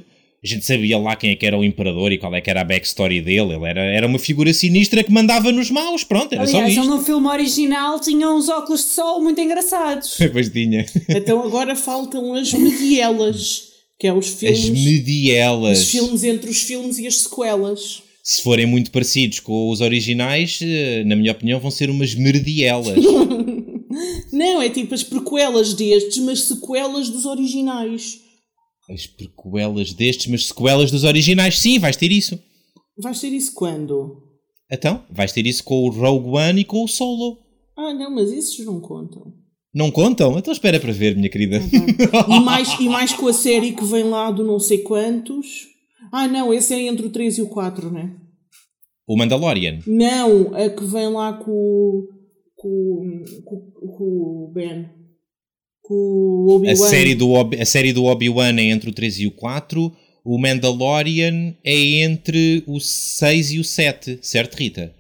a gente sabia lá quem é que era o Imperador e qual é que era a backstory dele. Ele era, era uma figura sinistra que mandava nos maus. Pronto, era Aliás, só ele isto. no filme original tinha uns óculos de sol muito engraçados. Pois tinha. Então agora faltam as medielas, que é os As filmes, medielas. os filmes entre os filmes e as sequelas. Se forem muito parecidos com os originais, eh, na minha opinião, vão ser umas merdielas. Não, é tipo as prequelas destes, mas sequelas dos originais. As prequelas destes, mas sequelas dos originais, sim, vais ter isso. Vais ter isso quando? Então, vais ter isso com o Rogue One e com o Solo. Ah, não, mas esses não contam. Não contam? Então espera para ver, minha querida. E mais, e mais com a série que vem lá do não sei quantos. Ah, não, esse é entre o 3 e o 4, né? O Mandalorian. Não, a que vem lá com, o- com, com, com o Ben. Com o A Obi-Wan. série, do Obi- a série do Obi-Wan é entre o 3 e o 4. O Mandalorian é entre o 6 e o 7. Certo, Rita?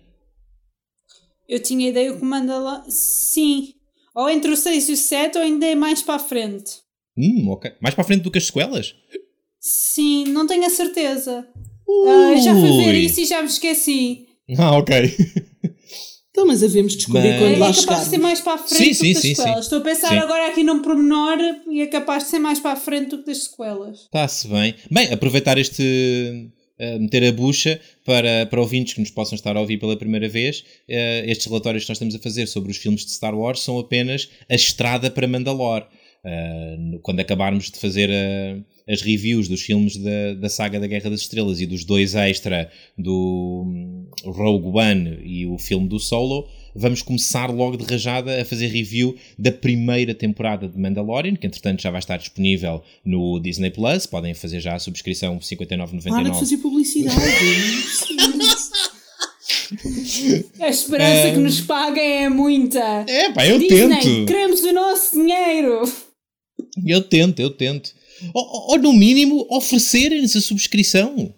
Eu tinha ideia que o Mandalorian. Sim. Ou entre o 6 e o 7, ou ainda é mais para a frente. Hum, ok. Mais para a frente do que as sequelas? Sim, não tenho a certeza. Ah, eu já fui ver isso e já me esqueci. Ah, ok. Então, mas havemos de descobrir Mas- quando É lá capaz de ser chegarmos. mais para a frente Sim, do sim, que das sim, sequelas. sim. Estou a pensar Sim. agora aqui num pormenor e é capaz de ser mais para a frente do que das sequelas. Está-se bem. Bem, aproveitar este. Meter a bucha para, para ouvintes que nos possam estar a ouvir pela primeira vez. eh, estes relatórios que nós estamos a fazer sobre os filmes de Star Wars são apenas a estrada para Mandalore. No- quando acabarmos de fazer eh, as reviews dos filmes da, da saga da Guerra das Estrelas e dos dois extra do hum, Rogue One e o filme do Solo, vamos começar logo de rajada a fazer review da primeira temporada de Mandalorian, que entretanto já vai estar disponível no Disney Plus. Podem fazer já a subscrição Para de 59,99. fazer publicidade. A esperança que nos paguem é muita. É, pá, eu Disney, tento. queremos o nosso dinheiro. Eu tento, eu tento. Ou, ou- no mínimo oferecerem-nos a subscrição.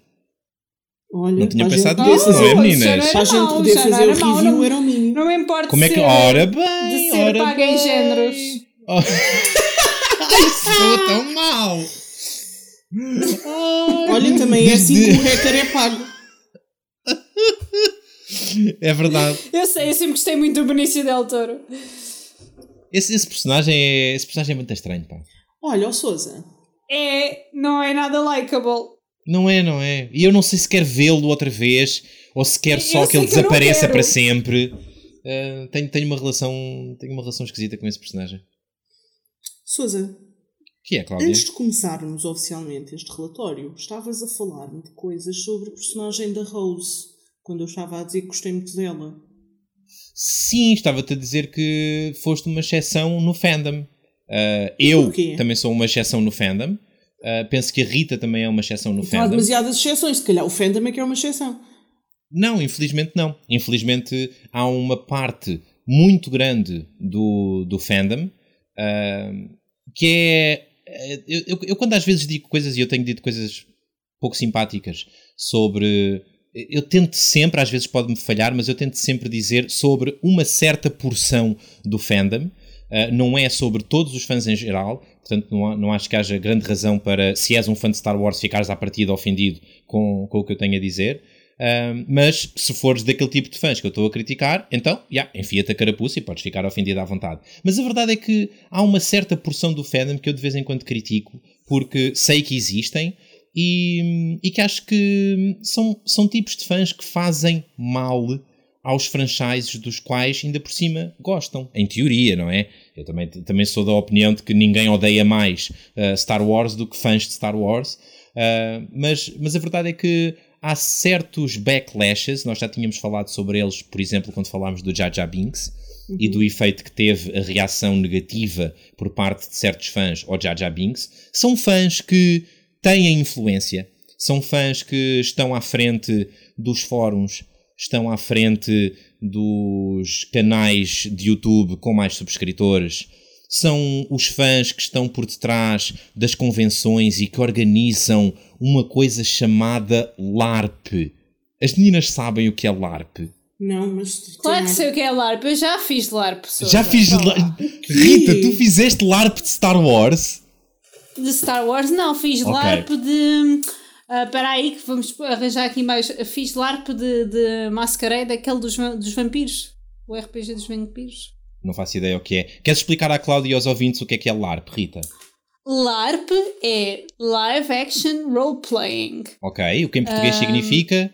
Olha, Não tinha pensado nisso, não é, meninas? Para a gente poder fazer o review era o. Não me importa Como é que. Ora bem! de ser ora paga em bem. géneros. Oh. Ai, sou tão mau! Olha, também é assim que o hacker é pago. É verdade. Eu sei, eu sempre gostei muito do Benício Del Toro. Esse, esse personagem é, esse personagem é muito estranho, pá. Olha, o Souza. É, não é nada likable. Não é, não é. E eu não sei se quer vê-lo outra vez ou se quer só que ele que desapareça para sempre. Uh, tenho, tenho uma relação tenho uma relação esquisita com esse personagem. Souza, Que é, Cláudia? antes de começarmos oficialmente este relatório, estavas a falar-me de coisas sobre a personagem da Rose, quando eu estava a dizer que gostei muito dela. Sim, estava-te a dizer que foste uma exceção no fandom. Uh, eu também sou uma exceção no fandom. Uh, penso que a Rita também é uma exceção no Há fandom. demasiadas exceções, se calhar o fandom é que é uma exceção. Não, infelizmente não. Infelizmente há uma parte muito grande do, do fandom ah, que é. eh, Eu, eu, eu quando às vezes digo coisas, e eu tenho dito coisas pouco simpáticas sobre. Eu tento sempre, às vezes pode-me falhar, mas eu tento sempre dizer sobre uma certa porção do fandom. Uh, não é sobre todos os fãs em geral, portanto não, não acho que haja grande razão para, se és um fã de Star Wars, ficares à partida ofendido com, com o que eu tenho a dizer. Mas se fores daquele tipo de fãs que eu estou a criticar, então, já, enfia-te a carapuça e podes ficar ofendido à vontade. Mas a verdade é que há uma certa porção do fandom que eu de vez em quando critico, porque sei que existem e, e que acho que são, são tipos de fãs que fazem mal aos franchises dos quais ainda por cima gostam. Em teoria, não é? Eu também, também sou da opinião de que ninguém odeia mais uh, Star Wars do que fãs de Star Wars. Uh, mas, mas a verdade é que há certos backlashes, nós já tínhamos falado sobre eles, por exemplo, quando falámos do Jar Binks e do efeito que teve a reação negativa por parte de certos fãs ao Jar Binks. São fãs que têm influência, são fãs que estão à frente dos fóruns, estão à frente dos canais de YouTube com mais subscritores, são os fãs que estão por detrás das convenções e que organizam uma coisa chamada LARP. As meninas sabem o que é LARP. Não, mas. Claro que sei o que é LARP. Eu já fiz LARP. Sousa. Já fiz. Vá lá. la- Rita, tu fizeste LARP de Star Wars? De Star Wars, não. Fiz Ok. LARP de. ah, Espera aí, que vamos arranjar aqui mais. Fiz LARP de, de Masquerade, aquele dos, dos vampiros. O RPG dos vampiros. Não faço ideia o que é. Queres explicar à Cláudia e aos ouvintes o que é que é LARP, Rita? LARP é Live Action Role Playing. Ok, o que em português significa.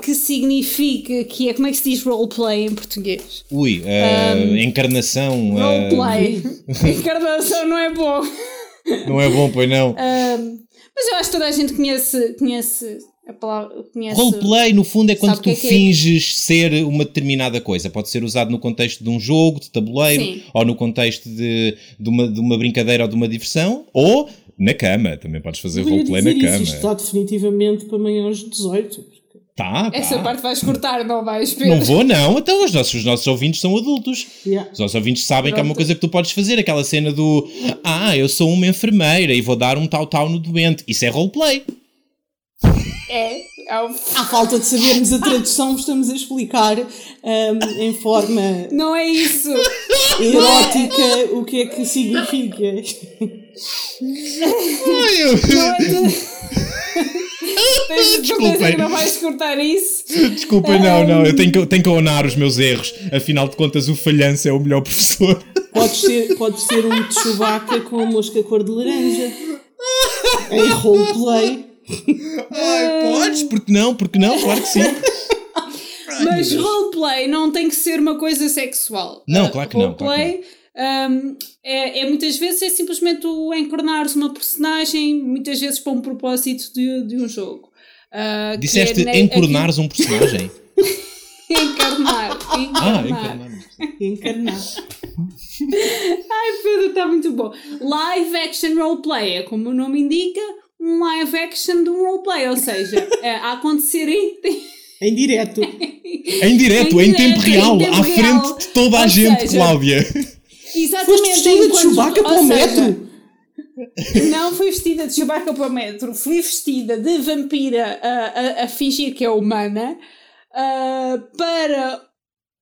Que significa que é. Como é que se diz roleplay em português? Ui, uh, encarnação. uh, Roleplay. Encarnação não é bom. não é bom, pois não. Mas eu acho que toda a gente conhece, conhece a palavra. Conhece Roleplay, no fundo, é quando tu é é? finges ser uma determinada coisa. Pode ser usado no contexto de um jogo, de tabuleiro, Sim. ou no contexto de, de, uma, de uma brincadeira ou de uma diversão, ou na cama. Também podes fazer roleplay na isso, cama. isto está definitivamente para maiores de 18. Tá, tá. Essa parte vais cortar, não vais, Pedro? Não vou, não. Então os nossos, os nossos ouvintes são adultos. Yeah. Os nossos ouvintes sabem que é uma Pronto. coisa que tu podes fazer. Aquela cena do Ah, eu sou uma enfermeira e vou dar um tal-tal no doente. Isso é roleplay. É. é o- À falta de sabermos a tradução, estamos a explicar ahm, em forma Não é isso. erótica o que é que significa. Ai, eu... Não é Desculpem. não vais cortar isso. Desculpa, não, não. Eu tenho que, tenho que onar os meus erros. Afinal de contas, o falhanço é o melhor professor. Pode ser, pode ser um de Chewbacca com a mosca cor de laranja. Em roleplay. Ai, podes? Porque não? Porque não? Claro que sim. Mas roleplay não tem que ser uma coisa sexual. Não, Ah, claro que não, claro Roleplay hum, é, é muitas vezes é simplesmente o encarnares uma personagem, muitas vezes para um propósito de, de um jogo. Que Disseste é, né, encornares um personagem. aqui- encarnar. Ah, encarnar. encarnar. Encarnar. Ai, Pedro, está muito bom. Live action roleplay é como o nome indica, um live action de um roleplay, ou seja, é a acontecer em Em direto. Em direto, Em em tempo direto, em real, tempo à real. frente de toda a Ou gente, seja, Cláudia. Exatamente. Foste vestida de Chewbacca para o seja, metro. Não fui vestida de Chewbacca para o metro, fui vestida de vampira a, a, a fingir que é humana ah, para,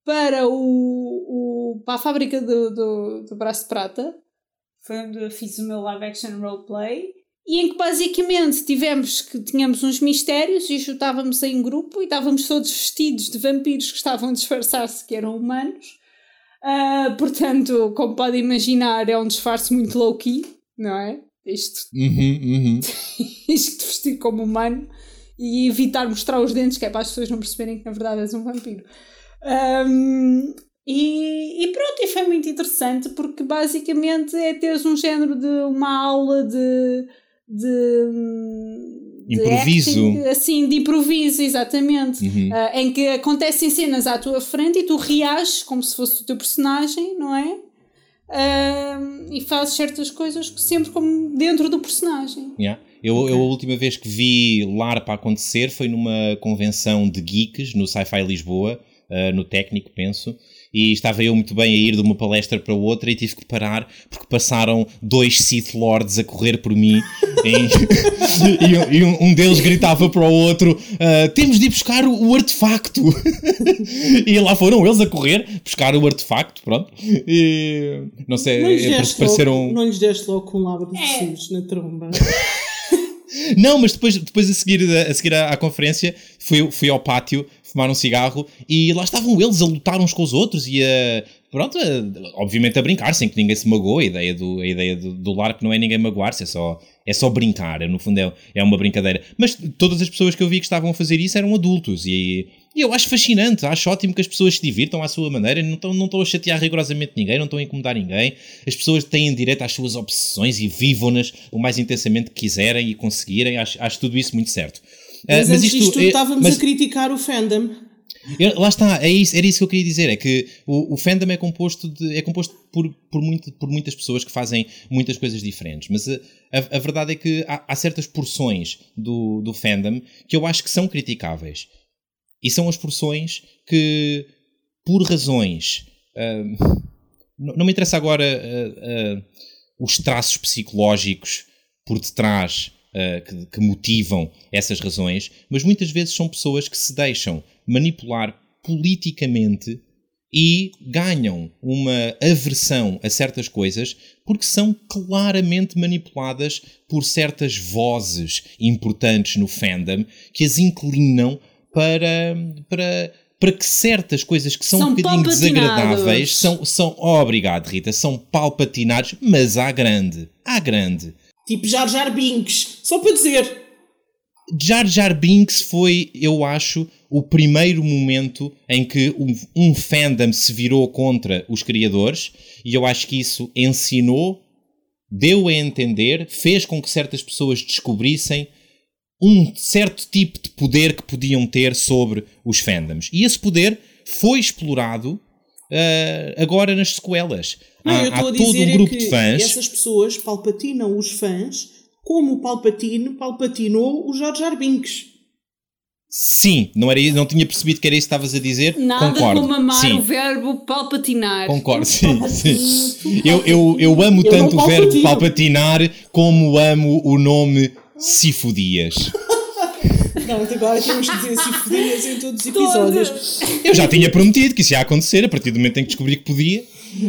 para, o, o, para a fábrica do, do, do Braço de Prata. Foi onde eu fiz o meu live action roleplay. E em que basicamente tivemos que tínhamos uns mistérios e juntávamos em grupo e estávamos todos vestidos de vampiros que estavam a disfarçar-se que eram humanos. Ah, portanto, como podem imaginar, é um disfarce muito low-key, não é? Isto, Uhum, uhum. isto vestir como humano e evitar mostrar os dentes, que é para as pessoas não perceberem que na verdade és um vampiro. Um, e, e pronto, e foi muito interessante porque basicamente é teres um género de uma aula de. De de Improviso. acting, assim, de improviso, exatamente. Uhum. Ah, em que acontecem cenas à tua frente e tu reages como se fosse o teu personagem, não é? Ah, e fazes certas coisas sempre como dentro do personagem. Yeah. Eu, eu a última vez que vi LARP acontecer foi numa convenção de geeks no Sci-Fi Lisboa, uh, no técnico, penso. E estava eu muito bem a ir de uma palestra para outra e tive que parar porque passaram dois Sith Lords a correr por mim e, e um, um deles gritava para o outro: uh, Temos de ir buscar o, o artefacto. e lá foram eles a correr buscar o artefacto. Pronto. E, não sei, Não lhes, é, deste pareceram. logo, não lhes deste logo com um lábio de É. Na tromba. Não, mas depois, depois a seguir, a seguir à, à conferência fui, fui ao pátio fumar um cigarro e lá estavam eles a lutar uns com os outros e a. Pronto, a- obviamente a brincar, sem que ninguém se magoe. A ideia do, a ideia do, do LARP não é ninguém magoar-se, é só, é só brincar. é, No fundo é, é uma brincadeira. Mas todas as pessoas que eu vi que estavam a fazer isso eram adultos e, e eu acho fascinante, acho ótimo que as pessoas se divirtam à sua maneira, não estão, não estão a chatear rigorosamente ninguém, não estão a incomodar ninguém. As pessoas têm direito às suas obsessões e vivam-nas o mais intensamente que quiserem e conseguirem. Acho, acho tudo isso muito certo. Ah, Mas, antes disto tudo é- estávamos mas- a criticar o fandom. eu- Lá está, é isso, era isso que eu queria dizer, é que o, o fandom é composto, de, é composto por, por, muito, por muitas pessoas que fazem muitas coisas diferentes, mas a, a, a verdade é que há, há certas porções do, do fandom que eu acho que são criticáveis. E são as porções que, por razões... ah, não, não me interessa agora ah, ah, os traços psicológicos por detrás ah, que, que motivam essas razões, mas muitas vezes são pessoas que se deixam manipular politicamente e ganham uma aversão a certas coisas porque são claramente manipuladas por certas vozes importantes no fandom que as inclinam para, para, para que certas coisas que são, São um bocadinho desagradáveis são, são obrigado, Rita, são palpatinados, mas à grande. À grande. Tipo Jar Jar Binks. Só para dizer. Jar Jar Binks foi, eu acho, o primeiro momento em que um, um fandom se virou contra os criadores e eu acho que isso ensinou, deu a entender, fez com que certas pessoas descobrissem um certo tipo de poder que podiam ter sobre os fandoms. E esse poder foi explorado ah, agora nas sequelas. Não, há eu estou a todo dizer um é grupo que de fãs. essas pessoas palpatinam os fãs como o Palpatine palpatinou o Jar Binks. Sim, não, era, não tinha percebido que era isso que estavas a dizer. Nada Concordo. como amar Sim. o verbo palpatinar. Concordo, sim, sim. Eu, eu, eu amo Eu tanto o verbo palpatinar como amo o nome Sifo Dias. Não, até agora temos que dizer se fodias em todos os episódios. Eu já tinha prometido que isso ia acontecer a partir do momento em que descobri que podia.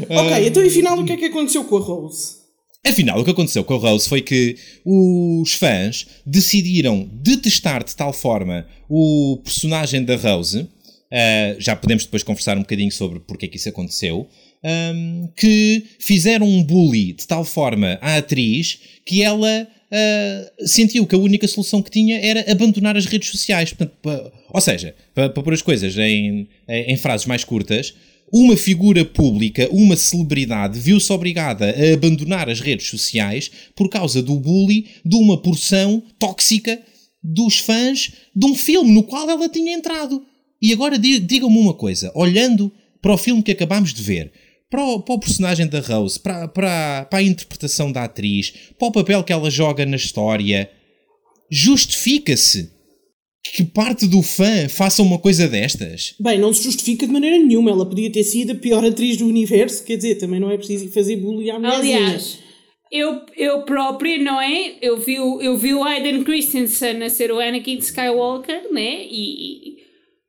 Ok, então e afinal o que é que aconteceu com a Rose? Afinal, o que aconteceu com a Rose foi que os fãs decidiram detestar de tal forma o personagem da Rose. ah, já podemos depois conversar um bocadinho sobre porque é que isso aconteceu. ahm, que fizeram um bully de tal forma à atriz que ela ah, sentiu que a única solução que tinha era abandonar as redes sociais. Portanto, ou seja, para, pôr as coisas em, em frases mais curtas, uma figura pública, uma celebridade, viu-se obrigada a abandonar as redes sociais por causa do bully de uma porção tóxica dos fãs de um filme no qual ela tinha entrado. E agora di- digam-me uma coisa, olhando para o filme que acabámos de ver, para o, para o personagem da Rose, para, para, para a interpretação da atriz, para o papel que ela joga na história, justifica-se que parte do fã faça uma coisa destas? Bem, não se justifica de maneira nenhuma. Ela podia ter sido a pior atriz do universo. Quer dizer, também não é preciso ir fazer bullying à mulherzinha. Aliás, eu, eu própria, não é? Eu vi, o- eu vi o Aiden Christensen a ser o Anakin Skywalker, né? E, e,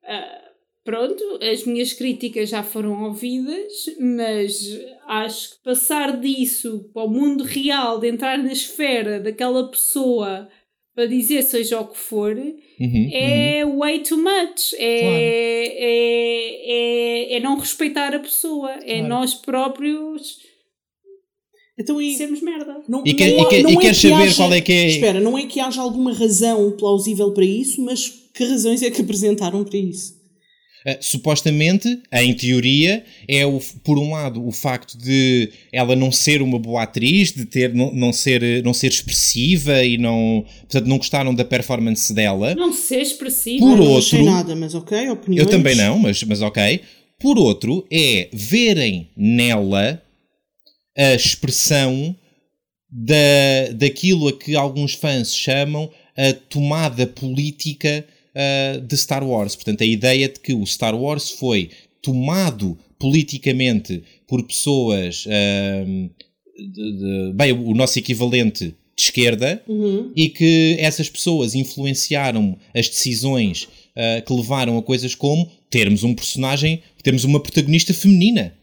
ah, pronto, as minhas críticas já foram ouvidas, mas acho que passar disso para o mundo real, de entrar na esfera daquela pessoa para dizer seja o que for, Uhum, é way too much. É, Claro. é, é, é não respeitar a pessoa. É Claro. nós próprios. Então, e, Sermos merda. não, E quer- não e há- quer- não e é queres que saber haja- qual é que é- Espera, não é que haja alguma razão plausível para isso, mas que razões é que apresentaram para isso? Uh, supostamente, em teoria, é o, por um lado o facto de ela não ser uma boa atriz, de ter, não, não, ser, não ser expressiva e não, portanto, não gostaram da performance dela. Não ser expressivo. Por não outro- nada, mas ok, opiniões. Eu também não, mas, mas ok. Por outro, é verem nela a expressão da, daquilo a que alguns fãs chamam a tomada política ah, de Star Wars. Portanto, a ideia de que o Star Wars foi tomado politicamente por pessoas. ah, de- de- bem, o nosso equivalente de esquerda Uhum. e que essas pessoas influenciaram as decisões ah, que levaram a coisas como termos um personagem, termos uma protagonista feminina,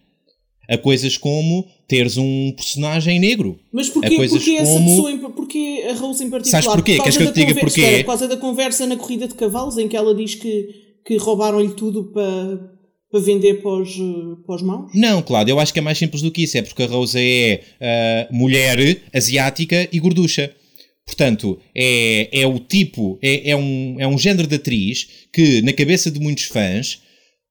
a coisas como teres um personagem negro. Mas a porquê, coisas porquê essa como- pessoa, em, porquê a Rose em particular? Sabes porquê? Por Queres que eu te diga porquê? Espera, por causa da conversa na corrida de cavalos, em que ela diz que, que roubaram-lhe tudo para, para vender para os, eh, para os maus? Não, Cláudio, eu acho que é mais simples do que isso. É porque a Rosa é ah, mulher, asiática e gorducha. Portanto, é, é o tipo, é, é, um, é um género de atriz que, na cabeça de muitos fãs,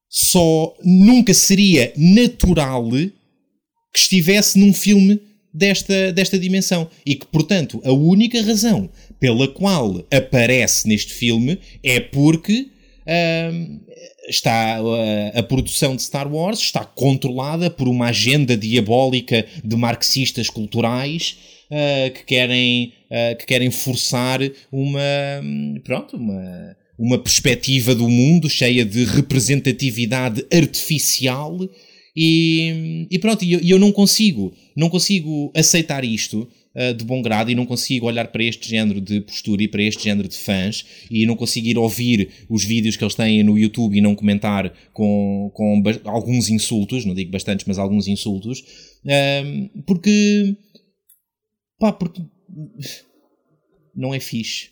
só nunca seria natural que estivesse num filme desta, desta dimensão. E que, portanto, a única razão pela qual aparece neste filme é porque ahm, está a, a produção de Star Wars está controlada por uma agenda diabólica de marxistas culturais ah, que querem ah, que querem forçar uma pronto uma uma perspectiva do mundo cheia de representatividade artificial e, e pronto, e eu, eu não consigo, não consigo aceitar isto uh, de bom grado e não consigo olhar para este género de postura e para este género de fãs e não conseguir ouvir os vídeos que eles têm no YouTube e não comentar com, com alguns insultos, não digo bastantes, mas alguns insultos, um, porque pá, porque não é fixe.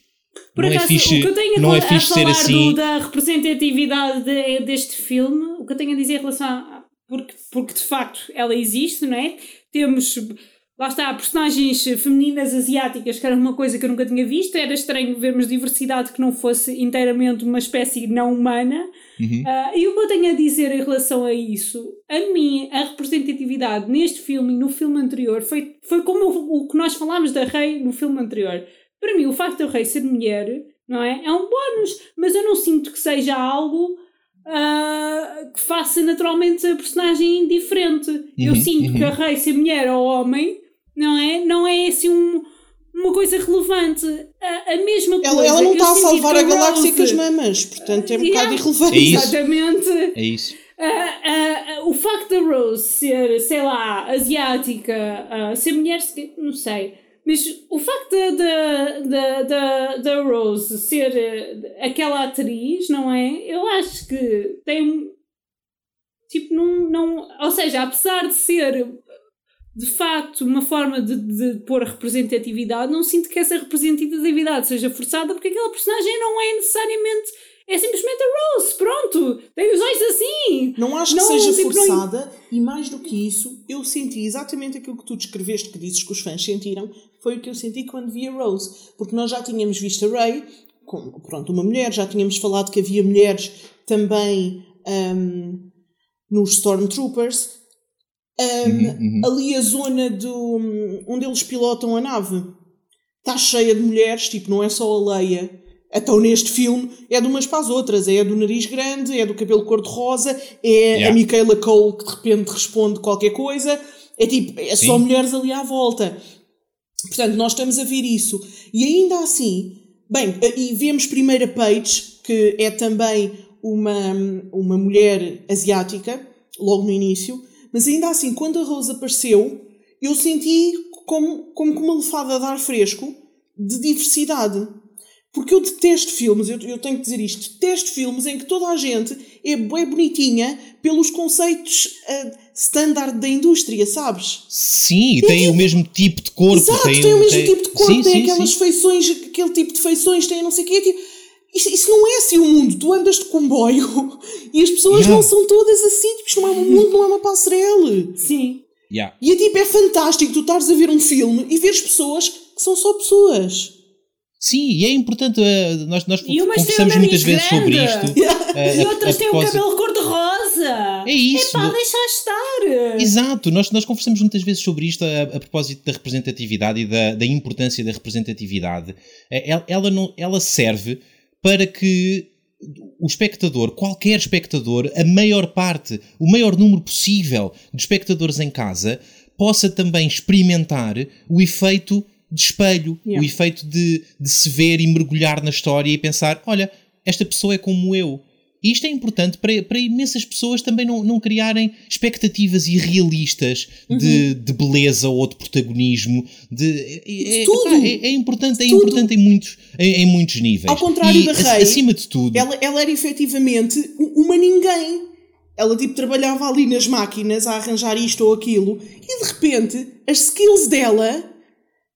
Por não é acaso, fixe, o que eu tenho a, não é a fixe ser falar assim. do- da representatividade de- deste filme, o que eu tenho a dizer em relação a. Porque, porque de facto ela existe, não é? Temos. Lá está, personagens femininas asiáticas, que era uma coisa que eu nunca tinha visto. Era estranho vermos diversidade que não fosse inteiramente uma espécie não humana. Uhum. Ah, e o que eu tenho a dizer em relação a isso, a mim, a representatividade neste filme e no filme anterior foi, foi como o, o que nós falámos da Rei no filme anterior. Para mim, o facto da Rei ser mulher, não é? É um bónus, mas eu não sinto que seja algo ah, que faça naturalmente a personagem diferente. eu Uhum, sinto uhum. que a Rei ser mulher ou homem, não é? Não é assim um- uma coisa relevante. A, a mesma coisa. Ela, ela não eu está a salvar a galáxia com as mamas, portanto é um Yeah. bocado irrelevante. É isso. Exatamente. É isso. Ah, ah, o facto da Rose ser, sei lá, asiática, ser mulher, não sei. Mas o facto da, da, da, da, Rose ser ah, aquela atriz, não é? Eu acho que tem. Tipo, não, não. Ou seja, apesar de ser de facto uma forma de, de pôr representatividade, não sinto que essa representatividade seja forçada porque aquela personagem não é necessariamente. É simplesmente a Rose, pronto! Tem os olhos assim! Não acho Não, que seja tipo, não- forçada e mais do que isso, eu senti exatamente aquilo que tu descreveste, que dizes que os fãs sentiram, foi o que eu senti quando vi a Rose. Porque nós já tínhamos visto a Ray, como pronto, uma mulher, já tínhamos falado que havia mulheres também hum, nos Stormtroopers. Hum, Uhum, uhum. Ali a zona do, onde eles pilotam a nave está cheia de mulheres, tipo, não é só a Leia. Então neste filme é de umas para as outras, é do nariz grande, é do cabelo cor-de-rosa, é Yeah. a Michaela Cole que de repente responde qualquer coisa, é tipo, é só Sim. mulheres ali à volta. Portanto, nós estamos a ver isso. E ainda assim, bem, e vemos primeiro a Paige, que é também uma, uma mulher asiática, logo no início, mas ainda assim, quando a Rose apareceu, eu senti como, como uma lefada de ar fresco de diversidade. Porque eu detesto filmes, eu, eu tenho que dizer isto, detesto filmes em que toda a gente é bem bonitinha pelos conceitos ah, standard da indústria, sabes? Sim, tem o mesmo tipo de corpo. Exato, tem, tem, o mesmo tipo de corpo, Sim, tem sim, aquelas sim. feições, aquele tipo de feições, tem não sei o quê. Tipo, isso, isso não é assim o mundo. Tu andas de comboio e as pessoas Yeah. não são todas assim. Tipo, isto não é um mundo, não é uma passarela. Sim. Yeah. E é tipo, é fantástico tu estares a ver um filme e veres pessoas que são só pessoas. Sim, e é importante, uh, nós, nós E umas têm conversamos o muitas vezes sobre grande. isto. E uh, a- outras têm o cabelo É isso. Epá, deixa estar. Exato, nós, nós conversamos muitas vezes sobre isto a, a propósito da representatividade e da, da importância da representatividade. Eh, Ela, ela, não, ela serve para que o espectador, qualquer espectador, a maior parte, o maior número possível de espectadores em casa, possa também experimentar o efeito de espelho, Yeah. o efeito de, de se ver e mergulhar na história e pensar: olha, esta pessoa é como eu. E isto é importante para, para imensas pessoas também não, não criarem expectativas irrealistas de, de beleza ou de protagonismo. De, é, é- tudo. é- é importante, é Tudo. importante em muitos, em, em muitos níveis. Ao contrário e, da Rei, acima de tudo, Ela, ela era efetivamente uma ninguém. Ela tipo trabalhava ali nas máquinas a arranjar isto ou aquilo e de repente as skills dela,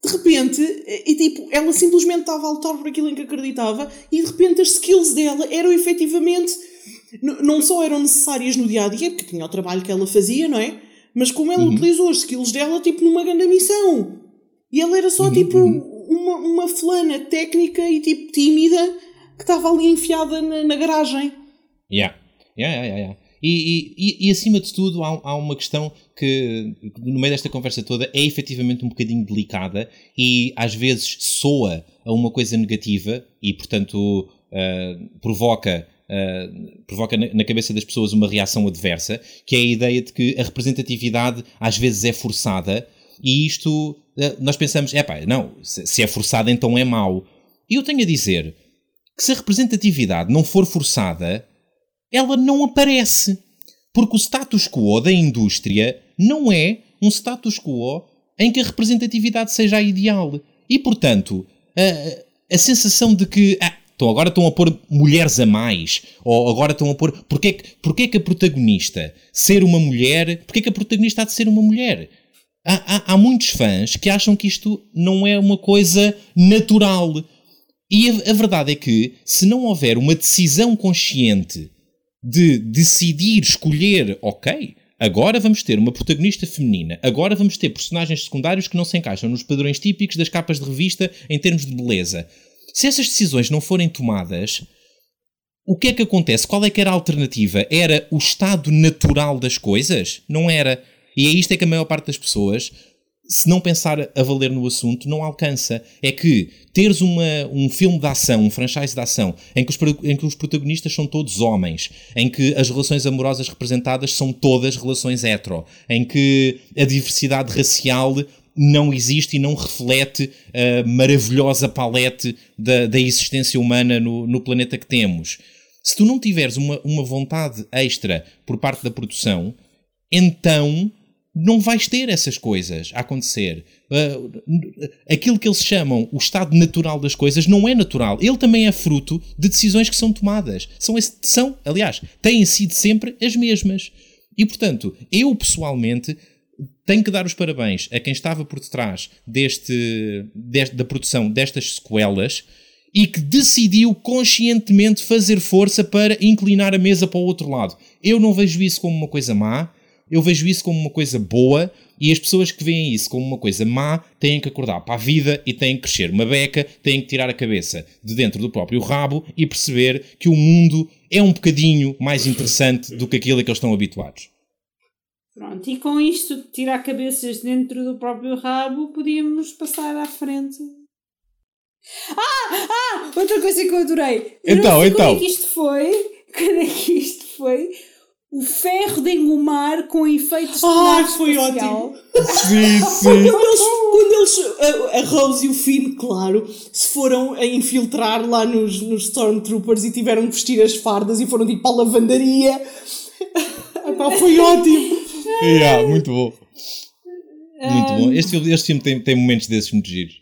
de repente, e tipo, ela simplesmente estava a lutar por aquilo em que acreditava e de repente as skills dela eram efetivamente, não só eram necessárias no dia a dia, porque tinha o trabalho que ela fazia, não é? Mas como ela utilizou as skills dela tipo numa grande missão. E ela era só tipo uma, uma fulana técnica e tipo tímida que estava ali enfiada na, na garagem. Yeah. Yeah, yeah, yeah, yeah. E, e, e, acima de tudo há, há uma questão que no meio desta conversa toda é efetivamente um bocadinho delicada e às vezes soa a uma coisa negativa e portanto uh, provoca Uh, provoca na, na cabeça das pessoas uma reação adversa, que é a ideia de que a representatividade às vezes é forçada e isto uh, nós pensamos, é pá, não, se, se é forçada então é mau. E eu tenho a dizer que se a representatividade não for forçada, ela não aparece. Porque o status quo da indústria não é um status quo em que a representatividade seja a ideal. E, portanto, a, a sensação de que ah, então agora estão a pôr mulheres a mais, ou agora estão a pôr. Porquê, porquê que a protagonista ser uma mulher. Porquê que a protagonista há de ser uma mulher? Há, há, há muitos fãs que acham que isto não é uma coisa natural. E a, a verdade é que, se não houver uma decisão consciente de decidir, escolher, ok, agora vamos ter uma protagonista feminina, agora vamos ter personagens secundários que não se encaixam nos padrões típicos das capas de revista em termos de beleza. Se essas decisões não forem tomadas, o que é que acontece? Qual é que era a alternativa? Era o estado natural das coisas? Não era. E é isto é que a maior parte das pessoas, se não pensar a valer no assunto, não alcança. É que teres uma, um filme de ação, um franchise de ação, em que, os, em que os protagonistas são todos homens, em que as relações amorosas representadas são todas relações hetero, em que a diversidade racial não existe e não reflete a maravilhosa palete da, da existência humana no, no planeta que temos. Se tu não tiveres uma, uma vontade extra por parte da produção, então não vais ter essas coisas a acontecer. Uh, aquilo que eles chamam o estado natural das coisas não é natural. Ele também é fruto de decisões que são tomadas. São, são aliás, têm sido sempre as mesmas. E portanto, eu pessoalmente tenho que dar os parabéns a quem estava por detrás deste, deste- da produção destas sequelas e que decidiu conscientemente fazer força para inclinar a mesa para o outro lado. Eu não vejo isso como uma coisa má, eu vejo isso como uma coisa boa e as pessoas que veem isso como uma coisa má têm que acordar para a vida e têm que crescer uma beca, têm que tirar a cabeça de dentro do próprio rabo e perceber que o mundo é um bocadinho mais interessante do que aquilo a que eles estão habituados. Pronto, e com isto de tirar cabeças dentro do próprio rabo, podíamos passar à frente. Ah! Ah! Outra coisa que eu adorei. Eu Então, sei então. Quando é que isto foi? Quando é que isto foi? O ferro de engomar com efeitos de Ai, nave foi espacial. Sim, sim. Quando eles, quando eles a, a Rose e o Finn, claro, se foram a infiltrar lá nos, nos Stormtroopers e tiveram que vestir as fardas e foram tipo para a lavandaria. Epá, foi ótimo. Yeah, muito bom. Muito bom. Este filme, este filme tem, tem momentos desses muito giros.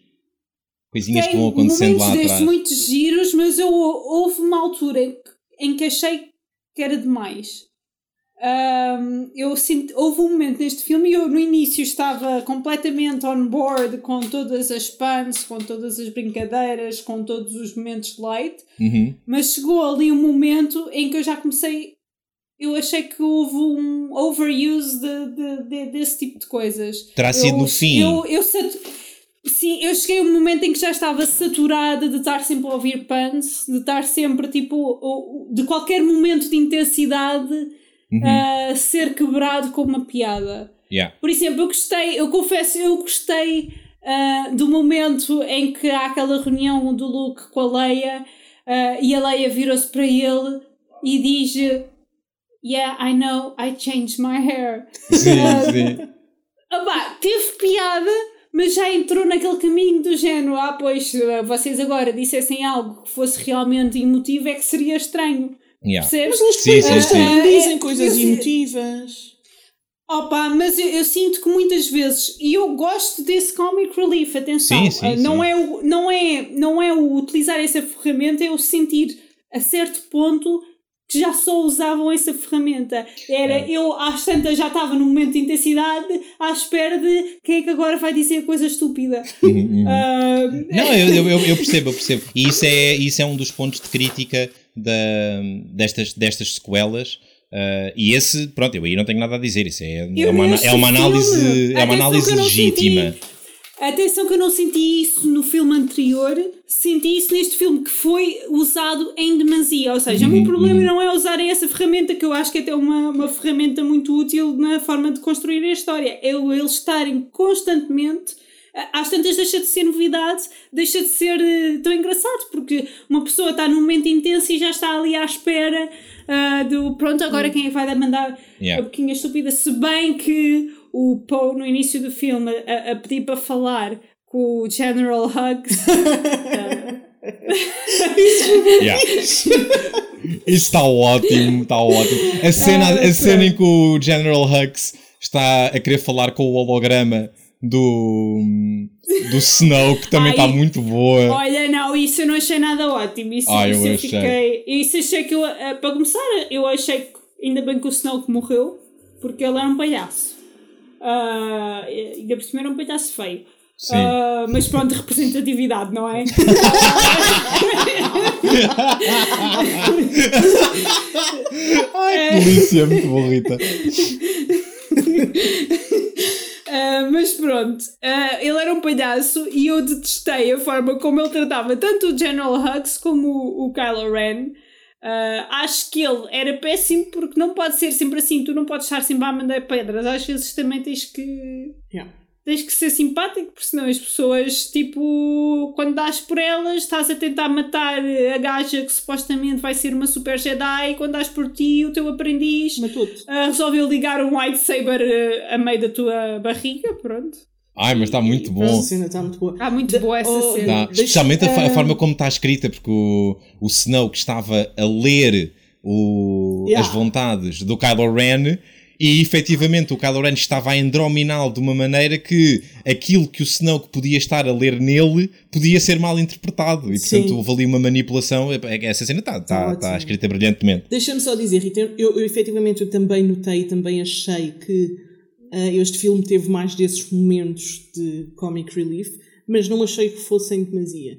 Coisinhas que Tem vão acontecendo lá destes atrás. muito giros, mas eu, houve uma altura em que, em que achei que era demais. Ahm, eu sinto, houve um momento neste filme e eu no início estava completamente on board com todas as puns, com todas as brincadeiras, com todos os momentos light, Uhum. mas chegou ali um momento em que eu já comecei eu achei que houve um overuse de, de, de, desse tipo de coisas. Terá sido eu, no fim. Eu, eu, sim, eu cheguei a um momento em que já estava saturada de estar sempre a ouvir puns, de estar sempre tipo, de qualquer momento de intensidade uhum. a ser quebrado com uma piada. Yeah. Por exemplo, eu gostei, eu confesso, eu gostei uh, do momento em que há aquela reunião do Luke com a Leia uh, e a Leia virou-se para ele e diz Yeah, I know, I changed my hair. Sim, uh, sim. Opa, teve piada, mas já entrou naquele caminho do género. Ah, pois, vocês agora dissessem algo que fosse realmente emotivo, é que seria estranho. Yeah. Percebes? Mas sim, sim, sim. dizem coisas emotivas. Opa, mas eu, eu, sinto que muitas vezes, e eu gosto desse comic relief, atenção, sim, sim, não, sim. É o, não, é, não é o utilizar essa ferramenta, é o sentir a certo ponto que já só usavam essa ferramenta. Era é. eu, às tantas, já estava num momento de intensidade, à espera de quem é que agora vai dizer coisa estúpida. Uhum, uh... Não, eu, eu, eu, percebo, eu percebo. E isso é, isso é um dos pontos de crítica da, destas, destas sequelas. Uh, e esse, pronto, eu aí não tenho nada a dizer. Isso é, é, uma, é uma análise, é uma análise legítima. Senti Atenção que eu não senti isso no filme anterior, senti isso neste filme que foi usado em demasia. Ou seja, uhum, o meu problema uhum. não é usarem essa ferramenta, que eu acho que é até uma, uma ferramenta muito útil na forma de construir a história. É eles estarem constantemente. Às tantas deixa de ser novidade, deixa de ser uh, tão engraçado, porque uma pessoa está num momento intenso e já está ali à espera uh, do pronto, agora uhum. quem é vai mandar yeah. a boquinha estúpida, se bem que o Poe no início do filme a, a pedir para falar com o General Hugs. yeah. Isso está ótimo, está ótimo. A cena, ah, a cena em que o General Hux está a querer falar com o holograma do, do Snow, que também está muito boa. Olha, não, isso eu não achei nada ótimo. Isso, ah, isso eu, eu fiquei. Isso achei que eu, eh, para começar, eu achei que ainda bem que o Snow que morreu, porque ele era um palhaço. Uh, ainda por cima era um palhaço feio. Uh, mas pronto, representatividade, não é? Ai, polícia, muito bom, Rita. Uh, mas pronto, uh, ele era um palhaço e eu detestei a forma como ele tratava tanto o General Hux como o, o Kylo Ren. Uh, acho que ele era péssimo porque não pode ser sempre assim, tu não podes estar sempre a mandar pedras, às vezes também tens que. Yeah. Tens que ser simpático, porque senão as pessoas, tipo, quando dás por elas, estás a tentar matar a gaja que supostamente vai ser uma super Jedi, quando dás por ti, o teu aprendiz uh, resolveu ligar um lightsaber uh, a meio da tua barriga, pronto. Ai, mas está muito bom. Essa cena está muito boa. Está muito boa essa oh, cena. Tá. Especialmente a, a, forma como está escrita, porque o, o Snow que estava a ler o, yeah. as vontades do Kylo Ren e efetivamente o Kylo Ren estava a endrominá-lo de uma maneira que aquilo que o Snow que podia estar a ler nele podia ser mal interpretado e portanto Sim. houve ali uma manipulação. Essa cena está, está, está escrita brilhantemente. Deixa-me só dizer, Rita, eu, eu efetivamente eu também notei, também achei que este filme teve mais desses momentos de comic relief, mas não achei que fossem demasia.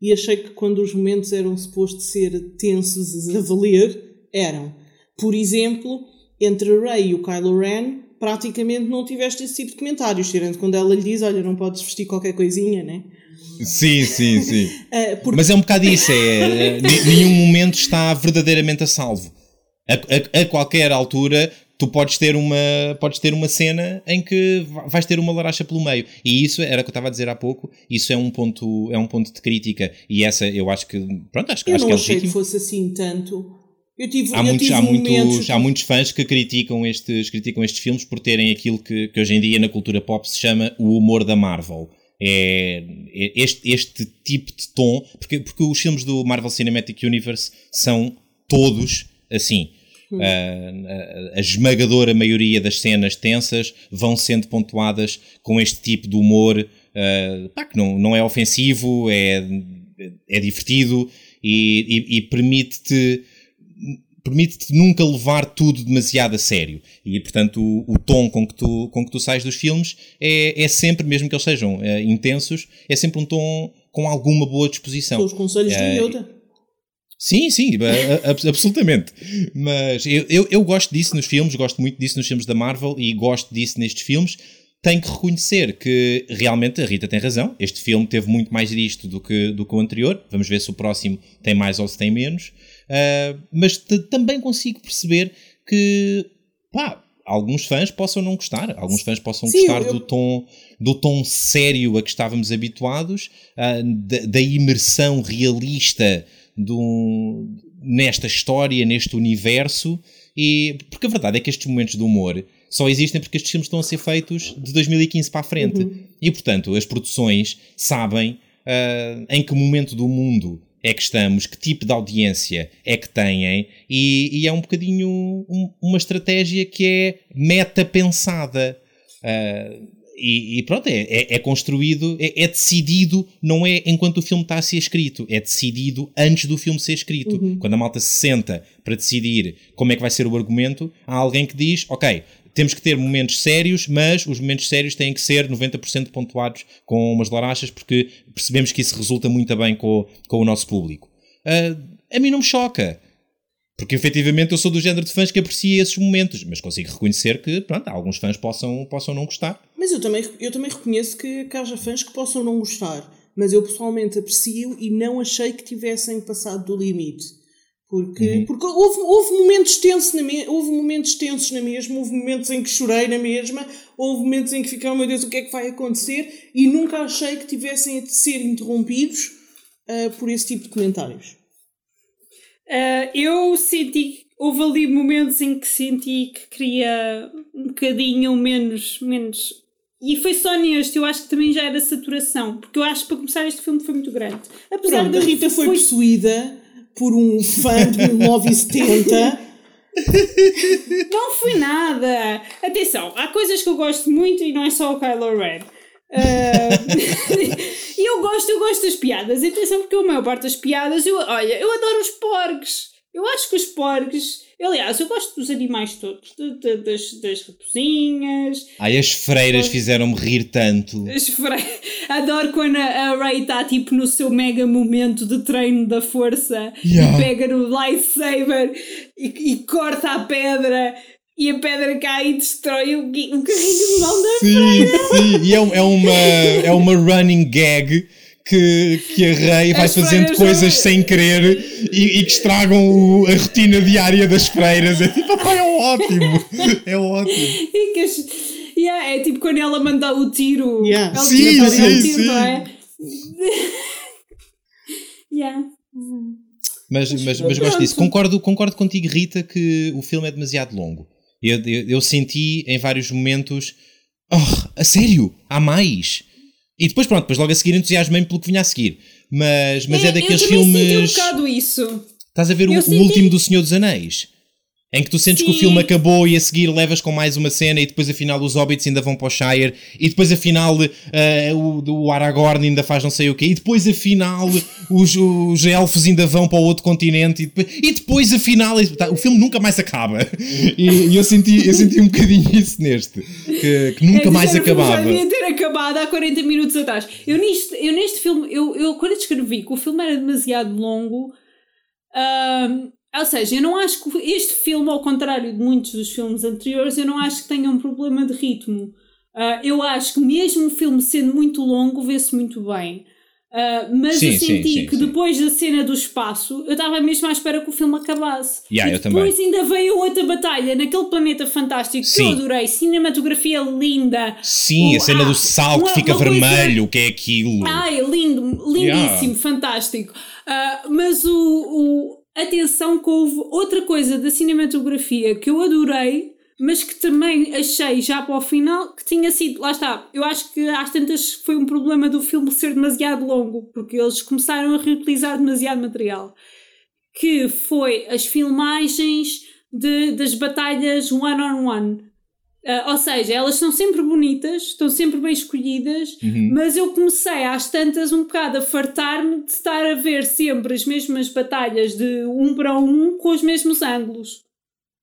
E achei que quando os momentos eram supostos ser tensos a valer, eram. Por exemplo, entre a Rey e o Kylo Ren, praticamente não tiveste esse tipo de comentários, tirando quando ela lhe diz: Olha, não podes vestir qualquer coisinha, né? Sim, sim, sim. Uh, porque... Mas é um bocado isso: é, nenhum momento está verdadeiramente a salvo. A, a, a, qualquer altura tu podes ter uma podes ter uma cena em que vais ter uma laracha pelo meio e isso era o que eu estava a dizer há pouco isso é um ponto é um ponto de crítica e essa eu acho que pronto acho, eu acho não que é achei legítimo. que fosse assim tanto eu tive, há, eu muitos, há, muitos, há muitos fãs que criticam estes, criticam estes filmes por terem aquilo que, que hoje em dia na cultura pop se chama o humor da Marvel. É, é este, este tipo de tom, porque, porque os filmes do Marvel Cinematic Universe são todos assim. Hum. A, a, esmagadora maioria das cenas tensas vão sendo pontuadas com este tipo de humor uh, pá, que não, não é ofensivo, é, é divertido e, e, e permite-te permite-te nunca levar tudo demasiado a sério. E, portanto, o, o, tom com que, tu, com que tu sais dos filmes é, é sempre, mesmo que eles sejam é, intensos, é sempre um tom com alguma boa disposição. Os conselhos uh, do Yoda. Sim, sim, absolutamente. Mas eu, eu, eu, gosto disso nos filmes, gosto muito disso nos filmes da Marvel e gosto disso nestes filmes. Tenho que reconhecer que realmente a Rita tem razão. Este filme teve muito mais disto do que, do que o anterior. Vamos ver se o próximo tem mais ou se tem menos. Uh, mas também consigo perceber que pá, alguns fãs possam não gostar, alguns fãs possam Sim, gostar eu... do, tom, do tom sério a que estávamos habituados, uh, da, da, imersão realista do, nesta história, neste universo, e porque a verdade é que estes momentos de humor só existem porque estes filmes estão a ser feitos de 2015 para a frente. Uhum. E portanto, as produções sabem uh, em que momento do mundo é que estamos, que tipo de audiência é que têm, e, e é um bocadinho um, uma estratégia que é meta pensada. Uh, e, e, pronto, é, é, é construído, é, é, decidido, não é enquanto o filme está a ser escrito, é decidido antes do filme ser escrito. Uhum. Quando a malta se senta para decidir como é que vai ser o argumento, há alguém que diz: Ok, temos que ter momentos sérios, mas os momentos sérios têm que ser 90% pontuados com umas larachas, porque percebemos que isso resulta muito bem com, com o nosso público. Uh, a mim não me choca. Porque efetivamente eu sou do género de fãs que aprecia esses momentos, mas consigo reconhecer que pronto, alguns fãs possam, possam não gostar. Mas eu também, eu também reconheço que, que haja fãs que possam não gostar, mas eu pessoalmente aprecio e não achei que tivessem passado do limite. Porque, uhum. porque houve, houve, momentos tensos na me, houve momentos tensos na mesma, houve momentos em que chorei na mesma, houve momentos em que fiquei, oh meu Deus, o que é que vai acontecer? E nunca achei que tivessem a ser interrompidos uh, por esse tipo de comentários. Uh, eu senti, houve ali momentos em que senti que queria um bocadinho menos, menos. E foi só neste, eu acho que também já era saturação, porque eu acho que para começar este filme foi muito grande. Apesar Pronto, da Rita foi, foi possuída por um fã de 1970. Não foi nada! Atenção, há coisas que eu gosto muito e não é só o Kylo Ren. Uh, e eu gosto, eu gosto das piadas. Atenção, porque a maior parte das piadas, eu, olha, eu adoro os porcos. Eu acho que os porcos Aliás, eu gosto dos animais todos, de, de, das, das raposinhas. Ai, as freiras fizeram-me rir tanto. As freiras. Adoro quando a, Ray está tipo no seu mega momento de treino da força yeah. e pega no lightsaber e, e corta a pedra e a pedra cai e destrói o, o carrinho de mão da sim. Sim, e é, é, uma, é uma running gag que, que a Rei vai fazendo coisas já... sem querer e, e que estragam o, a rotina diária das freiras. É tipo, é ótimo, é ótimo. E que as, yeah, é tipo quando ela manda o tiro. Yeah. Ela sim, sim, sim, tiro, sim. Não é? yeah. Mas, mas, mas gosto disso. Concordo, concordo contigo, Rita, que o filme é demasiado longo. Eu, eu, eu senti em vários momentos. Oh, a sério? Há mais? E depois, pronto, depois logo a seguir entusiasmei-me pelo que vinha a seguir. Mas, mas é, é daqueles eu filmes. Eu um bocado isso. Estás a ver o, o, último do Senhor dos Anéis? Em que tu sentes Sim. que o filme acabou e a seguir levas com mais uma cena e depois afinal os hobbits ainda vão para o Shire e depois afinal uh, o, o Aragorn ainda faz não sei o quê e depois afinal os, os elfos ainda vão para o outro continente e depois, e depois afinal tá, o filme nunca mais acaba e, e, eu, senti, eu senti um bocadinho isso neste que, que nunca é, mais acabava. Já devia ter acabado há 40 minutos atrás. Eu neste, eu neste filme, eu, eu quando escrevi que o filme era demasiado longo uh, ou seja, eu não acho que este filme, ao contrário de muitos dos filmes anteriores, eu não acho que tenha um problema de ritmo. Uh, eu acho que mesmo o filme sendo muito longo, vê-se muito bem. Uh, mas sim, eu senti sim, sim, que depois da cena do espaço, eu estava mesmo à espera que o filme acabasse. Yeah, e depois ainda veio outra batalha naquele planeta fantástico que eu adorei. Cinematografia linda. Sim, o, a cena ah, do sal que fica vermelho, o que é aquilo? Ai, lindo, lindíssimo, yeah. fantástico. Uh, mas o, o Atenção que houve outra coisa da cinematografia que eu adorei, mas que também achei já para o final que tinha sido. Lá está, eu acho que às tantas foi um problema do filme ser demasiado longo, porque eles começaram a reutilizar demasiado material. Que foi as filmagens de, das batalhas one-on-one. -on -one. Uh, ou seja, elas são sempre bonitas, estão sempre bem escolhidas, uhum. mas eu comecei às tantas um bocado a fartar-me de estar a ver sempre as mesmas batalhas de um para um com os mesmos ângulos.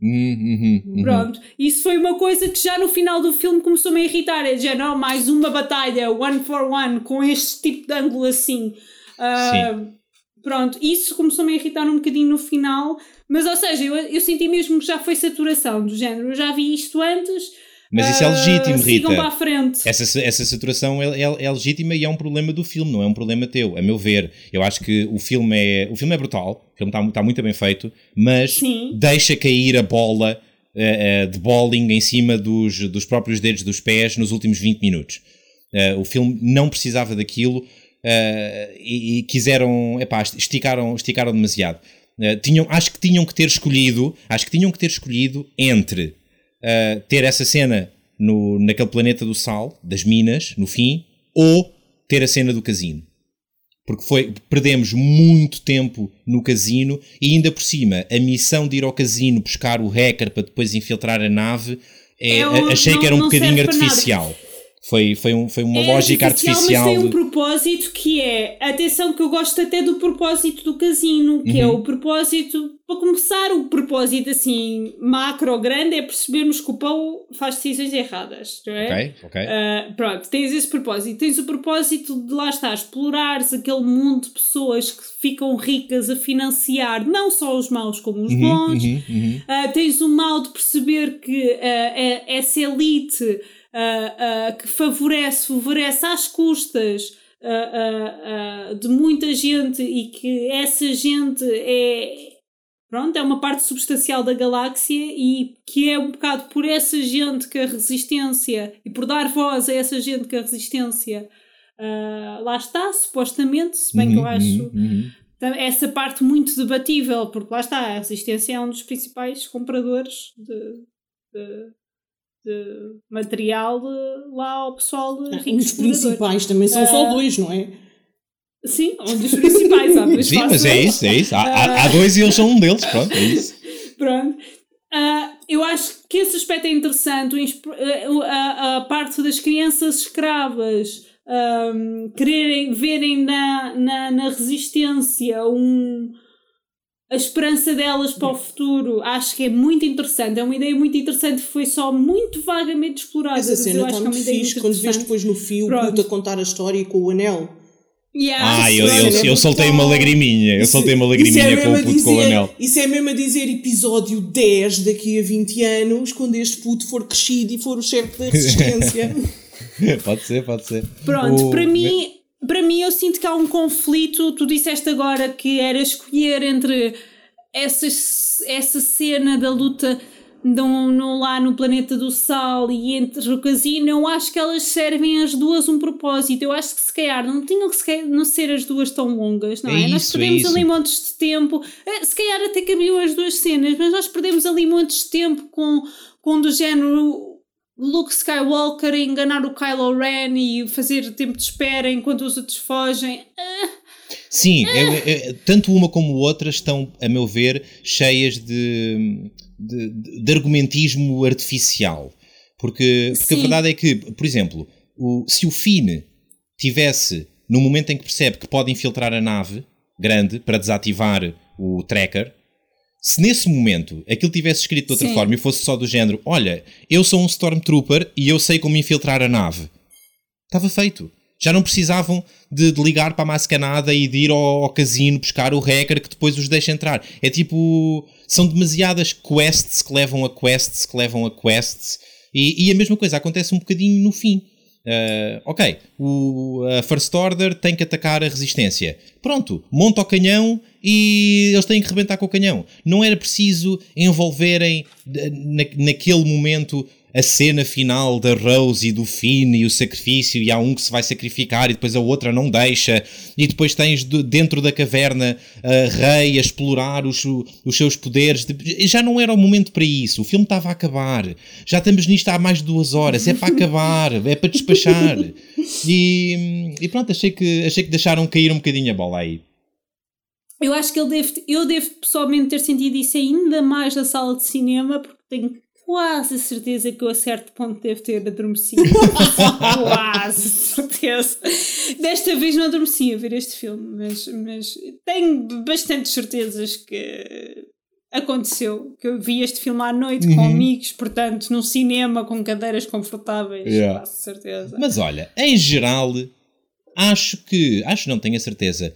Uhum, uhum. Pronto, isso foi uma coisa que já no final do filme começou-me a irritar. É já não, mais uma batalha one for one com este tipo de ângulo assim. Uh, pronto, isso começou-me a irritar um bocadinho no final, mas ou seja, eu, eu senti mesmo que já foi saturação do género, eu já vi isto antes. Mas isso é legítimo, uh, Rita. Sigam para a frente. Essa, essa saturação é, é, é, legítima e é um problema do filme, não é um problema teu, a meu ver. Eu acho que o filme é, o filme é brutal, o filme está, está muito bem feito, mas Sim. deixa cair a bola uh, uh, de bowling em cima dos, dos próprios dedos dos pés nos últimos 20 minutos. Uh, o filme não precisava daquilo e, e, quiseram, epá, esticaram, esticaram demasiado. Tinham, acho que tinham que ter escolhido, acho que tinham que ter escolhido entre uh, ter essa cena no, naquele planeta do sal, das minas, no fim, ou ter a cena do casino. Porque foi, perdemos muito tempo no casino e ainda por cima a missão de ir ao casino buscar o hacker para depois infiltrar a nave é achei não, que era um bocadinho artificial. Foi, foi, um, foi uma é lógica artificial. Mas tem um propósito que é. Atenção, que eu gosto até do propósito do casino, que é uhum. é o propósito. Para começar, o propósito assim, macro, grande, é percebermos que o pão faz decisões erradas. Não é? Ok, ok. Uh, pronto, tens esse propósito. Tens o propósito de lá estar, explorares aquele mundo de pessoas que ficam ricas a financiar não só os maus como os uhum, bons. Uhum, uhum. Uh, tens o mal de perceber que uh, essa elite uh, uh, que favorece, favorece às custas uh, de muita gente e que essa gente é, pronto, é uma parte substancial da galáxia e que é um bocado por essa gente que a resistência e por dar voz a essa gente que a resistência lá está, supostamente, se bem uhum, que eu uhum, acho uhum, uhum. essa parte muito debatível, porque lá está, a resistência é um dos principais compradores de, de de material lá ao pessoal ah, Um dos principais também são uh, só ah, dois, não é? Sim, um dos principais. Há dois sim, mas é isso, é isso. Há, há, há, dois e eles são um deles, pronto, é isso. pronto. Uh, eu acho que esse aspecto é interessante, a, a parte das crianças escravas um, quererem verem na, na, na resistência um, a esperança delas para o futuro acho que é muito interessante. É uma ideia muito interessante, foi só muito vagamente explorada. Essa cena está é muito fixe quando vês depois no fio o puto a contar a história com o anel. Yeah, ah, eu, eu, eu, eu soltei uma lagriminha. Eu soltei uma é lagriminha é com o puto dizer, com o anel. Isso é mesmo a dizer episódio 10 daqui a 20 anos, quando este puto for crescido e for o chefe da resistência. pode ser, pode ser. Pronto, o... para mim para mim eu sinto que há um conflito. Tu disseste agora que era escolher entre essa, essa cena da luta no, no, lá no planeta do sal e entre o casino, eu acho que elas servem as duas um propósito. Eu acho que se calhar não tinham que se não ser as duas tão longas, não é? é? Isso, nós perdemos é ali montes de tempo. Eh, se calhar até cabiam as duas cenas, mas nós perdemos ali montes de tempo com, com do género Luke Skywalker enganar o Kylo Ren e fazer tempo de espera enquanto os outros fogem. Ah. Sim, ah. É, é, tanto uma como outra estão, a meu ver, cheias de, de, de argumentismo artificial. Porque, porque a verdade é que, por exemplo, o, se o Finn tivesse, no momento em que percebe que pode infiltrar a nave grande para desativar o tracker, se nesse momento aquilo tivesse escrito de outra Sim. forma e fosse só do género: Olha, eu sou um Stormtrooper e eu sei como infiltrar a nave, estava feito. Já não precisavam de, de ligar para a mascanada e de ir ao, ao, casino buscar o hacker que depois os deixa entrar. É tipo. São demasiadas quests que levam a quests que levam a quests. E, e a mesma coisa acontece um bocadinho no fim. Uh, ok, o, a First Order tem que atacar a resistência. Pronto, monta o canhão e eles têm que rebentar com o canhão. Não era preciso envolverem na, naquele momento a cena final da Rose e do Finn e o sacrifício, e há um que se vai sacrificar e depois a outra não deixa, e depois tens de, dentro da caverna a Rei a explorar os, os seus poderes. Já não era o momento para isso, o filme estava a acabar. Já estamos nisto há mais de duas horas, é para acabar, é para despachar. E, e pronto, achei que, achei que deixaram cair um bocadinho a bola aí. Eu acho que ele deve, eu devo pessoalmente ter sentido isso ainda mais na sala de cinema, porque tenho quase certeza que eu a certo ponto devo ter adormecido. quase certeza. Desta vez não adormeci a ver este filme, mas, mas tenho bastantes certezas que aconteceu. Que eu vi este filme à noite uhum. com amigos, portanto, num cinema com cadeiras confortáveis, yeah. quase certeza. Mas olha, em geral, acho que, acho não tenho a certeza,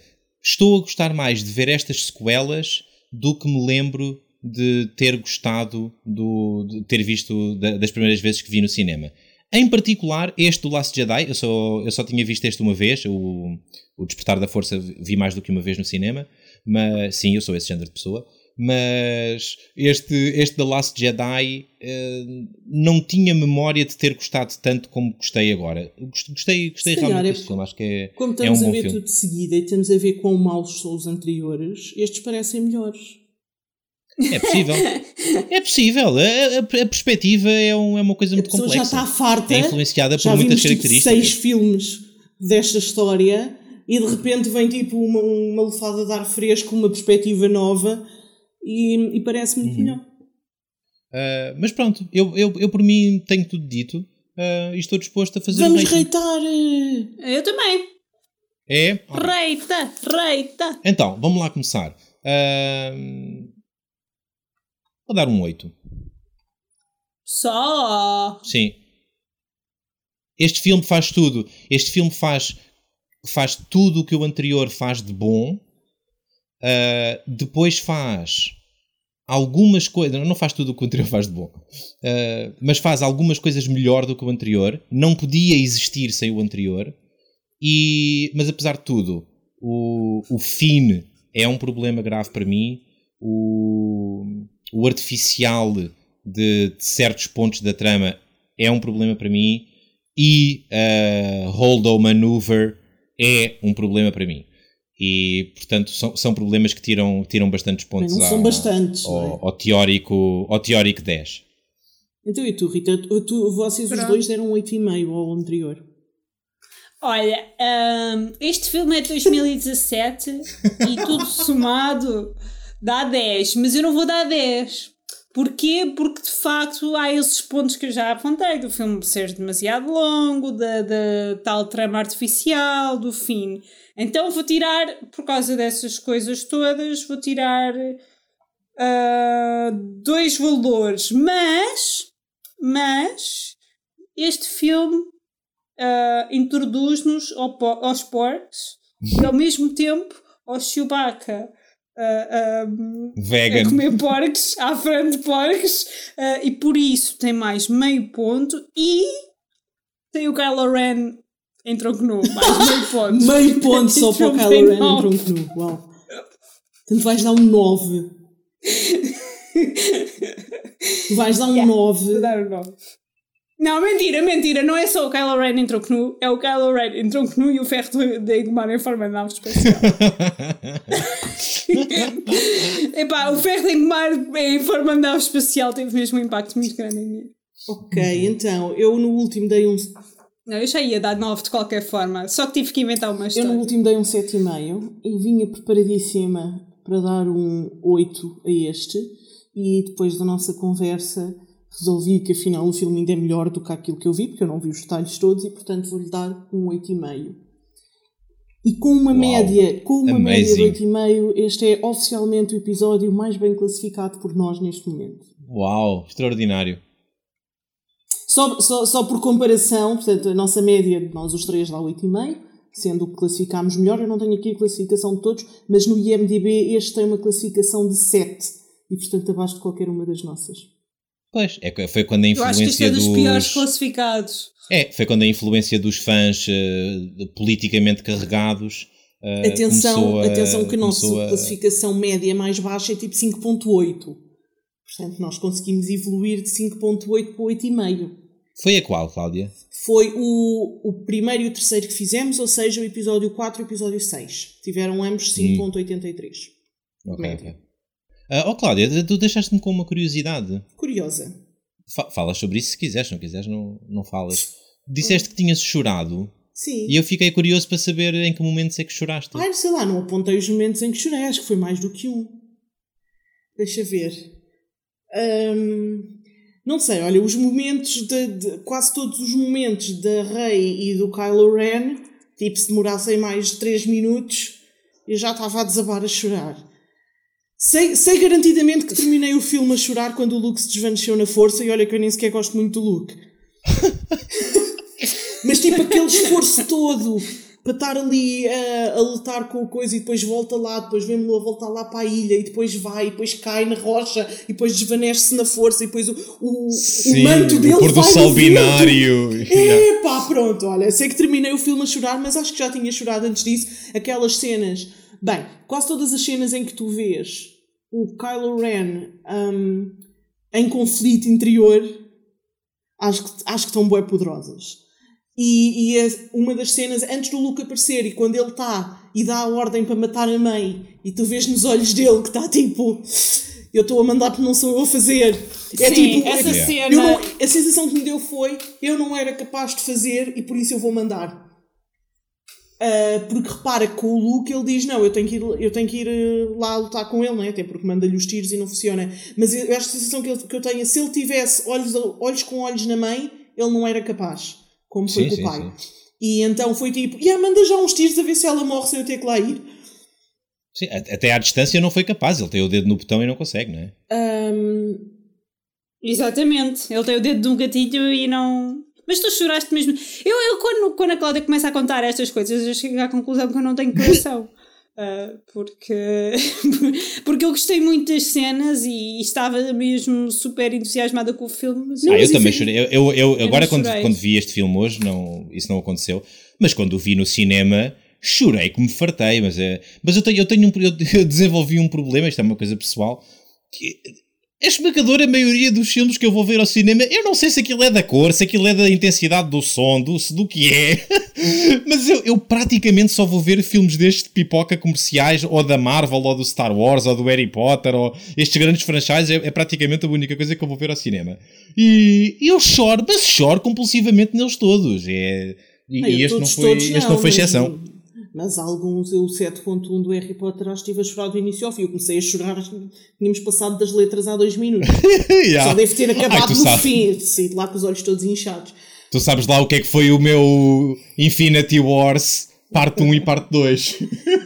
estou a gostar mais de ver estas sequelas do que me lembro de ter gostado do, de ter visto da, das primeiras vezes que vi no cinema. Em particular, este do Last Jedi, eu só, eu só tinha visto este uma vez, o, o Despertar da Força vi mais do que uma vez no cinema, mas sim, eu sou esse género de pessoa. Mas este, este The Last Jedi uh, não tinha memória de ter gostado tanto como gostei agora. Gostei, gostei realmente é deste filme, acho que é, como é um estamos a ver filme. tudo de seguida e estamos a ver quão maus são os anteriores, estes parecem melhores. É possível. é possível. A, a- a perspectiva é, um- é uma coisa A muito pessoa já complexa. está farta. É influenciada já por muitas tipo, características. seis filmes desta história e de repente vem tipo uma, uma lufada de ar fresco, uma perspectiva nova e, e parece Uhum. muito melhor. Ah, mas pronto, eu, eu, eu por mim tenho tudo dito ah, e estou disposto a fazer Vamos um reitar. eh, Eu também. É? Reita, reita. Então, vamos lá começar. Ah, vou dar um 8. Só. Sim. Este filme faz tudo. Este filme faz, faz tudo o que o anterior faz de bom. Ah, depois faz algumas coisas. Não faz tudo o que o anterior faz de bom. Ah, mas faz algumas coisas melhor do que o anterior. Não podia existir sem o anterior. E, mas apesar de tudo, o, o fim é um problema grave para mim. O, o artificial de, de certos pontos da trama é um problema para mim. E a Holdo Maneuver é um problema para mim. E, portanto, são, são problemas que tiram, tiram bastantes pontos não ao, são bastantes. não é? ao, ao teórico, ao teórico 10. Então e tu, Rita? Tu, vocês os Pronto. dois deram 8,5 ao anterior. Olha, hum, este filme é de 2017 e tudo somado dá 10, mas eu não vou dar 10. Porquê? Porque de facto há esses pontos que eu já apontei, do filme ser demasiado longo, da, da tal trama artificial, do fim. Então vou tirar, por causa dessas coisas todas, vou tirar ah, dois valores. Mas, mas, este filme ah, introduz-nos ao aos porcos e ao mesmo tempo ao Chewbacca ah, a Vegan. comer porcos, à frente de porcos, ah, e por isso tem mais meio ponto e tem o Kylo Ren em tronco nu, mais meio ponto. Meio ponto só para o filme Kylo Ren em nove. tronco nu. Uau. Portanto, vais dar um 9. Tu vais dar um Yeah. 9. Vou dar o nome. Não, mentira, mentira, não é só o Kylo Ren em tronco nu, é o Kylo Ren em tronco nu e o ferro de- Engomar em forma de nave espacial. Epá, o ferro de Engomar em forma de nave espacial teve mesmo um impacto muito grande em mim. Ok, então, eu no último dei um. Não, eu já ia dar 9 de qualquer forma, só que tive que inventar uma Eu história. no último dei um 7,5 e vinha preparadíssima para dar um 8 a este. E depois da nossa conversa resolvi que afinal o filme ainda é melhor do que aquilo que eu vi, porque eu não vi os detalhes todos e portanto vou-lhe dar um 8,5. E com uma Uau. média, com uma média de Amazing. 8,5, este é oficialmente o episódio mais bem classificado por nós neste momento. Uau, extraordinário. Só, só, só por comparação, portanto, a nossa média de nós os três dá 8,5, sendo o que classificámos melhor. Eu não tenho aqui a classificação de todos, mas no IMDB este tem uma classificação de 7 e, portanto, abaixo de qualquer uma das nossas. Pois, é, foi quando a Eu acho que isto influência é dos dos. piores classificados. É, foi quando a influência dos fãs eh, politicamente carregados. eh, atenção, a- atenção que a nossa a- classificação média mais baixa é tipo 5.8. Portanto, nós conseguimos evoluir de 5.8 para 8,5. Foi a qual, Cláudia? Foi o, o primeiro e o terceiro que fizemos, ou seja, o episódio 4 e o episódio 6. Tiveram ambos 5.83. Ok, Média. ok. Ah, oh, Cláudia, tu deixaste-me com uma curiosidade. Curiosa. Fa- falas sobre isso se quiseres, se não quiseres, não, não falas. Disseste que tinhas chorado Sim. e eu fiquei curioso para saber em que momentos é que choraste. Ai, sei lá, não apontei os momentos em que chorei, acho que foi mais do que um. Deixa ver. Ahm, não sei, olha, os momentos de, de- Quase todos os momentos da Rey e do Kylo Ren, tipo, se demorassem mais de 3 minutos, eu já estava a desabar a chorar. Sei, sei garantidamente que terminei o filme a chorar quando o Luke se desvaneceu na força, e olha que eu nem sequer gosto muito do Luke. Mas tipo aquele esforço todo para estar ali a, a lutar com a coisa e depois volta lá, depois vemos-lo a voltar lá para a ilha e depois vai, e depois cai na rocha e depois desvanece-se na força e depois o, o, Sim, o manto dele o pôr do vai sol binário. É pá, pronto, olha, sei que terminei o filme a chorar, mas acho que já tinha chorado antes disso. Aquelas cenas, bem, quase todas as cenas em que tu vês o Kylo Ren hum, em conflito interior, acho que, acho que estão bem poderosas. E, e é uma das cenas, antes do Luke aparecer e quando ele está e dá a ordem para matar a mãe, e tu vês nos olhos dele que está tipo. Eu estou a mandar porque não sou eu a fazer. É Sim, tipo, essa é- cena- não- a sensação que me deu foi eu não era capaz de fazer e por isso eu vou mandar. Ah, porque repara que com o Luke ele diz: Não, eu tenho que ir, eu tenho que ir eh, lá lutar com ele, não é? Até porque manda-lhe os tiros e não funciona. Mas eu acho que a sensação que, ele- que eu tenho é se ele tivesse olhos, olhos com olhos na mãe, ele não era capaz, como foi Sim, com sim, o pai. sim. E então foi tipo: Yeah, manda já uns tiros a ver se ela morre sem eu ter que lá ir. Sim, até à distância não foi capaz, ele tem o dedo no botão e não consegue, não é? Ahm, Exatamente. Ele tem o dedo de um gatilho e não. Mas tu choraste mesmo. Eu, eu quando, quando a Cláudia começa a contar estas coisas, eu chego à conclusão que eu não tenho coração. Ah, porque, porque eu gostei muito das cenas e, estava mesmo super entusiasmada com o filme. Mas Não, ah, eu também chorei. Eu, eu, eu- agora, não quando, chorei. quando vi este filme hoje, não, isso não aconteceu. Mas quando o vi no cinema, chorei que me fartei. Mas, é, mas eu, tenho, eu, tenho um, eu desenvolvi um problema, isto é uma coisa pessoal. Que a esmagadora maioria dos filmes que eu vou ver ao cinema, eu não sei se aquilo é da cor, se aquilo é da intensidade do som, do, se do que é. Mas eu, eu praticamente só vou ver filmes destes de pipoca comerciais, ou da Marvel, ou do Star Wars, ou do Harry Potter, ou estes grandes franchises, é, é praticamente a única coisa que eu vou ver ao cinema. E, eu choro, mas choro compulsivamente neles todos. É, e, e este, não todos- foi, todos este não foi mas- exceção. Mas alguns, eu 7.1 do Harry Potter, acho que estive a chorar do início ao fim. Eu comecei a chorar, tínhamos passado das letras há dois minutos. Yeah. Só deve ter Ai, acabado tu no sabes. fim. Saí de lá com os olhos todos inchados. Tu sabes lá o que é que foi o meu Infinity Wars, parte 1 e parte 2.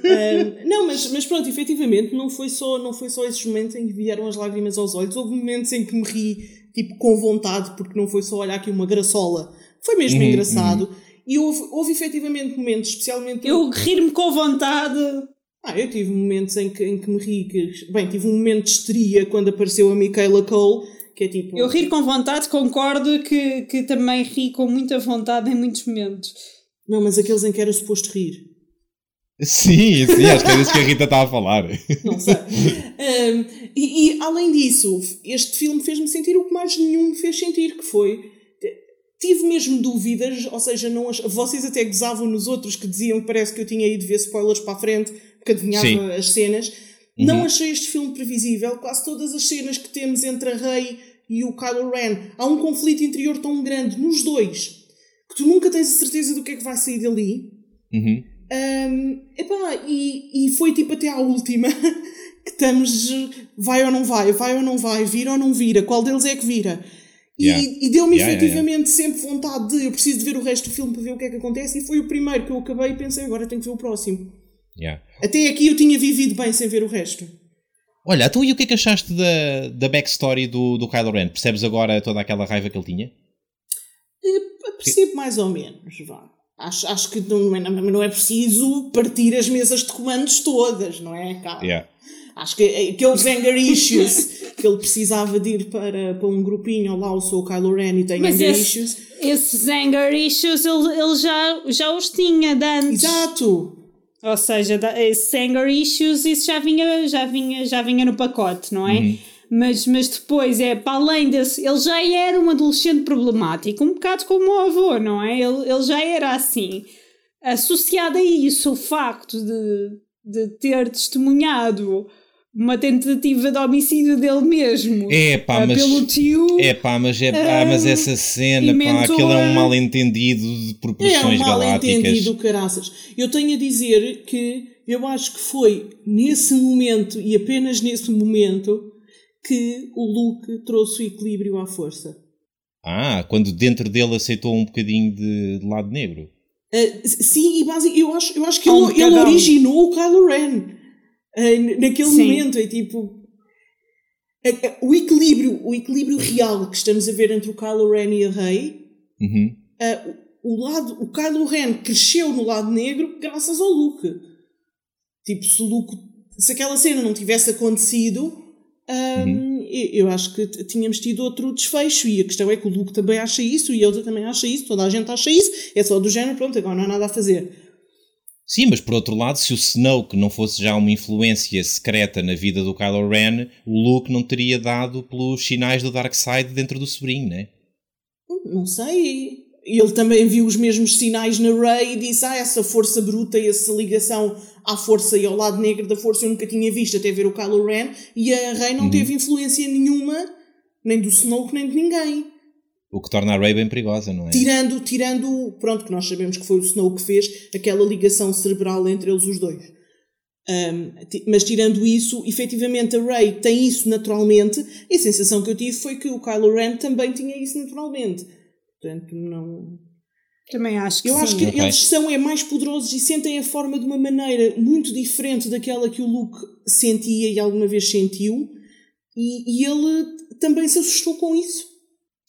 Ah, não, mas, mas pronto, efetivamente, não foi, só, não foi só esses momentos em que vieram as lágrimas aos olhos. Houve momentos em que me ri, tipo, com vontade, porque não foi só olhar aqui uma graçola. Foi mesmo Uhum, engraçado. E houve, houve efetivamente momentos, especialmente. eu rir-me com vontade. Ah, eu tive momentos em que, em que me ri. Que, bem, tive um momento de histeria quando apareceu a Michaela Cole, que é tipo. Eu rir com vontade, concordo que, que também ri com muita vontade em muitos momentos. Não, mas aqueles em que era suposto rir. Sim, sim, acho que é disso que a Rita está a falar. Não sei. Um, e, e, além disso, este filme fez-me sentir o que mais nenhum me fez sentir, que foi. Tive mesmo dúvidas, ou seja, não ach- vocês até gozavam nos outros que diziam que parece que eu tinha ido ver spoilers para a frente, porque adivinhava Sim. as cenas. Não achei este filme previsível. Quase todas as cenas que temos entre a Rey e o Kylo Ren, há um conflito interior tão grande nos dois que tu nunca tens a certeza do que é que vai sair dali. Uhum. Um, epá, e, e foi tipo até à última que estamos vai ou não vai, vai ou não vai, vira ou não vira, qual deles é que vira? E, Yeah. e deu-me Yeah, yeah, efetivamente sempre vontade de eu preciso de ver o resto do filme para ver o que é que acontece, e foi o primeiro que eu acabei e pensei agora tenho que ver o próximo. Yeah. Até aqui eu tinha vivido bem sem ver o resto. Olha, então e o que é que achaste da, da backstory do, do Kylo Ren? Percebes agora toda aquela raiva que ele tinha? Eh, Percebo mais ou menos, vá. Acho, acho que não é, não é preciso partir as mesas de comandos todas, não é? Calma. Yeah. Acho que aqueles anger issues que ele precisava de ir para, para um grupinho, lá eu sou o Kylo Ren e tenho Mas anger esse- issues. Esses anger issues ele, ele já, já os tinha de antes. Exato! Ou seja, esses anger issues, isso já vinha, já vinha, já vinha no pacote, não é? Mas, mas depois, é para além desse, ele já era um adolescente problemático, um bocado como o avô, não é? Ele, ele já era assim. Associado a isso, o facto de, de ter testemunhado uma tentativa de homicídio dele mesmo É pá, ah, mas. pelo tio. É pá, mas, é, ah, mas essa cena, pá, aquilo é um mal-entendido de É um proporções galácticas. mal-entendido, caraças. Eu tenho a dizer que eu acho que foi nesse momento, e apenas nesse momento, que o Luke trouxe o equilíbrio à força. Ah, quando dentro dele aceitou um bocadinho de, de lado negro. Uh, sim, e basic, eu, acho, eu acho que um ele, ele originou o Kylo Ren naquele Sim. momento. É tipo. a- a- o equilíbrio, o equilíbrio real que estamos a ver entre o Kylo Ren e a Rey, Uhum. uh, o lado, o Kylo Ren cresceu no lado negro graças ao Luke. Tipo, se Luke, se aquela cena não tivesse acontecido, hum, eu acho que tínhamos tido outro desfecho. E a questão é que o Luke também acha isso, e a outra também acha isso, toda a gente acha isso. É só do género, pronto, agora não há nada a fazer. Sim, mas por outro lado, se o Snoke não fosse já uma influência secreta na vida do Kylo Ren, o Luke não teria dado pelos sinais do Darkseid dentro do sobrinho, né? Não sei. Ele também viu os mesmos sinais na Rey e disse: Ah, essa força bruta e essa ligação à força e ao lado negro da força eu nunca tinha visto até ver o Kylo Ren. E a Rey não teve influência nenhuma, nem do Snoke, nem de ninguém. O que torna a Rey bem perigosa, não é? Tirando, tirando, pronto, que nós sabemos que foi o Snoke que fez aquela ligação cerebral entre eles os dois. Um, mas tirando isso, efetivamente a Rey tem isso naturalmente, e a sensação que eu tive foi que o Kylo Ren também tinha isso naturalmente. Portanto, não. Também acho que Eu sim. acho que Ok. eles são é, mais poderosos e sentem a forma de uma maneira muito diferente daquela que o Luke sentia e alguma vez sentiu, e, e ele também se assustou com isso.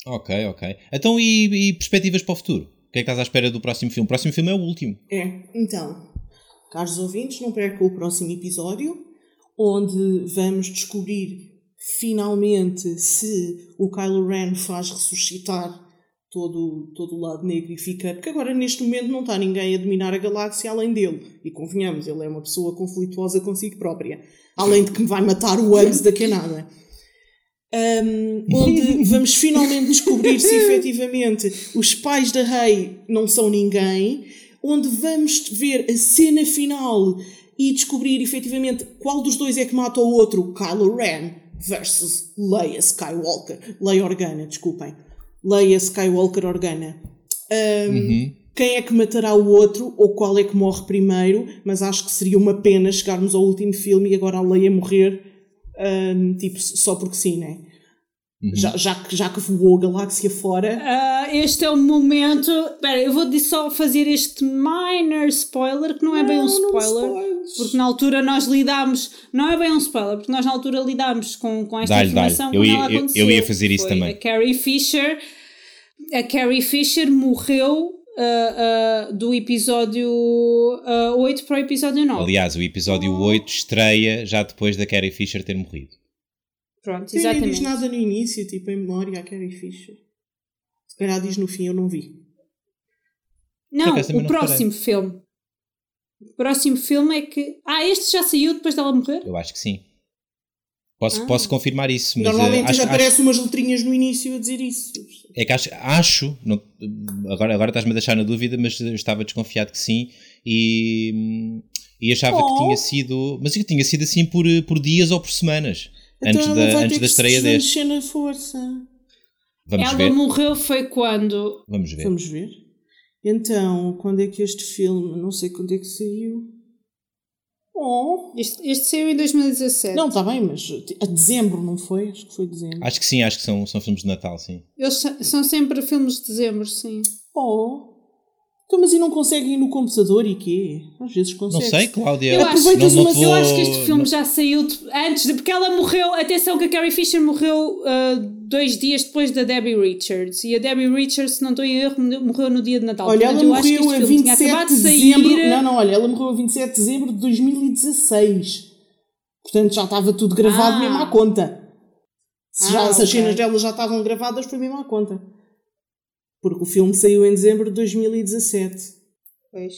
Ok, ok. Então, e, e perspectivas para o futuro? O que é que estás à espera do próximo filme? O próximo filme é o último. É, então, caros ouvintes, não percam o próximo episódio, onde vamos descobrir finalmente se o Kylo Ren faz ressuscitar todo, todo o lado negro e fica. Porque agora, neste momento, não está ninguém a dominar a galáxia além dele. E convenhamos, ele é uma pessoa conflituosa consigo própria. Além de que me vai matar o Uggs daqui a nada. Um, onde vamos finalmente descobrir se efetivamente os pais da Rei não são ninguém, onde vamos ver a cena final e descobrir efetivamente qual dos dois é que mata o outro, Kylo Ren versus Leia Skywalker, Leia Organa, desculpem, Leia Skywalker Organa. Um, Quem é que matará o outro ou qual é que morre primeiro? Mas acho que seria uma pena chegarmos ao último filme e agora a Leia morrer um, tipo, só porque sim, né? Já, já, que, já que voou a galáxia fora. Ah, este é o momento. Espera, eu vou só fazer este minor spoiler, que não é bem um Não, spoiler. Porque na altura nós lidámos. Não é bem um spoiler, porque nós na altura lidámos com, com esta informação Eu quando ia- ela eu- aconteceu. eu ia fazer isso Foi também. A Carrie Fisher. A Carrie Fisher morreu ah, do episódio ah, 8 para o episódio 9. Aliás, o episódio 8 estreia já depois da Carrie Fisher ter morrido. Pronto, Sim, exatamente. diz nada no início, tipo, em memória, a Carrie Fisher. Se calhar diz no fim, eu não vi. Não, o não próximo filme. O próximo filme é que. Ah, este já saiu depois dela morrer? Eu acho que sim. Posso, Ah. posso confirmar isso, mas Normalmente eh, acho, já acho- aparecem umas letrinhas no início a dizer isso. é que acho, acho não- agora, agora estás-me a deixar na dúvida, mas eu estava desconfiado que sim e, e achava Oh. que tinha sido, mas que tinha sido assim por, por dias ou por semanas, antes Então ela da, vai antes ter da que estreia se deste. na força. Vamos Ela ver, morreu foi quando? vamos ver. Vamos ver. Então, quando é que este filme, não sei quando é que saiu. Oh. Este, este saiu em 2017. Não, está bem, mas a dezembro, não foi? Acho que foi dezembro. Acho que sim, acho que são, são filmes de Natal, sim. Eles são sempre filmes de dezembro, sim. Oh. Então, mas e não conseguem ir no computador e quê? Às vezes Não consegue. sei, Cláudia. Eu acho, Aproveitas não, uma- não eu vou- acho que este filme já saiu de- antes, de, porque ela morreu. Atenção, que a Carrie Fisher morreu ah, dois dias depois da Debbie Richards. E a Debbie Richards, se não estou em erro, morreu no dia de Natal. Olha, ela Portanto, que morreu a filme tinha 27 acabado de de dezembro. Não, não, olha, ela morreu a 27 de dezembro de 2016. Portanto, já estava tudo gravado Ah. mesmo à conta. Se, já, Ah, se as cenas dela já estavam gravadas, foi mesmo à conta. Porque o filme saiu em dezembro de 2017. Pois.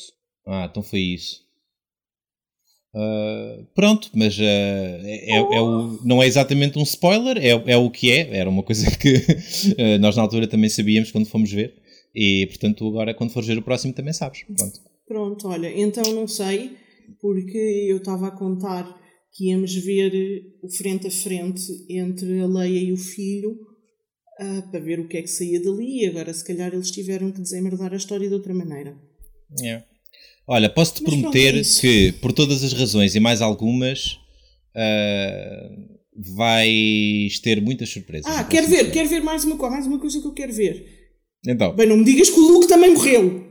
Ah, então foi isso. Ah, pronto, mas ah, é, é- o- não é exatamente um spoiler, é, é o que é. Era uma coisa que ah, nós na altura também sabíamos quando fomos ver. E portanto, agora quando fores ver o próximo também sabes. Pronto. Pronto, olha, então não sei, porque eu estava a contar que íamos ver o frente a frente entre a Leia e o filho para ver o que é que saía dali e agora se calhar eles tiveram que desemerdar a história de outra maneira. É. Olha, posso-te prometer é que, por todas as razões e mais algumas, ah, vais ter muitas surpresas. Ah, quero ver, quero ver mais uma coisa, mais uma coisa que eu quero ver. Então, Bem, não me digas que o Luke também morreu.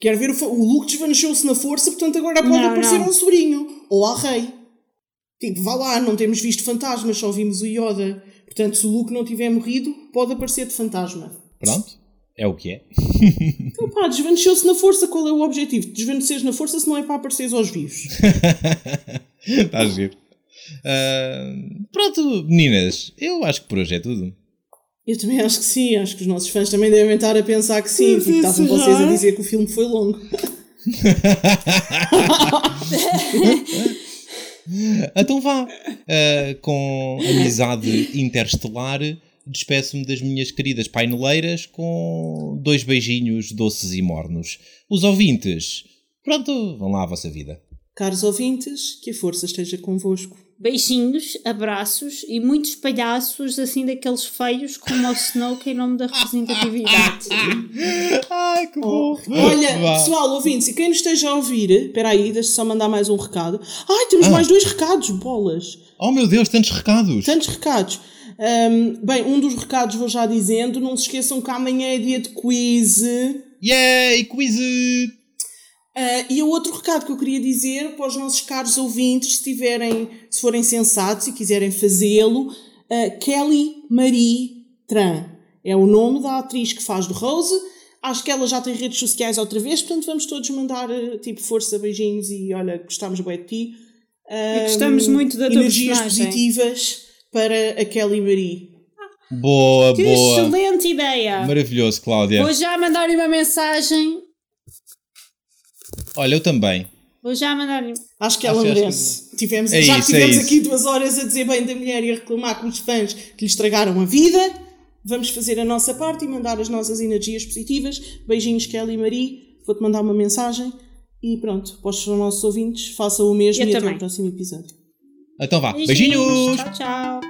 Quero ver o, o Luke desvaneceu-se na força, portanto agora pode Não, aparecer não. um sobrinho. Ou a rei. Tipo, vá lá, não temos visto fantasmas, só vimos o Yoda. Portanto, se o Luke não tiver morrido, pode aparecer de fantasma. pronto. É o que é. Então pá, desvaneceu-se na força. Qual é o objetivo? Desvaneceres na força se não é para apareceres aos vivos. Está a giro. Uh, pronto, meninas, eu acho que por hoje é tudo. Eu também acho que sim, acho que os nossos fãs também devem estar a pensar que sim, porque estavam vocês a dizer que o filme foi longo. então vá, uh, com amizade interestelar, despeço-me das minhas queridas paineleiras com dois beijinhos doces e mornos. Os ouvintes, pronto, vão lá à vossa vida. Caros ouvintes, que a força esteja convosco. Beijinhos, abraços e muitos palhaços, assim daqueles feios como o Snoke em nome da representatividade. Ai, que bom! Oh, olha, Vá. pessoal, ouvintes, e quem nos esteja a ouvir, espera aí, deixa só mandar mais um recado. Ai, temos ah. mais dois recados, bolas! Oh meu Deus, tantos recados! Tantos recados! Um, bem, um dos recados vou já dizendo, não se esqueçam que amanhã é dia de quiz. Yay, quiz! Uh, e o outro recado que eu queria dizer para os nossos caros ouvintes, se, tiverem, se forem sensatos e quiserem fazê-lo, uh, Kelly Marie Tran é o nome da atriz que faz do Rose. Acho que ela já tem redes sociais outra vez, portanto vamos todos mandar uh, tipo força, beijinhos e olha, gostamos bem de ti. e gostamos muito da tua Energias positivas para a Kelly Marie. Boa, que boa. excelente ideia. Maravilhoso, Cláudia. Vou já mandar-lhe uma mensagem Olha, eu também. Vou já mandar. Acho que ela merece. Que... Tivemos, é já isso, tivemos é aqui duas horas a dizer bem da mulher e a reclamar com os fãs que lhe estragaram a vida. Vamos fazer a nossa parte e mandar as nossas energias positivas. Beijinhos, Kelly e Marie. Vou-te mandar uma mensagem. E pronto, para os nossos ouvintes, façam o mesmo eu e também. até o próximo episódio. Então vá. Beijinhos. Beijinhos. Tchau, tchau.